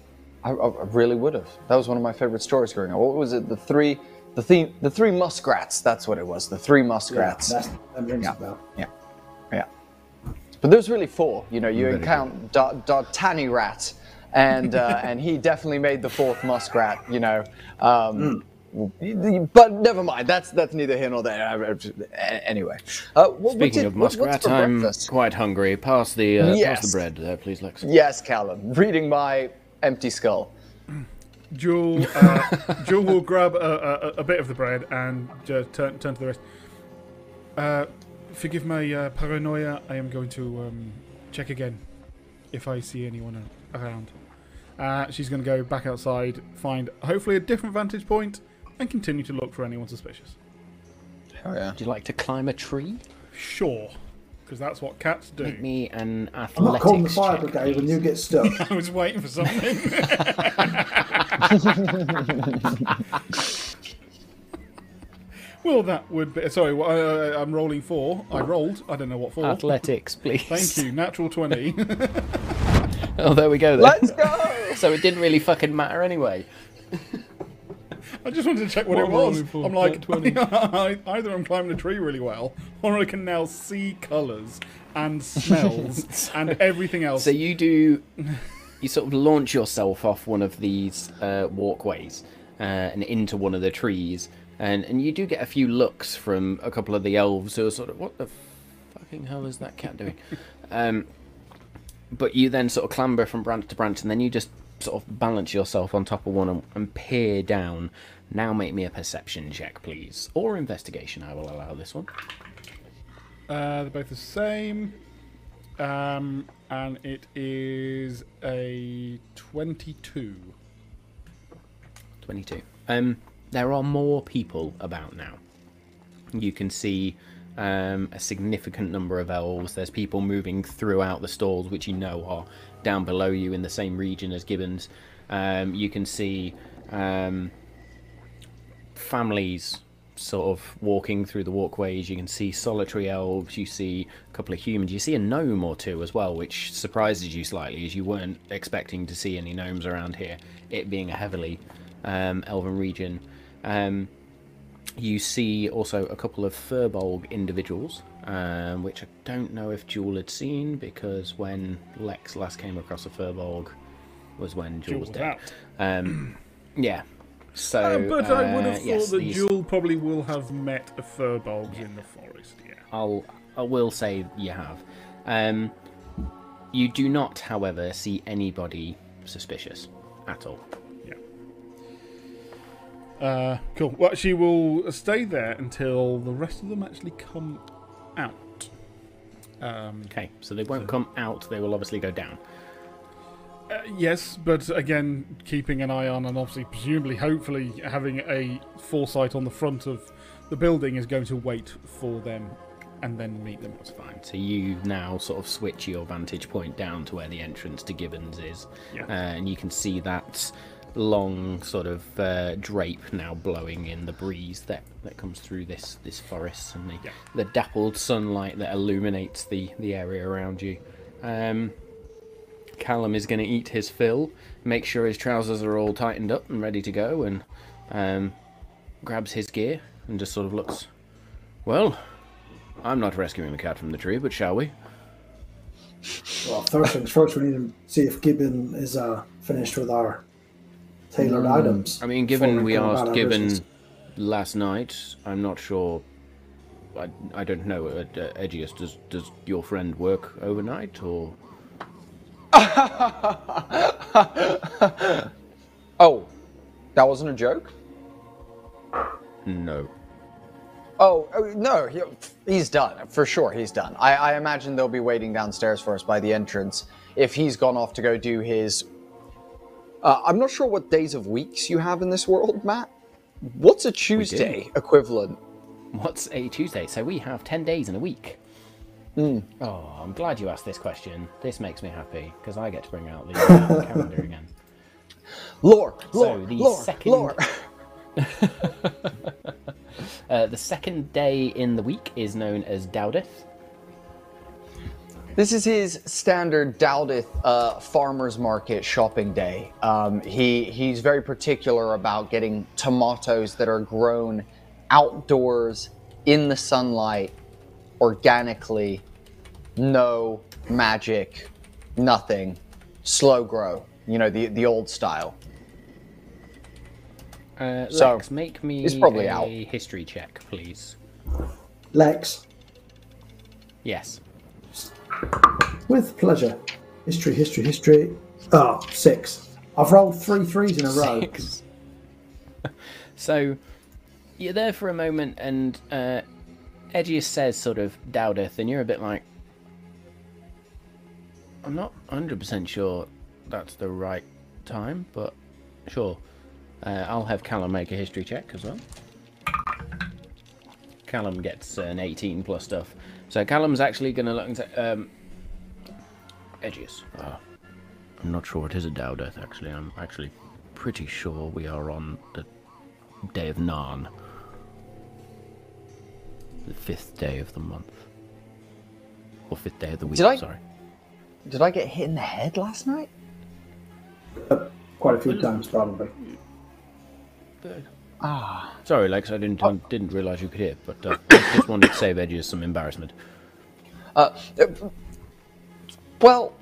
I, I really would have that was one of my favorite stories growing up what was it the three the theme the three muskrats that's what it was the three Yeah, muskrats that's, that rings Yeah. a bell. Yeah, yeah. But there's really four. You know, you Very encounter D'Artagnan Rat, and uh, and he definitely made the fourth muskrat. You know. Um, But never mind. That's that's neither here nor there. Anyway, uh, what, what Speaking did- of what- muskrat, I'm breakfast? quite hungry. Pass the uh, pass the bread there, please, Lex. Yes, Callum. Reading my empty skull. Jewel, uh, Jewel will grab a, a, a bit of the bread and uh, turn, turn to the rest. Uh, forgive my uh, paranoia. I am going to um, check again if I see anyone around. Uh, she's going to go back outside, find hopefully a different vantage point, and continue to look for anyone suspicious. Oh yeah. Would you like to climb a tree? Sure, because that's what cats do. Make me an athletics I'm not calling the fire check, brigade when please. you get stuck. I was waiting for something. well, that would be. Sorry, well, uh, I'm rolling four. I rolled. I don't know what for. Athletics, please. Thank you. Natural 20. Oh, there we go. Then. Let's go. So it didn't really fucking matter anyway. I just wanted to check what, What it was. for? I'm like, either I'm climbing a tree really well, or I can now see colours and smells and everything else. So you do, you sort of launch yourself off one of these uh, walkways uh, and into one of the trees, and and you do get a few looks from a couple of the elves who are sort of, what the fucking hell is that cat doing? um, but you then sort of clamber from branch to branch, and then you just sort of balance yourself on top of one and, and peer down. Now make me a perception check, please, or investigation. I will allow this one. Uh, they're both the same. Um, and it is a 22. 22. Um, there are more people about now. You can see um, a significant number of elves. There's people moving throughout the stalls, which you know are down below you in the same region as Gibbons. Um, you can see um, families sort of walking through the walkways. You can see solitary elves. You see a couple of humans. You see a gnome or two as well, which surprises you slightly, as you weren't expecting to see any gnomes around here. It being a heavily um, elven region. Um, you see also a couple of Firbolg individuals, um, which I don't know if Jewel had seen because when Lex last came across a Firbolg was when Jewel, Jewel was dead. Um, yeah. So, Uh, but I would have uh, thought yes, that these- Jewel probably will have met a firbolg in the forest. Yeah. I'll I will say you have. Um, you do not, however, see anybody suspicious at all. Yeah. Uh, cool. Well, she will stay there until the rest of them actually come out. Um, Okay, so they won't come out. They will obviously go down. uh, yes, but again, keeping an eye on and obviously, presumably, hopefully, having a foresight on the front of the building is going to wait for them and then meet them. That's fine. So you now sort of switch your vantage point down to where the entrance to Gibbons is, Yeah. uh, and you can see that long sort of uh, drape now blowing in the breeze that, that comes through this this forest and the, Yeah. the dappled sunlight that illuminates the the area around you. Um, Callum is going to eat his fill, make sure his trousers are all tightened up and ready to go, and um, grabs his gear and just sort of looks. Well, I'm not rescuing the cat from the tree, but shall we? Well, first things first, we need to see if Gibbon is uh, finished with our tailored Hmm. items. I mean, given we asked given Gibbon business. last night, I'm not sure. I, I don't know. Uh, uh, Edgious, does does your friend work overnight or? Oh, that wasn't a joke. No. Oh, oh, no, he, he's done for sure. He's done. I, I imagine they'll be waiting downstairs for us by the entrance. If he's gone off to go do his, uh, I'm not sure what days of weeks you have in this world, Matt. What's a Tuesday equivalent? What's a Tuesday? So we have ten days in a week. Oh, I'm glad you asked this question. This makes me happy because I get to bring out the uh, calendar again. Lore, lore, the lore, second- lore. Uh, the second day in the week is known as Dowdith. This is his standard Dowdith uh, farmers market shopping day. Um, he he's very particular about getting tomatoes that are grown outdoors in the sunlight, organically, no magic, nothing, slow grow. you know, the the old style. Uh, So, make me it's probably a out. history check, please. Lex, Yes. With pleasure. History, history, history. Ah, six. I've rolled three threes in a row. Six. so you're there for a moment, and uh, Edgious says, sort of, Dowdeth, and you're a bit like, I'm not 100% sure that's the right time, but sure. Uh, I'll have Callum make a history check as well. Callum gets an 18 plus stuff. So Callum's actually going to look into say, um, Edgious. Uh, I'm not sure it is a Dowdeth, actually. I'm actually pretty sure we are on the day of Narn. The fifth day of the month. Or fifth day of the week, Did I- sorry. Did I get hit in the head last night? Quite a few times, probably. Ah, Sorry, Lex, I didn't I didn't realise you could hear, but uh, I just wanted to save Edgious some embarrassment. Uh, well,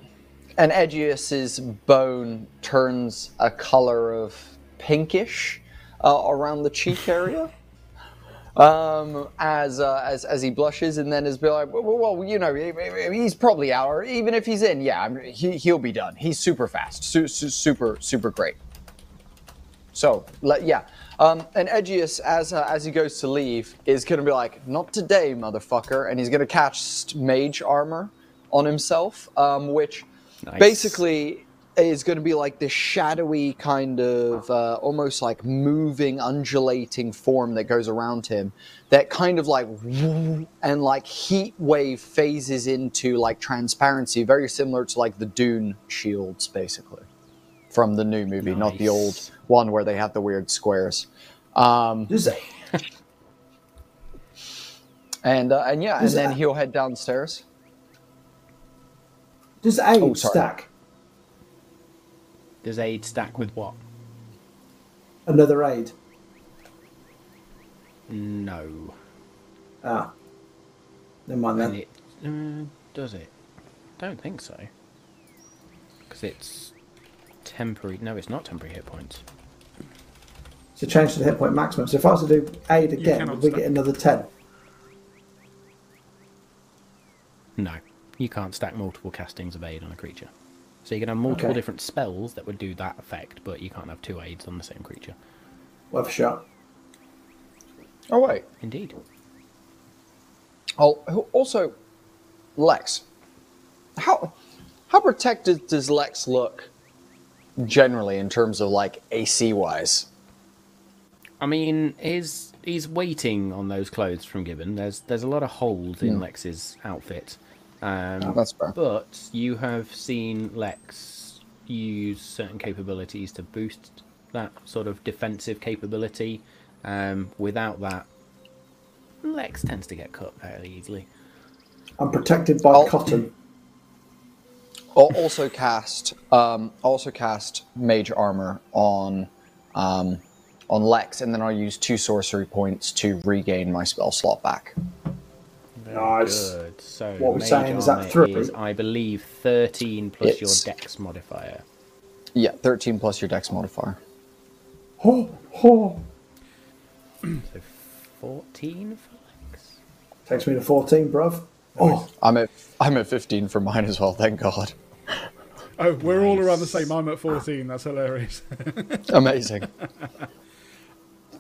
and Edgious's bone turns a color of pinkish uh, around the cheek area. Um, as, uh, as as he blushes, and then is be like, well, well, you know, he- he- he's probably out, or even if he's in, yeah, I mean, he he'll be done. He's super fast, su- su- super super great. So, le- yeah. Um, and Edgious, as uh, as he goes to leave, is gonna be like, "Not today, motherfucker!" And he's gonna cast mage armor on himself, um, which Nice. basically is gonna be like this shadowy kind of, uh, almost like moving, undulating form that goes around him. That kind of like, and like heat wave phases into like transparency, very similar to like the Dune shields, basically from the new movie, not the old one where they have the weird squares. Um, Does it? and uh, and yeah, Does and then that- he'll head downstairs. Does aid Oh, stack? Does aid stack with what? Another aid. No. Ah. Never mind And then. it uh, does it? Don't think so. Because it's temporary. No, it's not temporary hit points. So change to the hit point maximum. So if I was to do aid again, would we stack. get another 10? No, you can't stack multiple castings of aid on a creature. So you can have multiple Okay. different spells that would do that effect, but you can't have two aids on the same creature. Worth a shot. Oh wait. Indeed. Oh, also, Lex. How how protected does Lex look generally in terms of like AC wise? I mean, he's he's waiting on those clothes from Gibbon. There's there's a lot of holes in Lex's outfit. Um, That's fair. But you have seen Lex use certain capabilities to boost that sort of defensive capability. Um, without that, Lex tends to get cut fairly easily. I'm protected by I'll- cotton. I'll also cast um, also cast mage armor on um, on Lex, and then I'll use two sorcery points to regain my spell slot back. Nice. Good. So What we're mage saying is that three? is, I believe, thirteen plus It's- your Dex modifier. Yeah, thirteen plus your Dex modifier. Oh, oh. So fourteen for Lex. Takes me to 14, bruv. Oh, I'm at I'm at fifteen for mine as well. Thank God. Oh, we're all around the same. I'm at 14. That's hilarious. Amazing. out of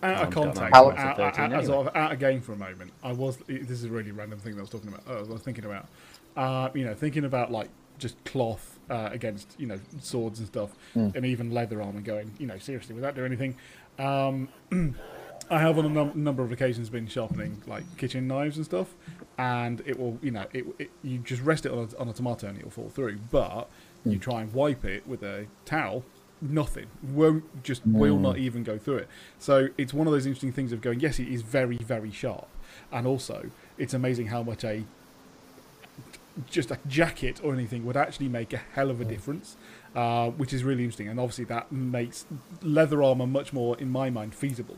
I've got context, nine points for out, 13 out, out, anyway. sort of out of game for a moment. I was. This is a really random thing that I was talking about. Uh, I was thinking about. Uh, you know, thinking about like just cloth uh, against you know swords and stuff, and even leather armor. Going, you know, seriously, would that do anything? Um, I have on a num- number of occasions been sharpening like kitchen knives and stuff, and it will, you know, it, it you just rest it on a, on a tomato and it will fall through. But you hmm. try and wipe it with a towel, nothing won't just will hmm. not even go through it. So it's one of those interesting things of going. Yes, it is very very sharp, and also it's amazing how much a just a jacket or anything would actually make a hell of a hmm. difference, uh, which is really interesting. And obviously, that makes leather armor much more, in my mind, feasible.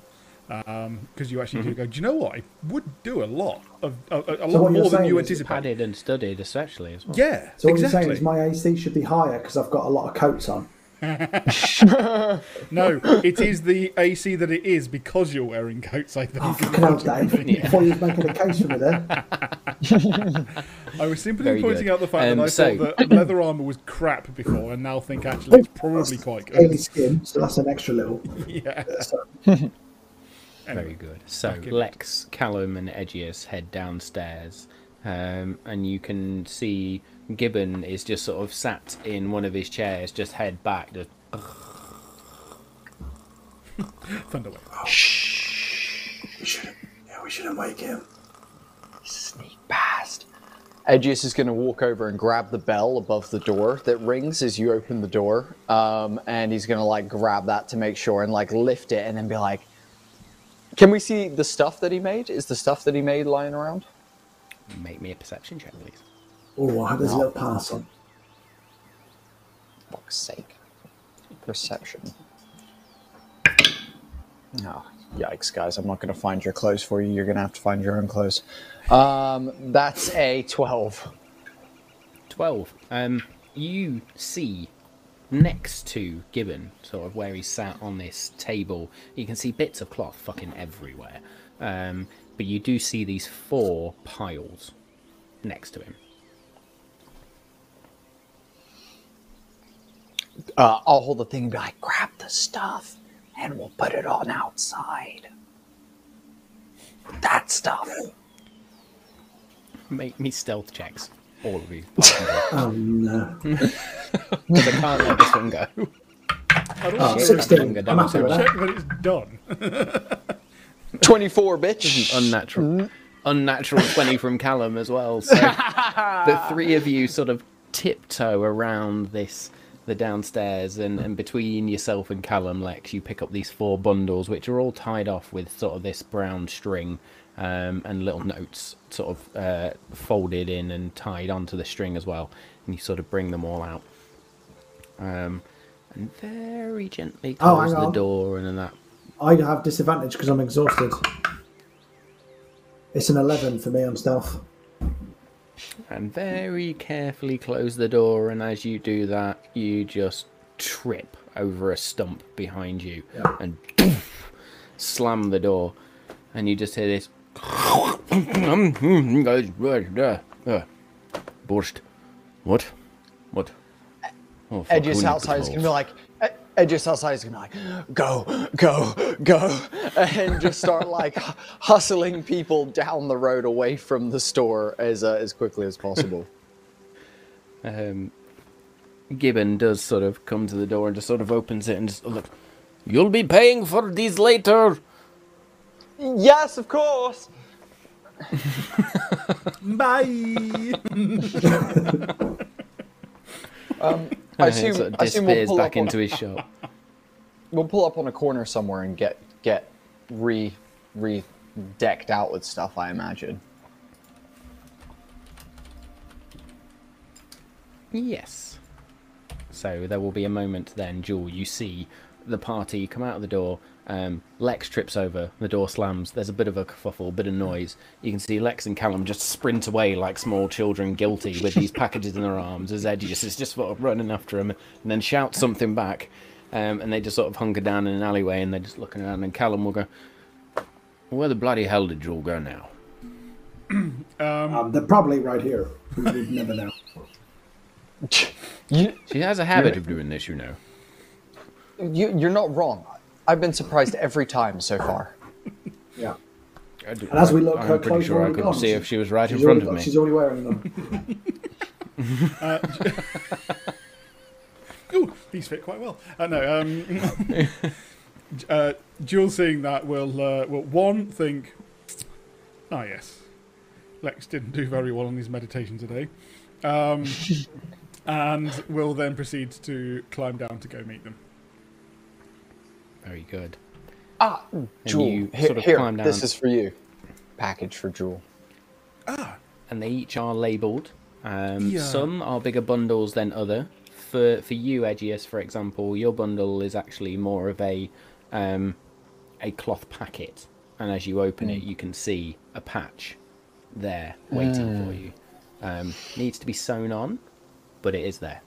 Because you actually do go, do you know what? It would do a lot of a, a, a So lot more than you is anticipate. Padded and studied, especially as well. Yeah, so what exactly. you're saying is my AC should be higher because I've got a lot of coats on. No, it is the AC that it is because you're wearing coats. I think. Oh, fucking hell, Dave. Before you was making a case for me there. I was simply Very pointing good. out the fact Um, that I so- thought that leather armor was crap before, and now think actually it's probably quite good. skin, so that's an extra little. Yeah. So, Very good. So back in. Lex, Callum, and Edgious head downstairs, um, and you can see Gibbon is just sort of sat in one of his chairs, just head back. Just, Thunderwave. we shouldn't, yeah, we shouldn't wake him. Sneak past. Edgious is going to walk over and grab the bell above the door that rings as you open the door, um, and he's going to like grab that to make sure and like lift it and then be like, "Can we see the stuff that he made? Is the stuff that he made lying around?" make me a perception check, please. Oh, I does his little pass on. fuck's sake. Perception. No, yikes, guys! I'm not going to find your clothes for you. You're going to have to find your own clothes. Um, that's a twelve. 12. Um, you see next to Gibbon, sort of where he sat on this table, you can see bits of cloth fucking everywhere. Um, but you do see these four piles next to him. Uh, I'll hold the thing and be like, grab the stuff, and we'll put it on outside. That stuff. Make me stealth checks, all of you. Oh, no. Because I can't let this one go. Oh, 16. Longer I'm happy with that. check that it's done. 24, bitch. unnatural mm. unnatural 20 from Callum as well. So the three of you sort of tiptoe around this the downstairs and, and between yourself and Callum Lex you pick up these four bundles which are all tied off with sort of this brown string um, and little notes sort of uh, folded in and tied onto the string as well and you sort of bring them all out um, and very gently Oh, close hang the door and then that I have disadvantage because I'm exhausted. It's an 11 for me on stealth. and very carefully close the door and as you do that you just trip over a stump behind you Yeah. and slam the door and you just hear this Borscht. What? What? Oh, Edgious outside is to be like, Ed- Edgious outside is to be like, go, go, go, and just start like hustling people down the road away from the store as uh, as quickly as possible. um, Gibbon does sort of come to the door and just sort of opens it and just look. You'll be paying for these later. Yes, of course. Bye. Um, I And assume, sort of I assume we'll disappears pull, back up on, into his shop. we'll pull up on a corner somewhere and get get re re decked out with stuff. I imagine. Yes. So there will be a moment then, Jewel, you see the party come out of the door. Um, Lex trips over, the door slams, there's a bit of a kerfuffle, a bit of noise. You can see Lex and Callum just sprint away like small children guilty with these packages in their arms as Edgious is just sort of running after them and then shouts something back. Um, and they just sort of hunker down in an alleyway and they're just looking around and Callum will go, Where the bloody hell did Jewel go now? Um, they're probably right here. We would never know. She has a habit of doing this, you know. You you're not wrong. I've been surprised every time so far. Yeah. I do- And as we look, I'm her pretty clothes sure I already couldn't gone. see if she was right in front already of got- me. She's already wearing them. Ooh, these fit quite well. Uh, no, um, uh, Jules seeing that will, uh, will one think, ah yes, Lex didn't do very well on his meditation today, um, and will then proceed to climb down to go meet them. Very good. Ah, Jewel, you here, sort of here, climb this is for you. Package for Jewel. Ah. And they each are labelled. Um, Yeah. Some are bigger bundles than other. For for you, Edgious, for example, your bundle is actually more of a um, a cloth packet, and as you open it, you can see a patch there waiting for you. Um, needs to be sewn on, but it is there.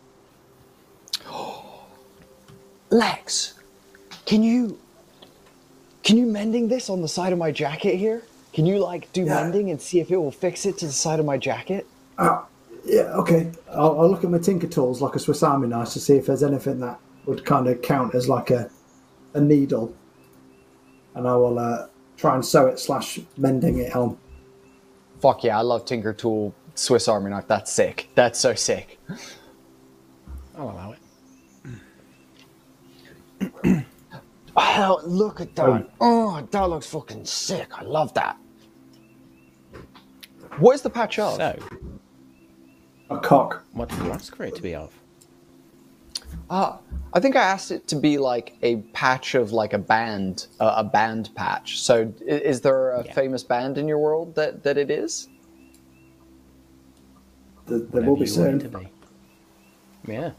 Lex, can you can you mending this on the side of my jacket here? Can you like do Yeah. mending and see if it will fix it to the side of my jacket? Yeah, okay. I'll, I'll look at my Tinker Tools like a Swiss Army knife to see if there's anything that would kind of count as like a, a needle. And I will uh, try and sew it slash mending it on. Fuck yeah, I love Tinker Tool Swiss Army knife. That's sick. That's so sick. I'll allow it. Oh, look at that. Oh, that looks fucking sick. I love that. What is the patch of? So, A cock. what did you ask for it to be of? Ah, I think I asked it to be like a patch of like a band, uh, a band patch. So, is there a Yeah. famous band in your world that that it is? There, there will be you to soon. be. Yeah,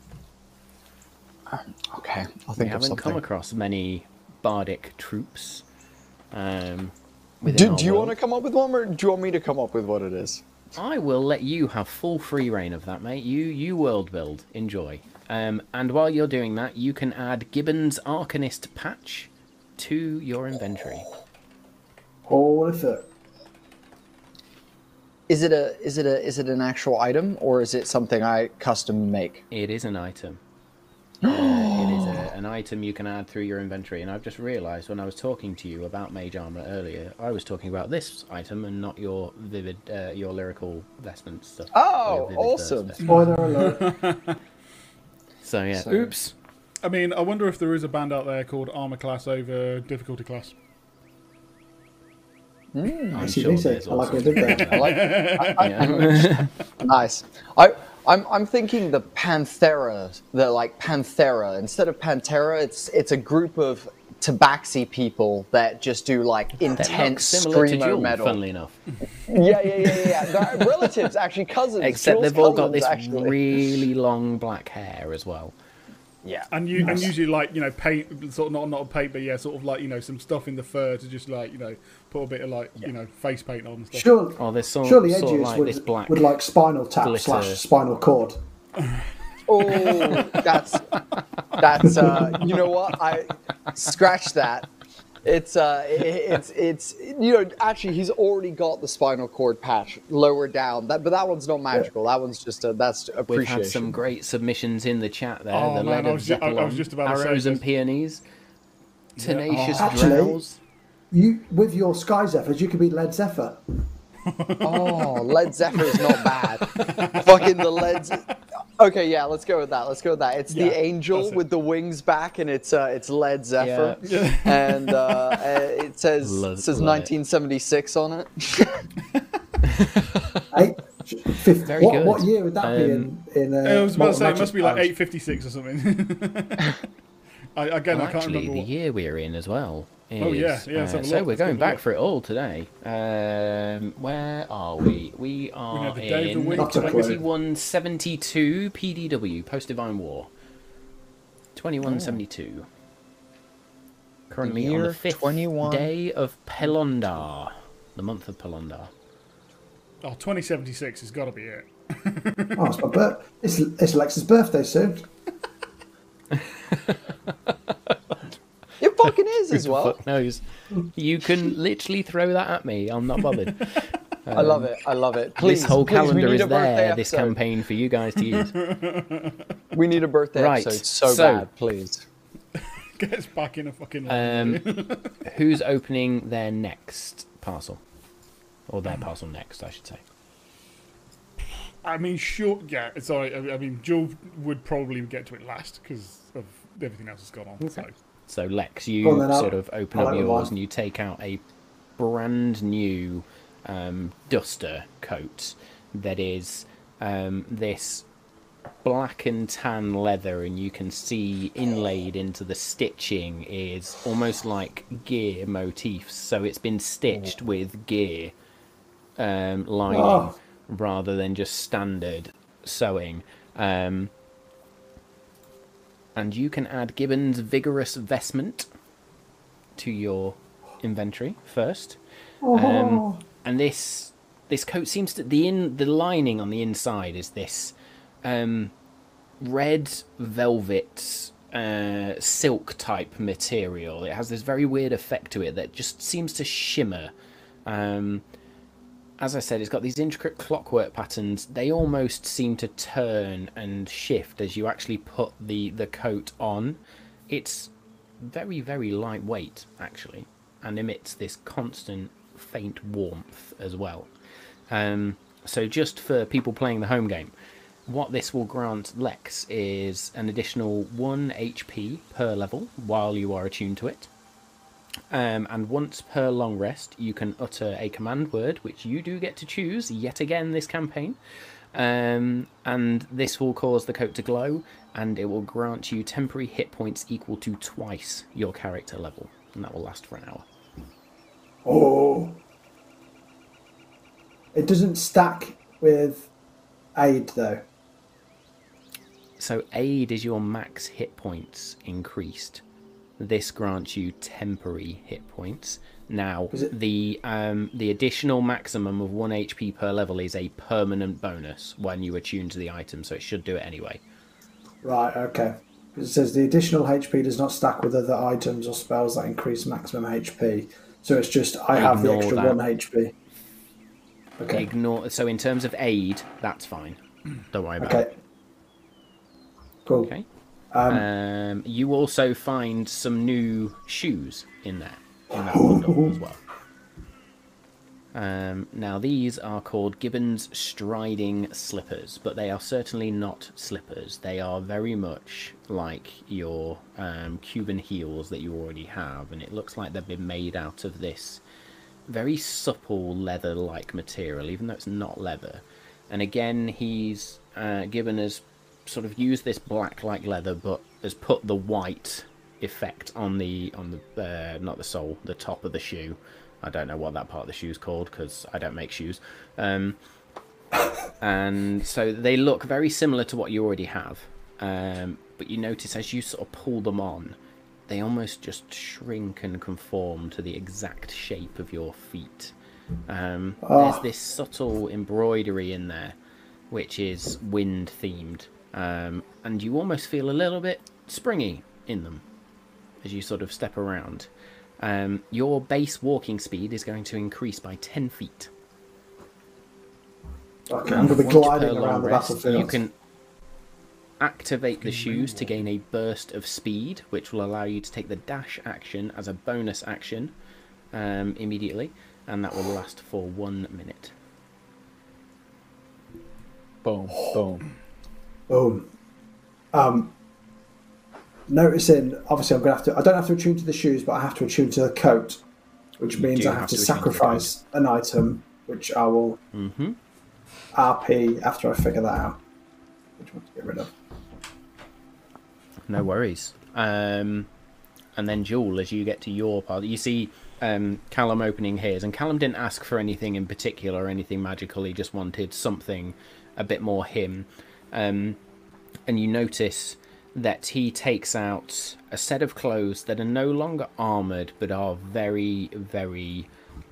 Okay, I'll we think of haven't come across many bardic troops. Um, Do, do you world. want to come up with one, or do you want me to come up with what it is? I will let you have full free reign of that, mate. You you world build, enjoy. Um, and while you're doing that, you can add Gibbon's Arcanist patch to your inventory. Holy fuck. Is it a is it a is it an actual item, or is it something I custom make? It is an item. Uh, it is a, an item you can add through your inventory, and I've just realised when I was talking to you about mage armor earlier, I was talking about this item and not your vivid, uh, your lyrical vestment stuff. Oh, your Vivid Verse awesome. vestment. Spoiler alert. So yeah, So- oops. I mean, I wonder if there is a band out there called Armor Class over Difficulty Class. I'm I see, sure I like also it, did they? I like. I, I, Yeah. Nice. I I'm I'm thinking the Panthera, the like Panthera instead of Pantera. It's it's a group of Tabaxi people that just do like intense similar to screamo Jewel, metal. funnily enough. Yeah, yeah, yeah, yeah. They're relatives, actually, cousins. Except Jewel's they've all got cousins, this actually. really long black hair as well. Yeah. And you and usually like you know paint sort of not not paint but yeah sort of like you know some stuff in the fur to just like you know put a bit of like you know face paint on and stuff. Surely, Oh, there's sort, surely sort of Edgious like would, this black. would like Spinal Tap glitter. slash Spinal Cord. Oh, that's that's uh, you know what? I scratch that. It's uh, it, it's it's you know actually he's already got the spinal cord patch lower down. That but that one's not magical. That one's just a that's We've had some great submissions in the chat there. Oh, the man, I was ju- I- I was just about to say arrows and peonies, tenacious Oh. Actually- drowls. You with your Sky Zephyrs, you could be Led Zephyr. Oh, Led Zeppelin is not bad. Fucking the Led. Okay, yeah, let's go with that. Let's go with that. It's Yeah, the angel it. with the wings back, and it's uh, it's Led Zephyr, Yeah. and uh, uh, it says Love- it says love 1976 on it. Eight, fifth, Very what, good. what year would that be Um, in? in uh, I was about to say it must be like 856 or something. I, again, Well, I can't actually, remember the what. year we're in as well. Oh, yeah, yeah, uh, so we're Let's going back for it all today. Um, where are we? We are know the day of the in week, Not a clue. 2172 PDW, Post Divine War. 2172. Currently on the fifth 21. day of Pelondar, the month of Pelondar. Oh, 2076 has got to be it. Oh, it's my birth. It's, it's Alexa's birthday soon. It as well. Knows. You can literally throw that at me. I'm not bothered. I love it. I love it. Please, this whole please, calendar is a birthday there, this episode. campaign for you guys to use. We need a birthday Right, episode so, so- bad, please. Gets back in a fucking. Um, who's opening their next parcel? Or their parcel next, I should say. I mean, sure, yeah. Sorry, I I mean, Joel would probably get to it last because of everything else that's gone on. So, So, Lex, you on then, I'll- sort of open I'll up yours and you take out a brand new um, duster coat that is um, this black and tan leather, and you can see inlaid into the stitching is almost like gear motifs. So, it's been stitched with gear um, lining Oh. rather than just standard sewing. Um, and you can add Gibbon's vigorous vestment to your inventory first. Oh, Um, and this this coat seems to the in the lining on the inside is this um, red velvet uh, silk type material. It has this very weird effect to it that just seems to shimmer. Um, as I said, it's got these intricate clockwork patterns. They almost seem to turn and shift as you actually put the, the coat on. It's very, very lightweight, actually, and emits this constant faint warmth as well. Um, so, just for people playing the home game, what this will grant Lex is an additional 1 HP per level while you are attuned to it. Um, and once per long rest, you can utter a command word, which you do get to choose yet again this campaign. Um, and this will cause the coat to glow, and it will grant you temporary hit points equal to twice your character level, and that will last for an hour. Oh. It doesn't stack with aid though. So aid is your max hit points increased. This grants you temporary hit points. Now, the um, the additional maximum of one HP per level is a permanent bonus when you attune to the item, so it should do it anyway. Right, okay. It says the additional HP does not stack with other items or spells that increase maximum HP. So it's just I have the extra that. one HP. Okay. Ignore. So in terms of aid, that's fine. Don't worry about Okay. it. Cool. Okay. Um, you also find some new shoes in there in that bundle as well. Um, now these are called Gibbons Striding Slippers, but they are certainly not slippers. They are very much like your um, Cuban heels that you already have, and it looks like they've been made out of this very supple leather-like material, even though it's not leather. And again, he's uh, Gibbon has sort of used this black-like leather, but has put the white effect on the on the uh, not the sole, the top of the shoe. I don't know what that part of the shoe is called because I don't make shoes. Um, and so they look very similar to what you already have. Um, but you notice as you sort of pull them on, they almost just shrink and conform to the exact shape of your feet. Um, There's this subtle embroidery in there, which is wind themed, um, and you almost feel a little bit springy in them as you sort of step around. Um, your base walking speed is going to increase by 10 feet. Okay, I'm going to be gliding around the rest, battlefield. You can activate the shoes to gain a burst of speed, which will allow you to take the dash action as a bonus action um, immediately, and that will last for one minute. Boom, boom. Boom. Um, noticing, obviously, I'm going to have to. I don't have to attune to the shoes, but I have to attune to the coat, which You means I have, have to, to sacrifice an item, which I will Mm-hmm. RP after I figure that out. Which one to get rid of? No worries. Um, and then Jewel, as you get to your part, you see um, Callum opening his, and Callum didn't ask for anything in particular or anything magical. He just wanted something a bit more him. Um, and you notice that he takes out a set of clothes that are no longer armored, but are very, very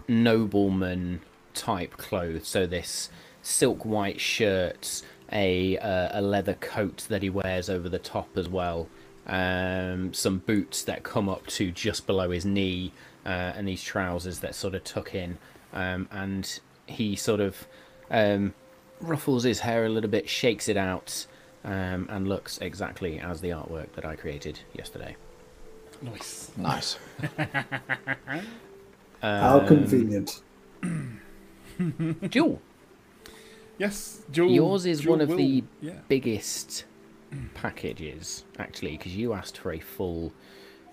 nobleman type clothes. So this silk white shirt, a uh, a leather coat that he wears over the top as well, um, some boots that come up to just below his knee, uh, and these trousers that sort of tuck in, um, and he sort of um, ruffles his hair a little bit, shakes it out, um, and looks exactly as the artwork that I created yesterday. Nice. Nice. How Um, convenient. Jewel, Yes, Jewel. yours is Jewel one of will- the Yeah. biggest packages actually because you asked for a full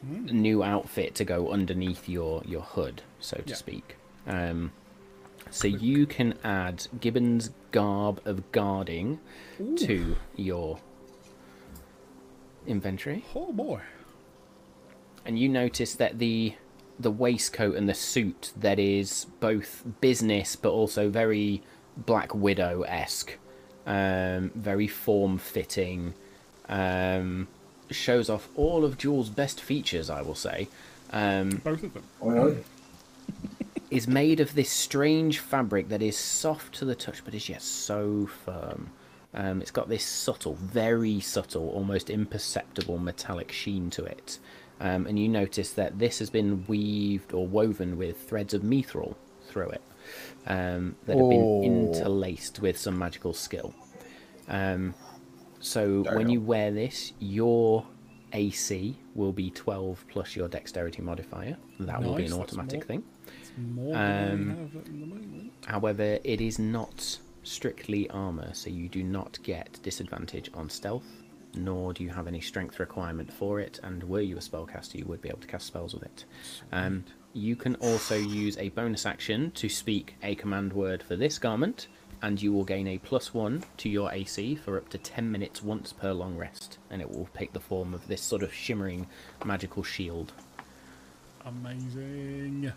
new outfit to go underneath your your hood so to Yeah. speak um so you can add gibbon's garb of guarding to your inventory Oh boy. and you notice that the the waistcoat and the suit that is both business but also very Black Widow esque, um, very form fitting, um, shows off all of Jewel's best features. I will say, um, Both of them. Well, is made of this strange fabric that is soft to the touch but is yet so firm. Um, it's got this subtle, very subtle, almost imperceptible metallic sheen to it. Um, and you notice that this has been weaved or woven with threads of mithril through it um, that have been Oh. interlaced with some magical skill. Um, so when you wear this, your AC will be 12 plus your dexterity modifier. That will be an automatic thing. It's more than Um, I have at the moment. However, it is not strictly armor, so you do not get disadvantage on stealth, nor do you have any strength requirement for it. And were you a spellcaster, you would be able to cast spells with it. Um, you can also use a bonus action to speak a command word for this garment, and you will gain a plus one to your AC for up to 10 minutes once per long rest. And it will take the form of this sort of shimmering magical shield. Amazing.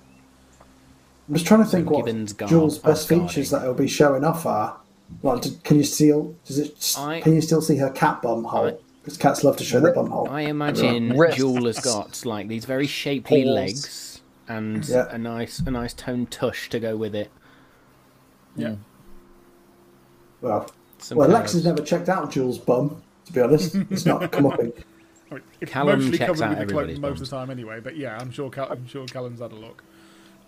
I'm just trying to think what Gibbons Guard- Jewel's oh, best Guarding. features that it'll be showing off are. Like, d- can you still does it? I- can you still see her cat bum hole? Because cats love to show their bum hole. I imagine Wrists. Jewel has got like these very shapely Paws. legs and Yeah. a nice a nice toned tush to go with it. Yeah. Hmm. Well, Some well, Lex has never checked out Jewel's bum. To be honest, it's not come up in. I mean, it's Callum mostly checks covered out with everybody's most bums. of the time anyway. But yeah, I'm sure Cal- I'm sure Callum's had a look.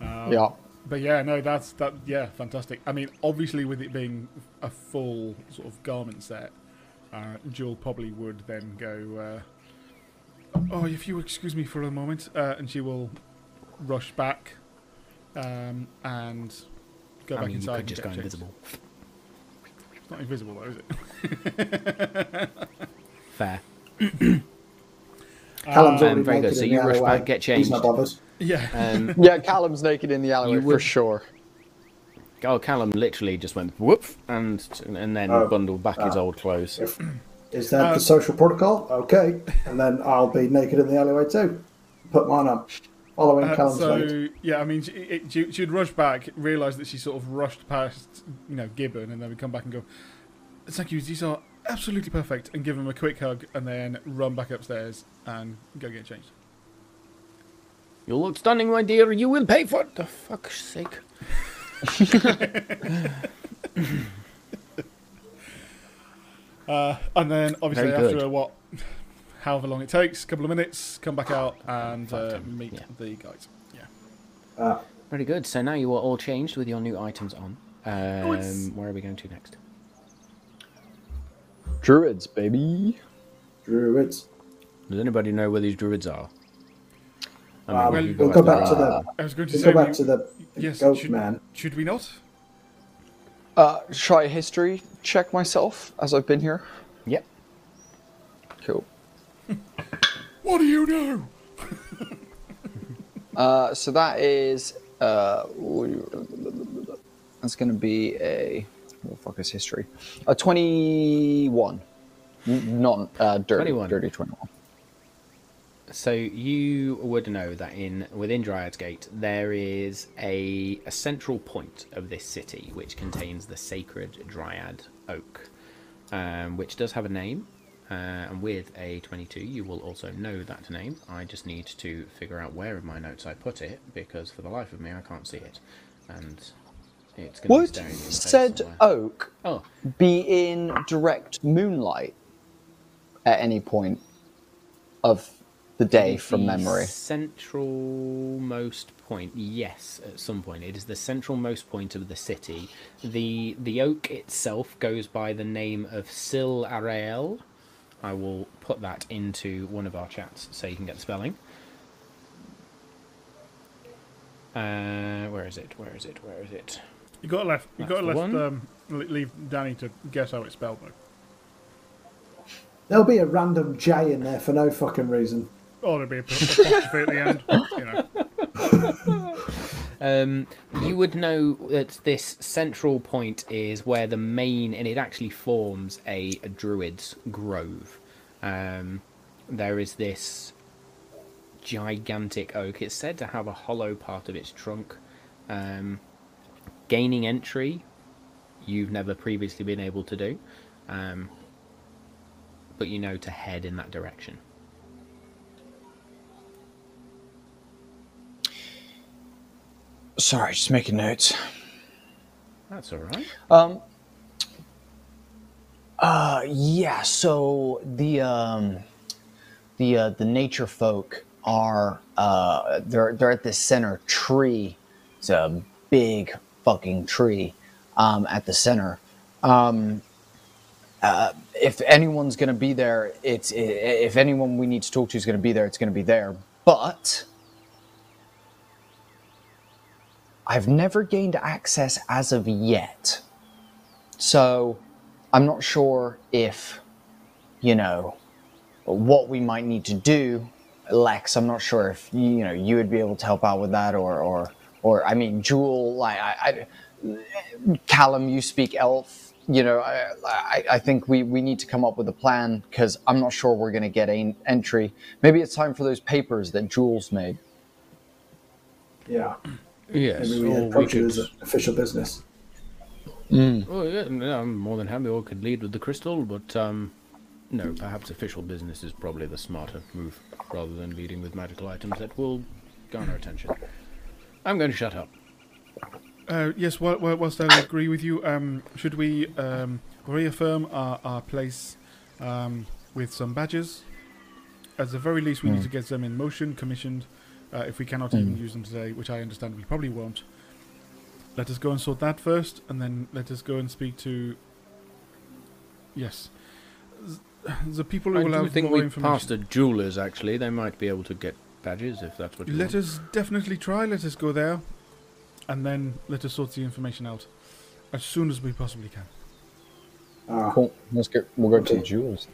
Um, Yeah. But yeah, no, that's that. Yeah, fantastic. I mean, obviously, with it being a full sort of garment set, uh, Jewel probably would then go. Uh, oh, if you excuse me for a moment, uh, and she will rush back um, and go I back mean, you inside. could just get go changed. invisible. It's not invisible though, is it? Fair. Callum's Um, already very good. So you rush alleyway. back, get He's not changed. Bothered. yeah. Um, Yeah, Callum's naked in the alleyway for would- sure. oh, Callum literally just went whoop and and then Oh. bundled back his Ah. old clothes. If, is that Um, the social protocol? Okay, and then I'll be naked in the alleyway too. Put mine on, following Uh, Callum's so lead. yeah, I mean, she, it, she, she'd rush back, realise that she sort of rushed past, you know, Gibbon, and then we come back and go, "Thank you, these are absolutely perfect," and give him a quick hug, and then run back upstairs and go get changed. You look stunning, my dear. You will pay for it. The fuck's sake. Uh, and then obviously Very good. after what, however long it takes, a couple of minutes, come back out and uh, meet yeah. the guys. Yeah. Uh, Very good. So now you are all changed with your new items on. it's- Um, where are we going to next? Druids, baby. druids. Does anybody know where these druids are? I Um, Well, we'll guys go know. back to the. I was going to We'll say, go back we- to the yes, goat should, man. should we not? Uh, try history check myself as I've been here. Yep. Cool. What do you know? Uh, so that is uh, that's going to be a what the fuck is history? A twenty-one, N- not uh, dirty. 21. Dirty twenty-one. So you would know that in within Dryad's Gate there is a, a central point of this city which contains the sacred Dryad Oak, um, which does have a name. Uh, and with a 22, you will also know that name. I just need to figure out where in my notes I put it because for the life of me I can't see it, and it's going to be Would staring in the face said somewhere. oak Oh, be in direct moonlight at any point of the day from The memory? Centralmost point, yes, at some point. It is the centralmost point of the city. The the oak itself goes by the name of Sil Arael. I will put that into one of our chats so you can get the spelling. Uh, where is it? Where is it? Where is it? You got left. You got to left. Um, leave Danny to guess how it's spelled though. There'll be a random J in there for no fucking reason. Oh, there'll be a at the end. You know. Um, you would know that this central point is where the main, and it actually forms a, a druid's grove. Um, there is this gigantic oak. It's said to have a hollow part of its trunk. Um, gaining entry, you've never previously been able to do, um, but you know to head in that direction. Sorry, just making notes. That's all right. Um, Uh, yeah. So the um, the uh, the nature folk are uh, they're they're at the center tree. It's a big fucking tree um, at the center. Um, uh, if anyone's gonna be there, it's if anyone we need to talk to is gonna be there, it's gonna be there. But I've never gained access as of yet. So I'm not sure if, you know, what we might need to do. Lex, I'm not sure if you know you would be able to help out with that, or or or I mean, Jewel, like I, I Callum, you speak elf. You know, I, I, I think we, we need to come up with a plan because I'm not sure we're going to get an entry. Maybe it's time for those papers that Jules made. Yeah. Yes, Maybe we or we approach it could. as an official business. Oh yeah, I'm more than happy. Or could lead with the crystal, but um, no, perhaps official business is probably the smarter move, rather than leading with magical items that will garner attention. I'm going to shut up. Uh, yes, whil- whil- whilst I agree with you, um, should we um, reaffirm our, our place um, with some badges? At the very least, we need to get them in motion, commissioned. Uh, if we cannot even use them today, which I understand we probably won't, let us go and sort that first, and then let us go and speak to. Yes, the people who I will do have think more we information. passed the jeweler's. Actually, they might be able to get badges if that's what you Let want. us definitely try. Let us go there, and then let us sort the information out as soon as we possibly can. Ah. Cool. Let's go. We'll go to the jewels.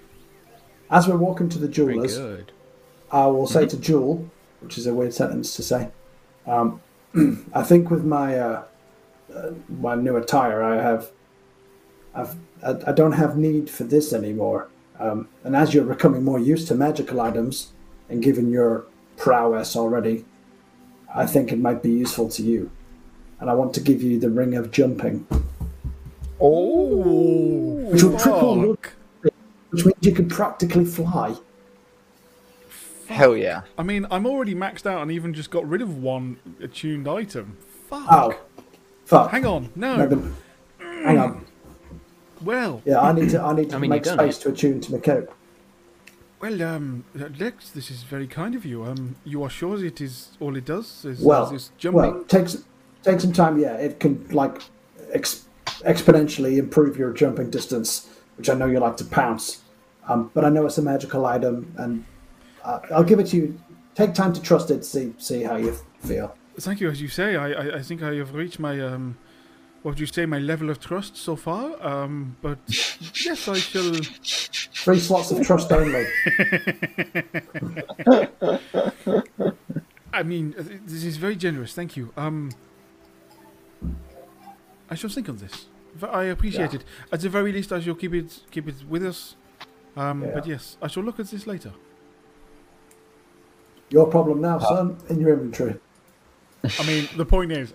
As we're walking to the jewelers, good. I will say to Jewel, which is a weird sentence to say, um, I think with my uh, uh, my new attire, I have, I've, I, I don't have need for this anymore. Um, and as you're becoming more used to magical items, and given your prowess already, I think it might be useful to you. And I want to give you the ring of jumping, Oh, which will triple, fuck. which means you can practically fly. Hell yeah. I mean, I'm already maxed out and even just got rid of one attuned item. Fuck. Oh, fuck! Hang on. No. No, but- hang on. Well, Yeah, I need to. I need to I mean, make space it. to attune to my coat. well, um, Lex, this is very kind of you. Um, you are sure it is all it does? Is, Well, is jumping? well, takes take some time. Yeah, it can like ex- exponentially improve your jumping distance, which I know you like to pounce. Um, but I know it's a magical item, and I'll give it to you. Take time to trust it. See see how you feel. Thank you. As you say, I, I, I think I have reached my um, what would you say, my level of trust so far. Um, but yes, I shall. Three slots of trust only. I mean, uh, this is very generous. Thank you. Um, I shall think on this. I appreciate Yeah. it. At the very least, I shall keep it keep it with us. Um, Yeah. But yes, I shall look at this later. Your problem now, son, in your inventory. I mean, the point is,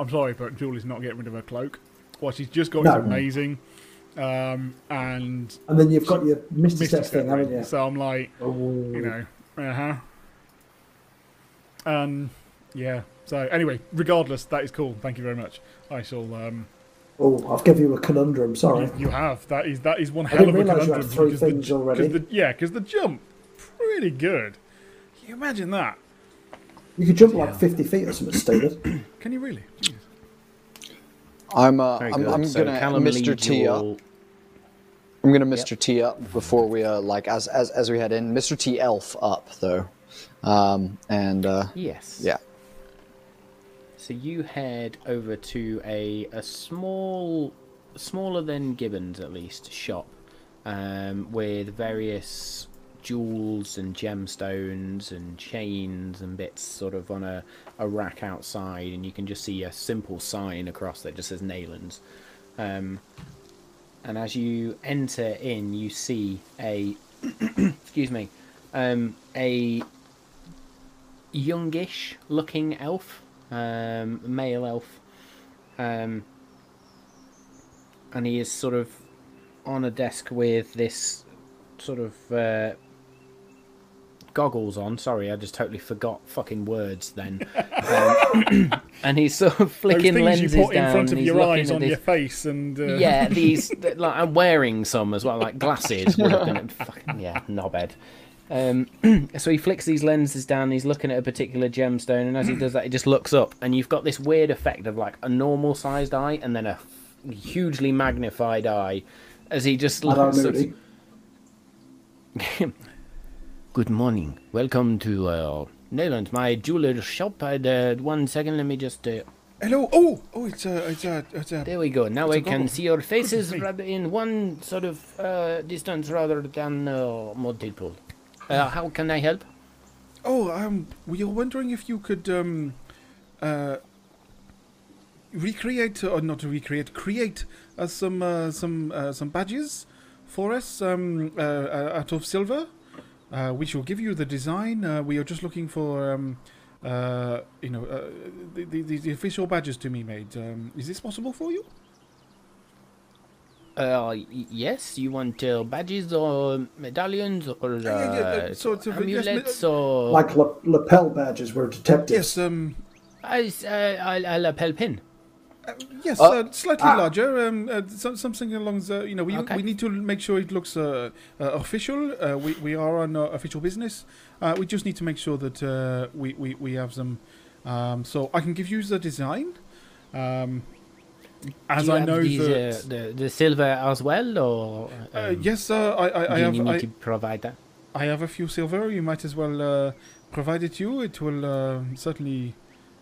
I'm sorry, but Julie's not getting rid of her cloak. What she's just got No. is amazing. Um, and And then you've got your Mr. Misty Step thing, haven't you? So I'm like, Oh. you know, uh huh. Um, yeah. So anyway, regardless, that is cool. Thank you very much. I shall. Um, Oh, I've given you a conundrum. Sorry. you, you have that is that is one I hell of didn't a realise you conundrum. had three because the things 'cause already. The, yeah, because the jump, pretty good. Can you imagine that? You could jump like 50 feet or something stupid. Can you really? Jeez. I'm uh, Very I'm, good. I'm so gonna Callum Mr. leads T you up. all- I'm gonna Mr. T up before we uh like as as as we head in. Mr. T elf up though, um and uh Yes. yeah. So you head over to a a small, smaller than Gibbons at least shop, um, with various jewels and gemstones and chains and bits sort of on a, a rack outside, and you can just see a simple sign across that just says Naylands. Um, and as you enter in, you see a excuse me, um, a youngish looking elf, um, male elf, um, and he is sort of on a desk with this sort of uh, goggles on. Sorry, I just totally forgot fucking words then. Um, and he's sort of Those flicking things lenses you put down. in front of your eyes at on this- your face, and uh, Yeah, these like I'm wearing some as well, like glasses. At fucking yeah, knobhead. Um, so he flicks these lenses down. He's looking at a particular gemstone, and as he does that, he just looks up, and you've got this weird effect of like a normal-sized eye and then a hugely magnified eye, as he just looks. Moody. Good morning. Welcome to uh, Nayland, my jeweler's shop. And, uh, one second, let me just. Uh, Hello. Oh, oh, it's a, it's a, it's a. there we go. Now I can see your faces rather in one sort of uh, distance rather than uh, multiple. Uh, how can I help? Oh, um, we were wondering if you could um, uh, recreate or not recreate, create uh, some uh, some uh, some badges for us um, uh, uh, out of silver. Uh, we shall give you the design. Uh, we are just looking for um, uh, you know uh, the, the the official badges to be made. Um, is this possible for you? Uh, yes, you want uh, badges or medallions or uh, yeah, yeah, uh, sort of, yes, amulets me- or Like la- lapel badges were detectives. Yes. Um, I, uh, I'll, I'll lapel pin. Uh, yes, Uh, uh, slightly ah. larger. Um, uh, some, something along the. You know, we, Okay. we need to make sure it looks uh, uh, official. Uh, we we are on uh, official business. Uh, we just need to make sure that uh, we, we we have them. Um, so I can give you the design. Um, as Do you I know these, that. uh, the the silver as well, or uh, um, yes, uh, I I, I have need I, to provide that? I have a few silver. You might as well uh, provide it to you. It will uh, certainly,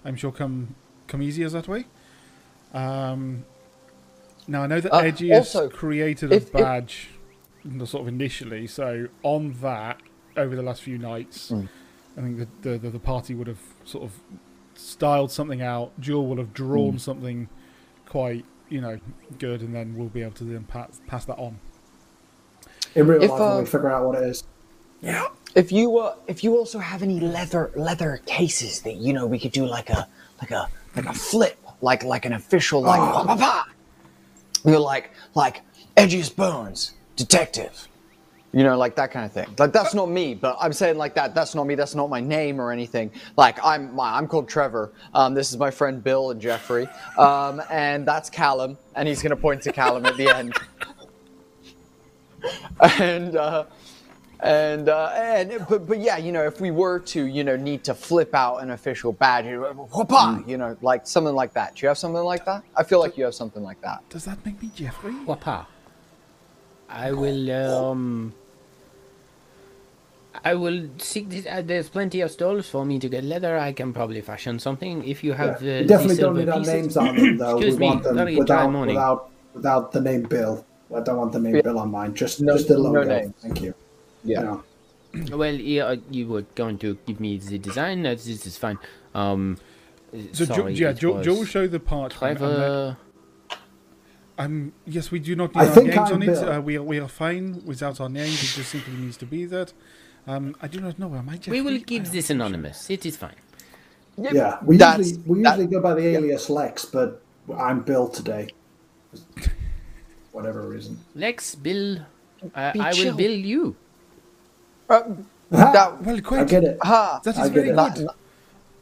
I'm sure, come come easier that way. Um, now I know that Uh, Edgy has created a if- badge, n- sort of initially. So on that, over the last few nights, Mm. I think the, the the the party would have sort of styled something out. Jewel will have drawn Mm. something quite, you know, good, and then we'll be able to then pass pass that on. In real If, life, when uh, we figure out what it is. Yeah. If you uh, if you also have any leather leather cases that you know we could do like a like a like a flip like like an official like Oh. pa, pa, pa. you know like like edgiest bones detective. You know like that kind of thing. Like that's not me but i'm saying like that that's not me. That's not my name or anything. Like i'm my, i'm called trevor. Um, this is my friend bill and jeffrey. Um, and that's callum and he's gonna point to callum at the end. And uh, and uh, and but but yeah, you know, if we were to you know need to flip out an official badge, you know, whoopah, you know, like something like that. Do you have something like that? I feel like you have something like that. Does that make me Jeffrey? Wapa. I will um. I will seek this. Uh, there's plenty of stalls for me to get leather. I can probably fashion something if you Yeah. have. Uh, the definitely don't silver need our names on them, though. Excuse we me, want them very without, without, without the name Bill. I don't want the name Yeah. Bill on mine. Just, No- just the no logo. names. Thank you. Yeah. You know. Well, yeah, you were going to give me the design. uh, This is fine. Um, So Jo- yeah, it Joe, Joe will show the part. and Clever. Um, yes, we do not I need our names I'm on it. Uh, we are we are fine without our names. It just simply needs to be that. Um, I do not know. Am I Jeffrey? We will I keep am this not anonymous. It is fine. Yeah, we That's- usually we that- usually go by the alias Lex, but I'm Bill today. Whatever reason. Lex, Bill, uh, I will bill you. Uh, Ah, that Well, I quite. get it. ha. That I get very it. good. That,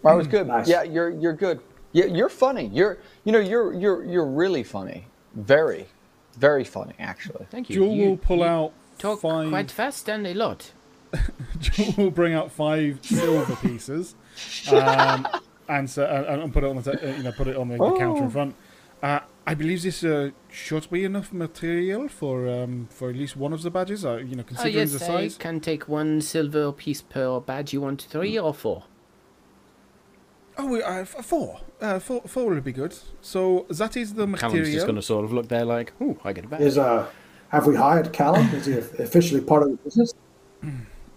that was good. Nice. Yeah, you're you're good. Yeah, you're funny. You're you know you're you're you're really funny. Very, very funny actually. Thank you. Joe you will pull out talk five. quite fast and a lot. Joe will bring out five silver pieces, um, and so and, and put it on the ta- uh, you know put it on the, the counter in front. Uh, I believe this uh, should be enough material for um, for at least one of the badges. Uh, you know, considering Oh yes, the I can take one silver piece per badge. You want three or four? Oh, we- uh, f- four. Uh, four. Four will be good. So that is the material. Callum's material. just going to sort of look there like, "Ooh, I get a badge." Is uh, have we hired Callum? Is he officially part of the business?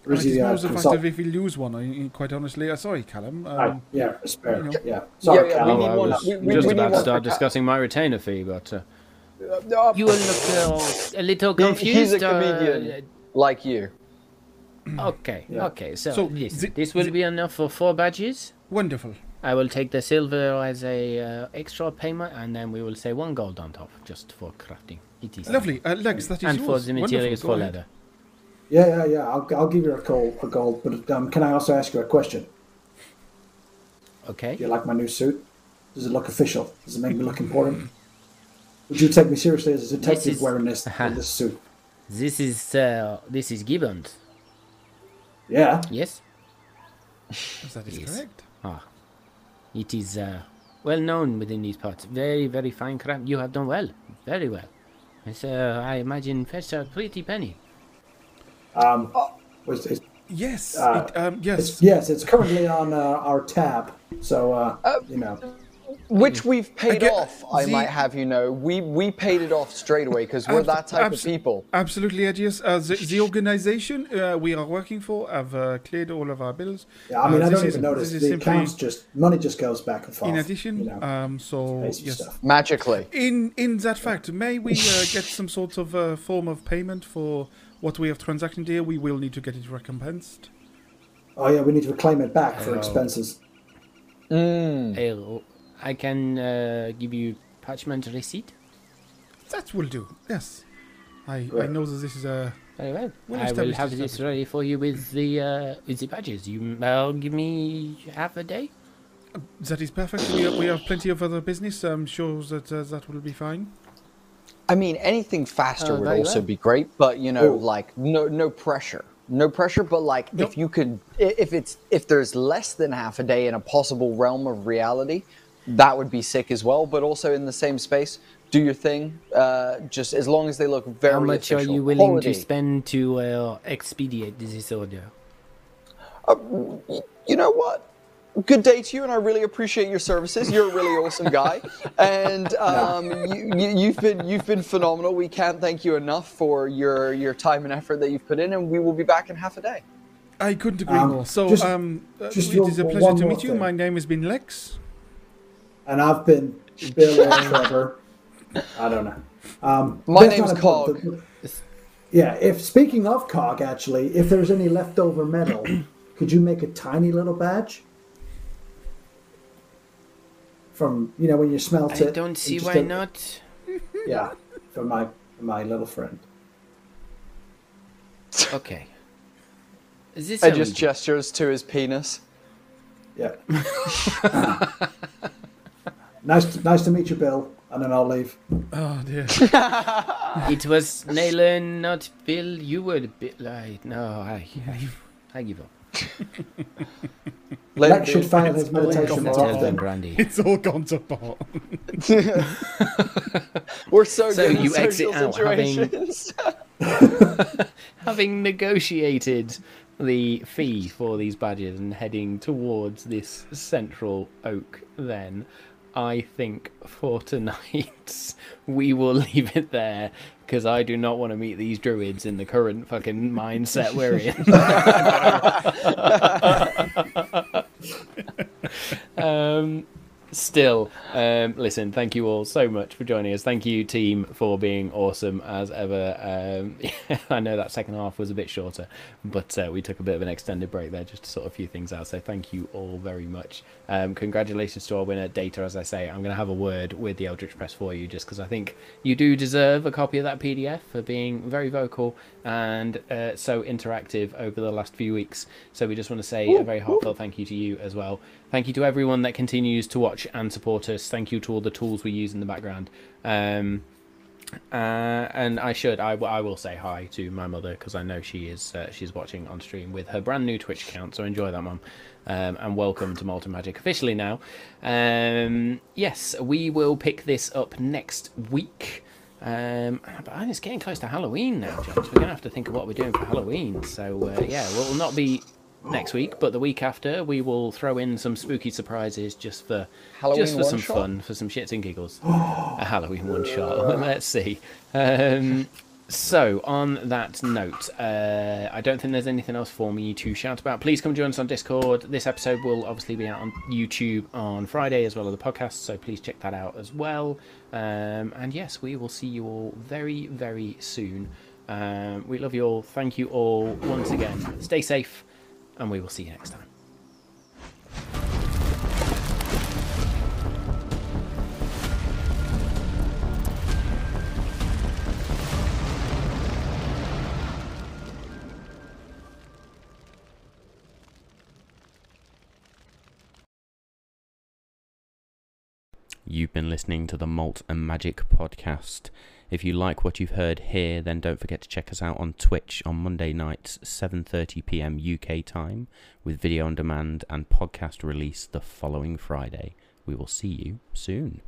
Or I is he uh, suppose the fact consultant? that if we lose one, I, quite honestly, uh, sorry, Callum. Um, Right, yeah, spare. you know. Yeah, sorry, Yeah, yeah, we Callum. need I one- was we- we- just we about to start discussing my retainer fee, but uh, Uh, you will look uh, a little confused. he's a uh, comedian like you. okay, Yeah. okay. So, So, this, the- this will the- be enough for four badges. Wonderful. I will take the silver as a uh, extra payment, and then we will say one gold on top, just for crafting. It is Lovely. Uh, Lex, that is and yours. for the materials Wonderful. for Go ahead. leather. Yeah, yeah, yeah. I'll, I'll give you a call, a gold. But um, can I also ask you a question? Okay. Do you like my new suit? Does it look official? Does it make me look important? Would you take me seriously as a detective is- wearing this in this suit? This is uh, this is Gibbons. Yeah. Yes. That is Yes. correct. Ah, it is uh, well known within these parts. Very, very fine craft. You have done well, very well. It's, uh, I imagine fetched a pretty penny. Um, it's, it's, Yes. Uh, it, um, yes. it's, yes, it's currently on uh, our tab. So, uh, you know. Which we've paid Again, off, I the- might have you know. We we paid it off straight away because we're Abs- that type abs- of people. Absolutely, Edgious. Uh, the, the organization uh, we are working for have uh, cleared all of our bills. Yeah, I mean, Uh, I don't is- even notice. The simply accounts just, money just goes back and forth. In addition, you know, um, so yes. stuff. Magically. In in that fact, may we uh, get some sort of uh, form of payment for what we have transacted here? We will need to get it recompensed. Oh, yeah, we need to reclaim it back for expenses. Uh, I can uh, give you parchment receipt. That will do. Yes, I I know that this is a. Very well. We'll I will have this this ready for you with the uh, with the badges. You uh, give me half a day. That is perfect. We have, we have plenty of other business. I'm sure that uh, that will be fine. I mean, anything faster Oh, would also be great, but you know, Oh. like no no pressure, no pressure. But like, Nope. if you could, if it's if there's less than half a day in a possible realm of reality, that would be sick as well. But also in the same space, do your thing. Uh, just as long as they look very How much official. are you willing Quality. to spend to uh, expedite this order? you know what? Good day to you, and I really appreciate your services. You're a really awesome guy, and um, you, you, you've been you've been phenomenal. We can't thank you enough for your your time and effort that you've put in, and we will be back in half a day. I couldn't agree Um, more. So, just- um, just it is a pleasure to more meet you. thing. My name has been Lex. And I've been Bill or Trevor. I don't know. Um, My that's name's not important. Yeah, if speaking of Cog, actually, if there's any leftover metal, could you make a tiny little badge? From you know when you smelt I it. don't see why a- not. Yeah, for my for my little friend. Okay. Is this I just gestures to his penis. Yeah. nice, to, nice to meet you, Bill. And then I'll leave. Oh dear. It was Naylan, not Bill. You were the Bill. I, no, I, I, I give up. Later, Lex should dude. fail his meditation more often. Brandy. it's all gone to pot. We're so, So good in you exit social out having- Having negotiated the fee for these badges and heading towards this central oak, then I think for tonight we will leave it there because I do not want to meet these druids in the current fucking mindset we're in. um, still, um, listen, thank you all so much for joining us. Thank you, team, for being awesome as ever. Um, I know that second half was a bit shorter, but uh, we took a bit of an extended break there just to sort a few things out. So thank you all very much. Um, congratulations to our winner, Data. As I say, I'm going to have a word with the Eldritch Press for you just because I think you do deserve a copy of that PDF for being very vocal and uh, so interactive over the last few weeks. So we just want to say a very heartfelt thank you to you as well. Thank you to everyone that continues to watch and support us. Thank you to all the tools we use in the background. Um, uh, and I should, I will say hi to my mother because I know she is uh, she's watching on stream with her brand new Twitch account. So enjoy that, mum, um, and welcome to Malt and Magic officially now. Um, yes, we will pick this up next week. Um, but it's getting close to Halloween now, James. We're gonna have to think of what we're doing for Halloween. So uh, yeah, we'll not be next week, but the week after, we will throw in some spooky surprises just for Halloween just for some one-shot? fun, for some shits and giggles. a Halloween one shot. Let's see. Um, so, on that note, uh, I don't think there's anything else for me to shout about. Please come join us on Discord. This episode will obviously be out on YouTube on Friday as well as the podcast, so please check that out as well. Um, and yes, we will see you all very, very soon. Um, we love you all. Thank you all once again. Stay safe, and we will see you next time. You've been listening to the Malt and Magic podcast. If you like what you've heard here, then don't forget to check us out on Twitch on Monday nights, 7:30 p.m. UK time, with video on demand and podcast release the following Friday. We will see you soon.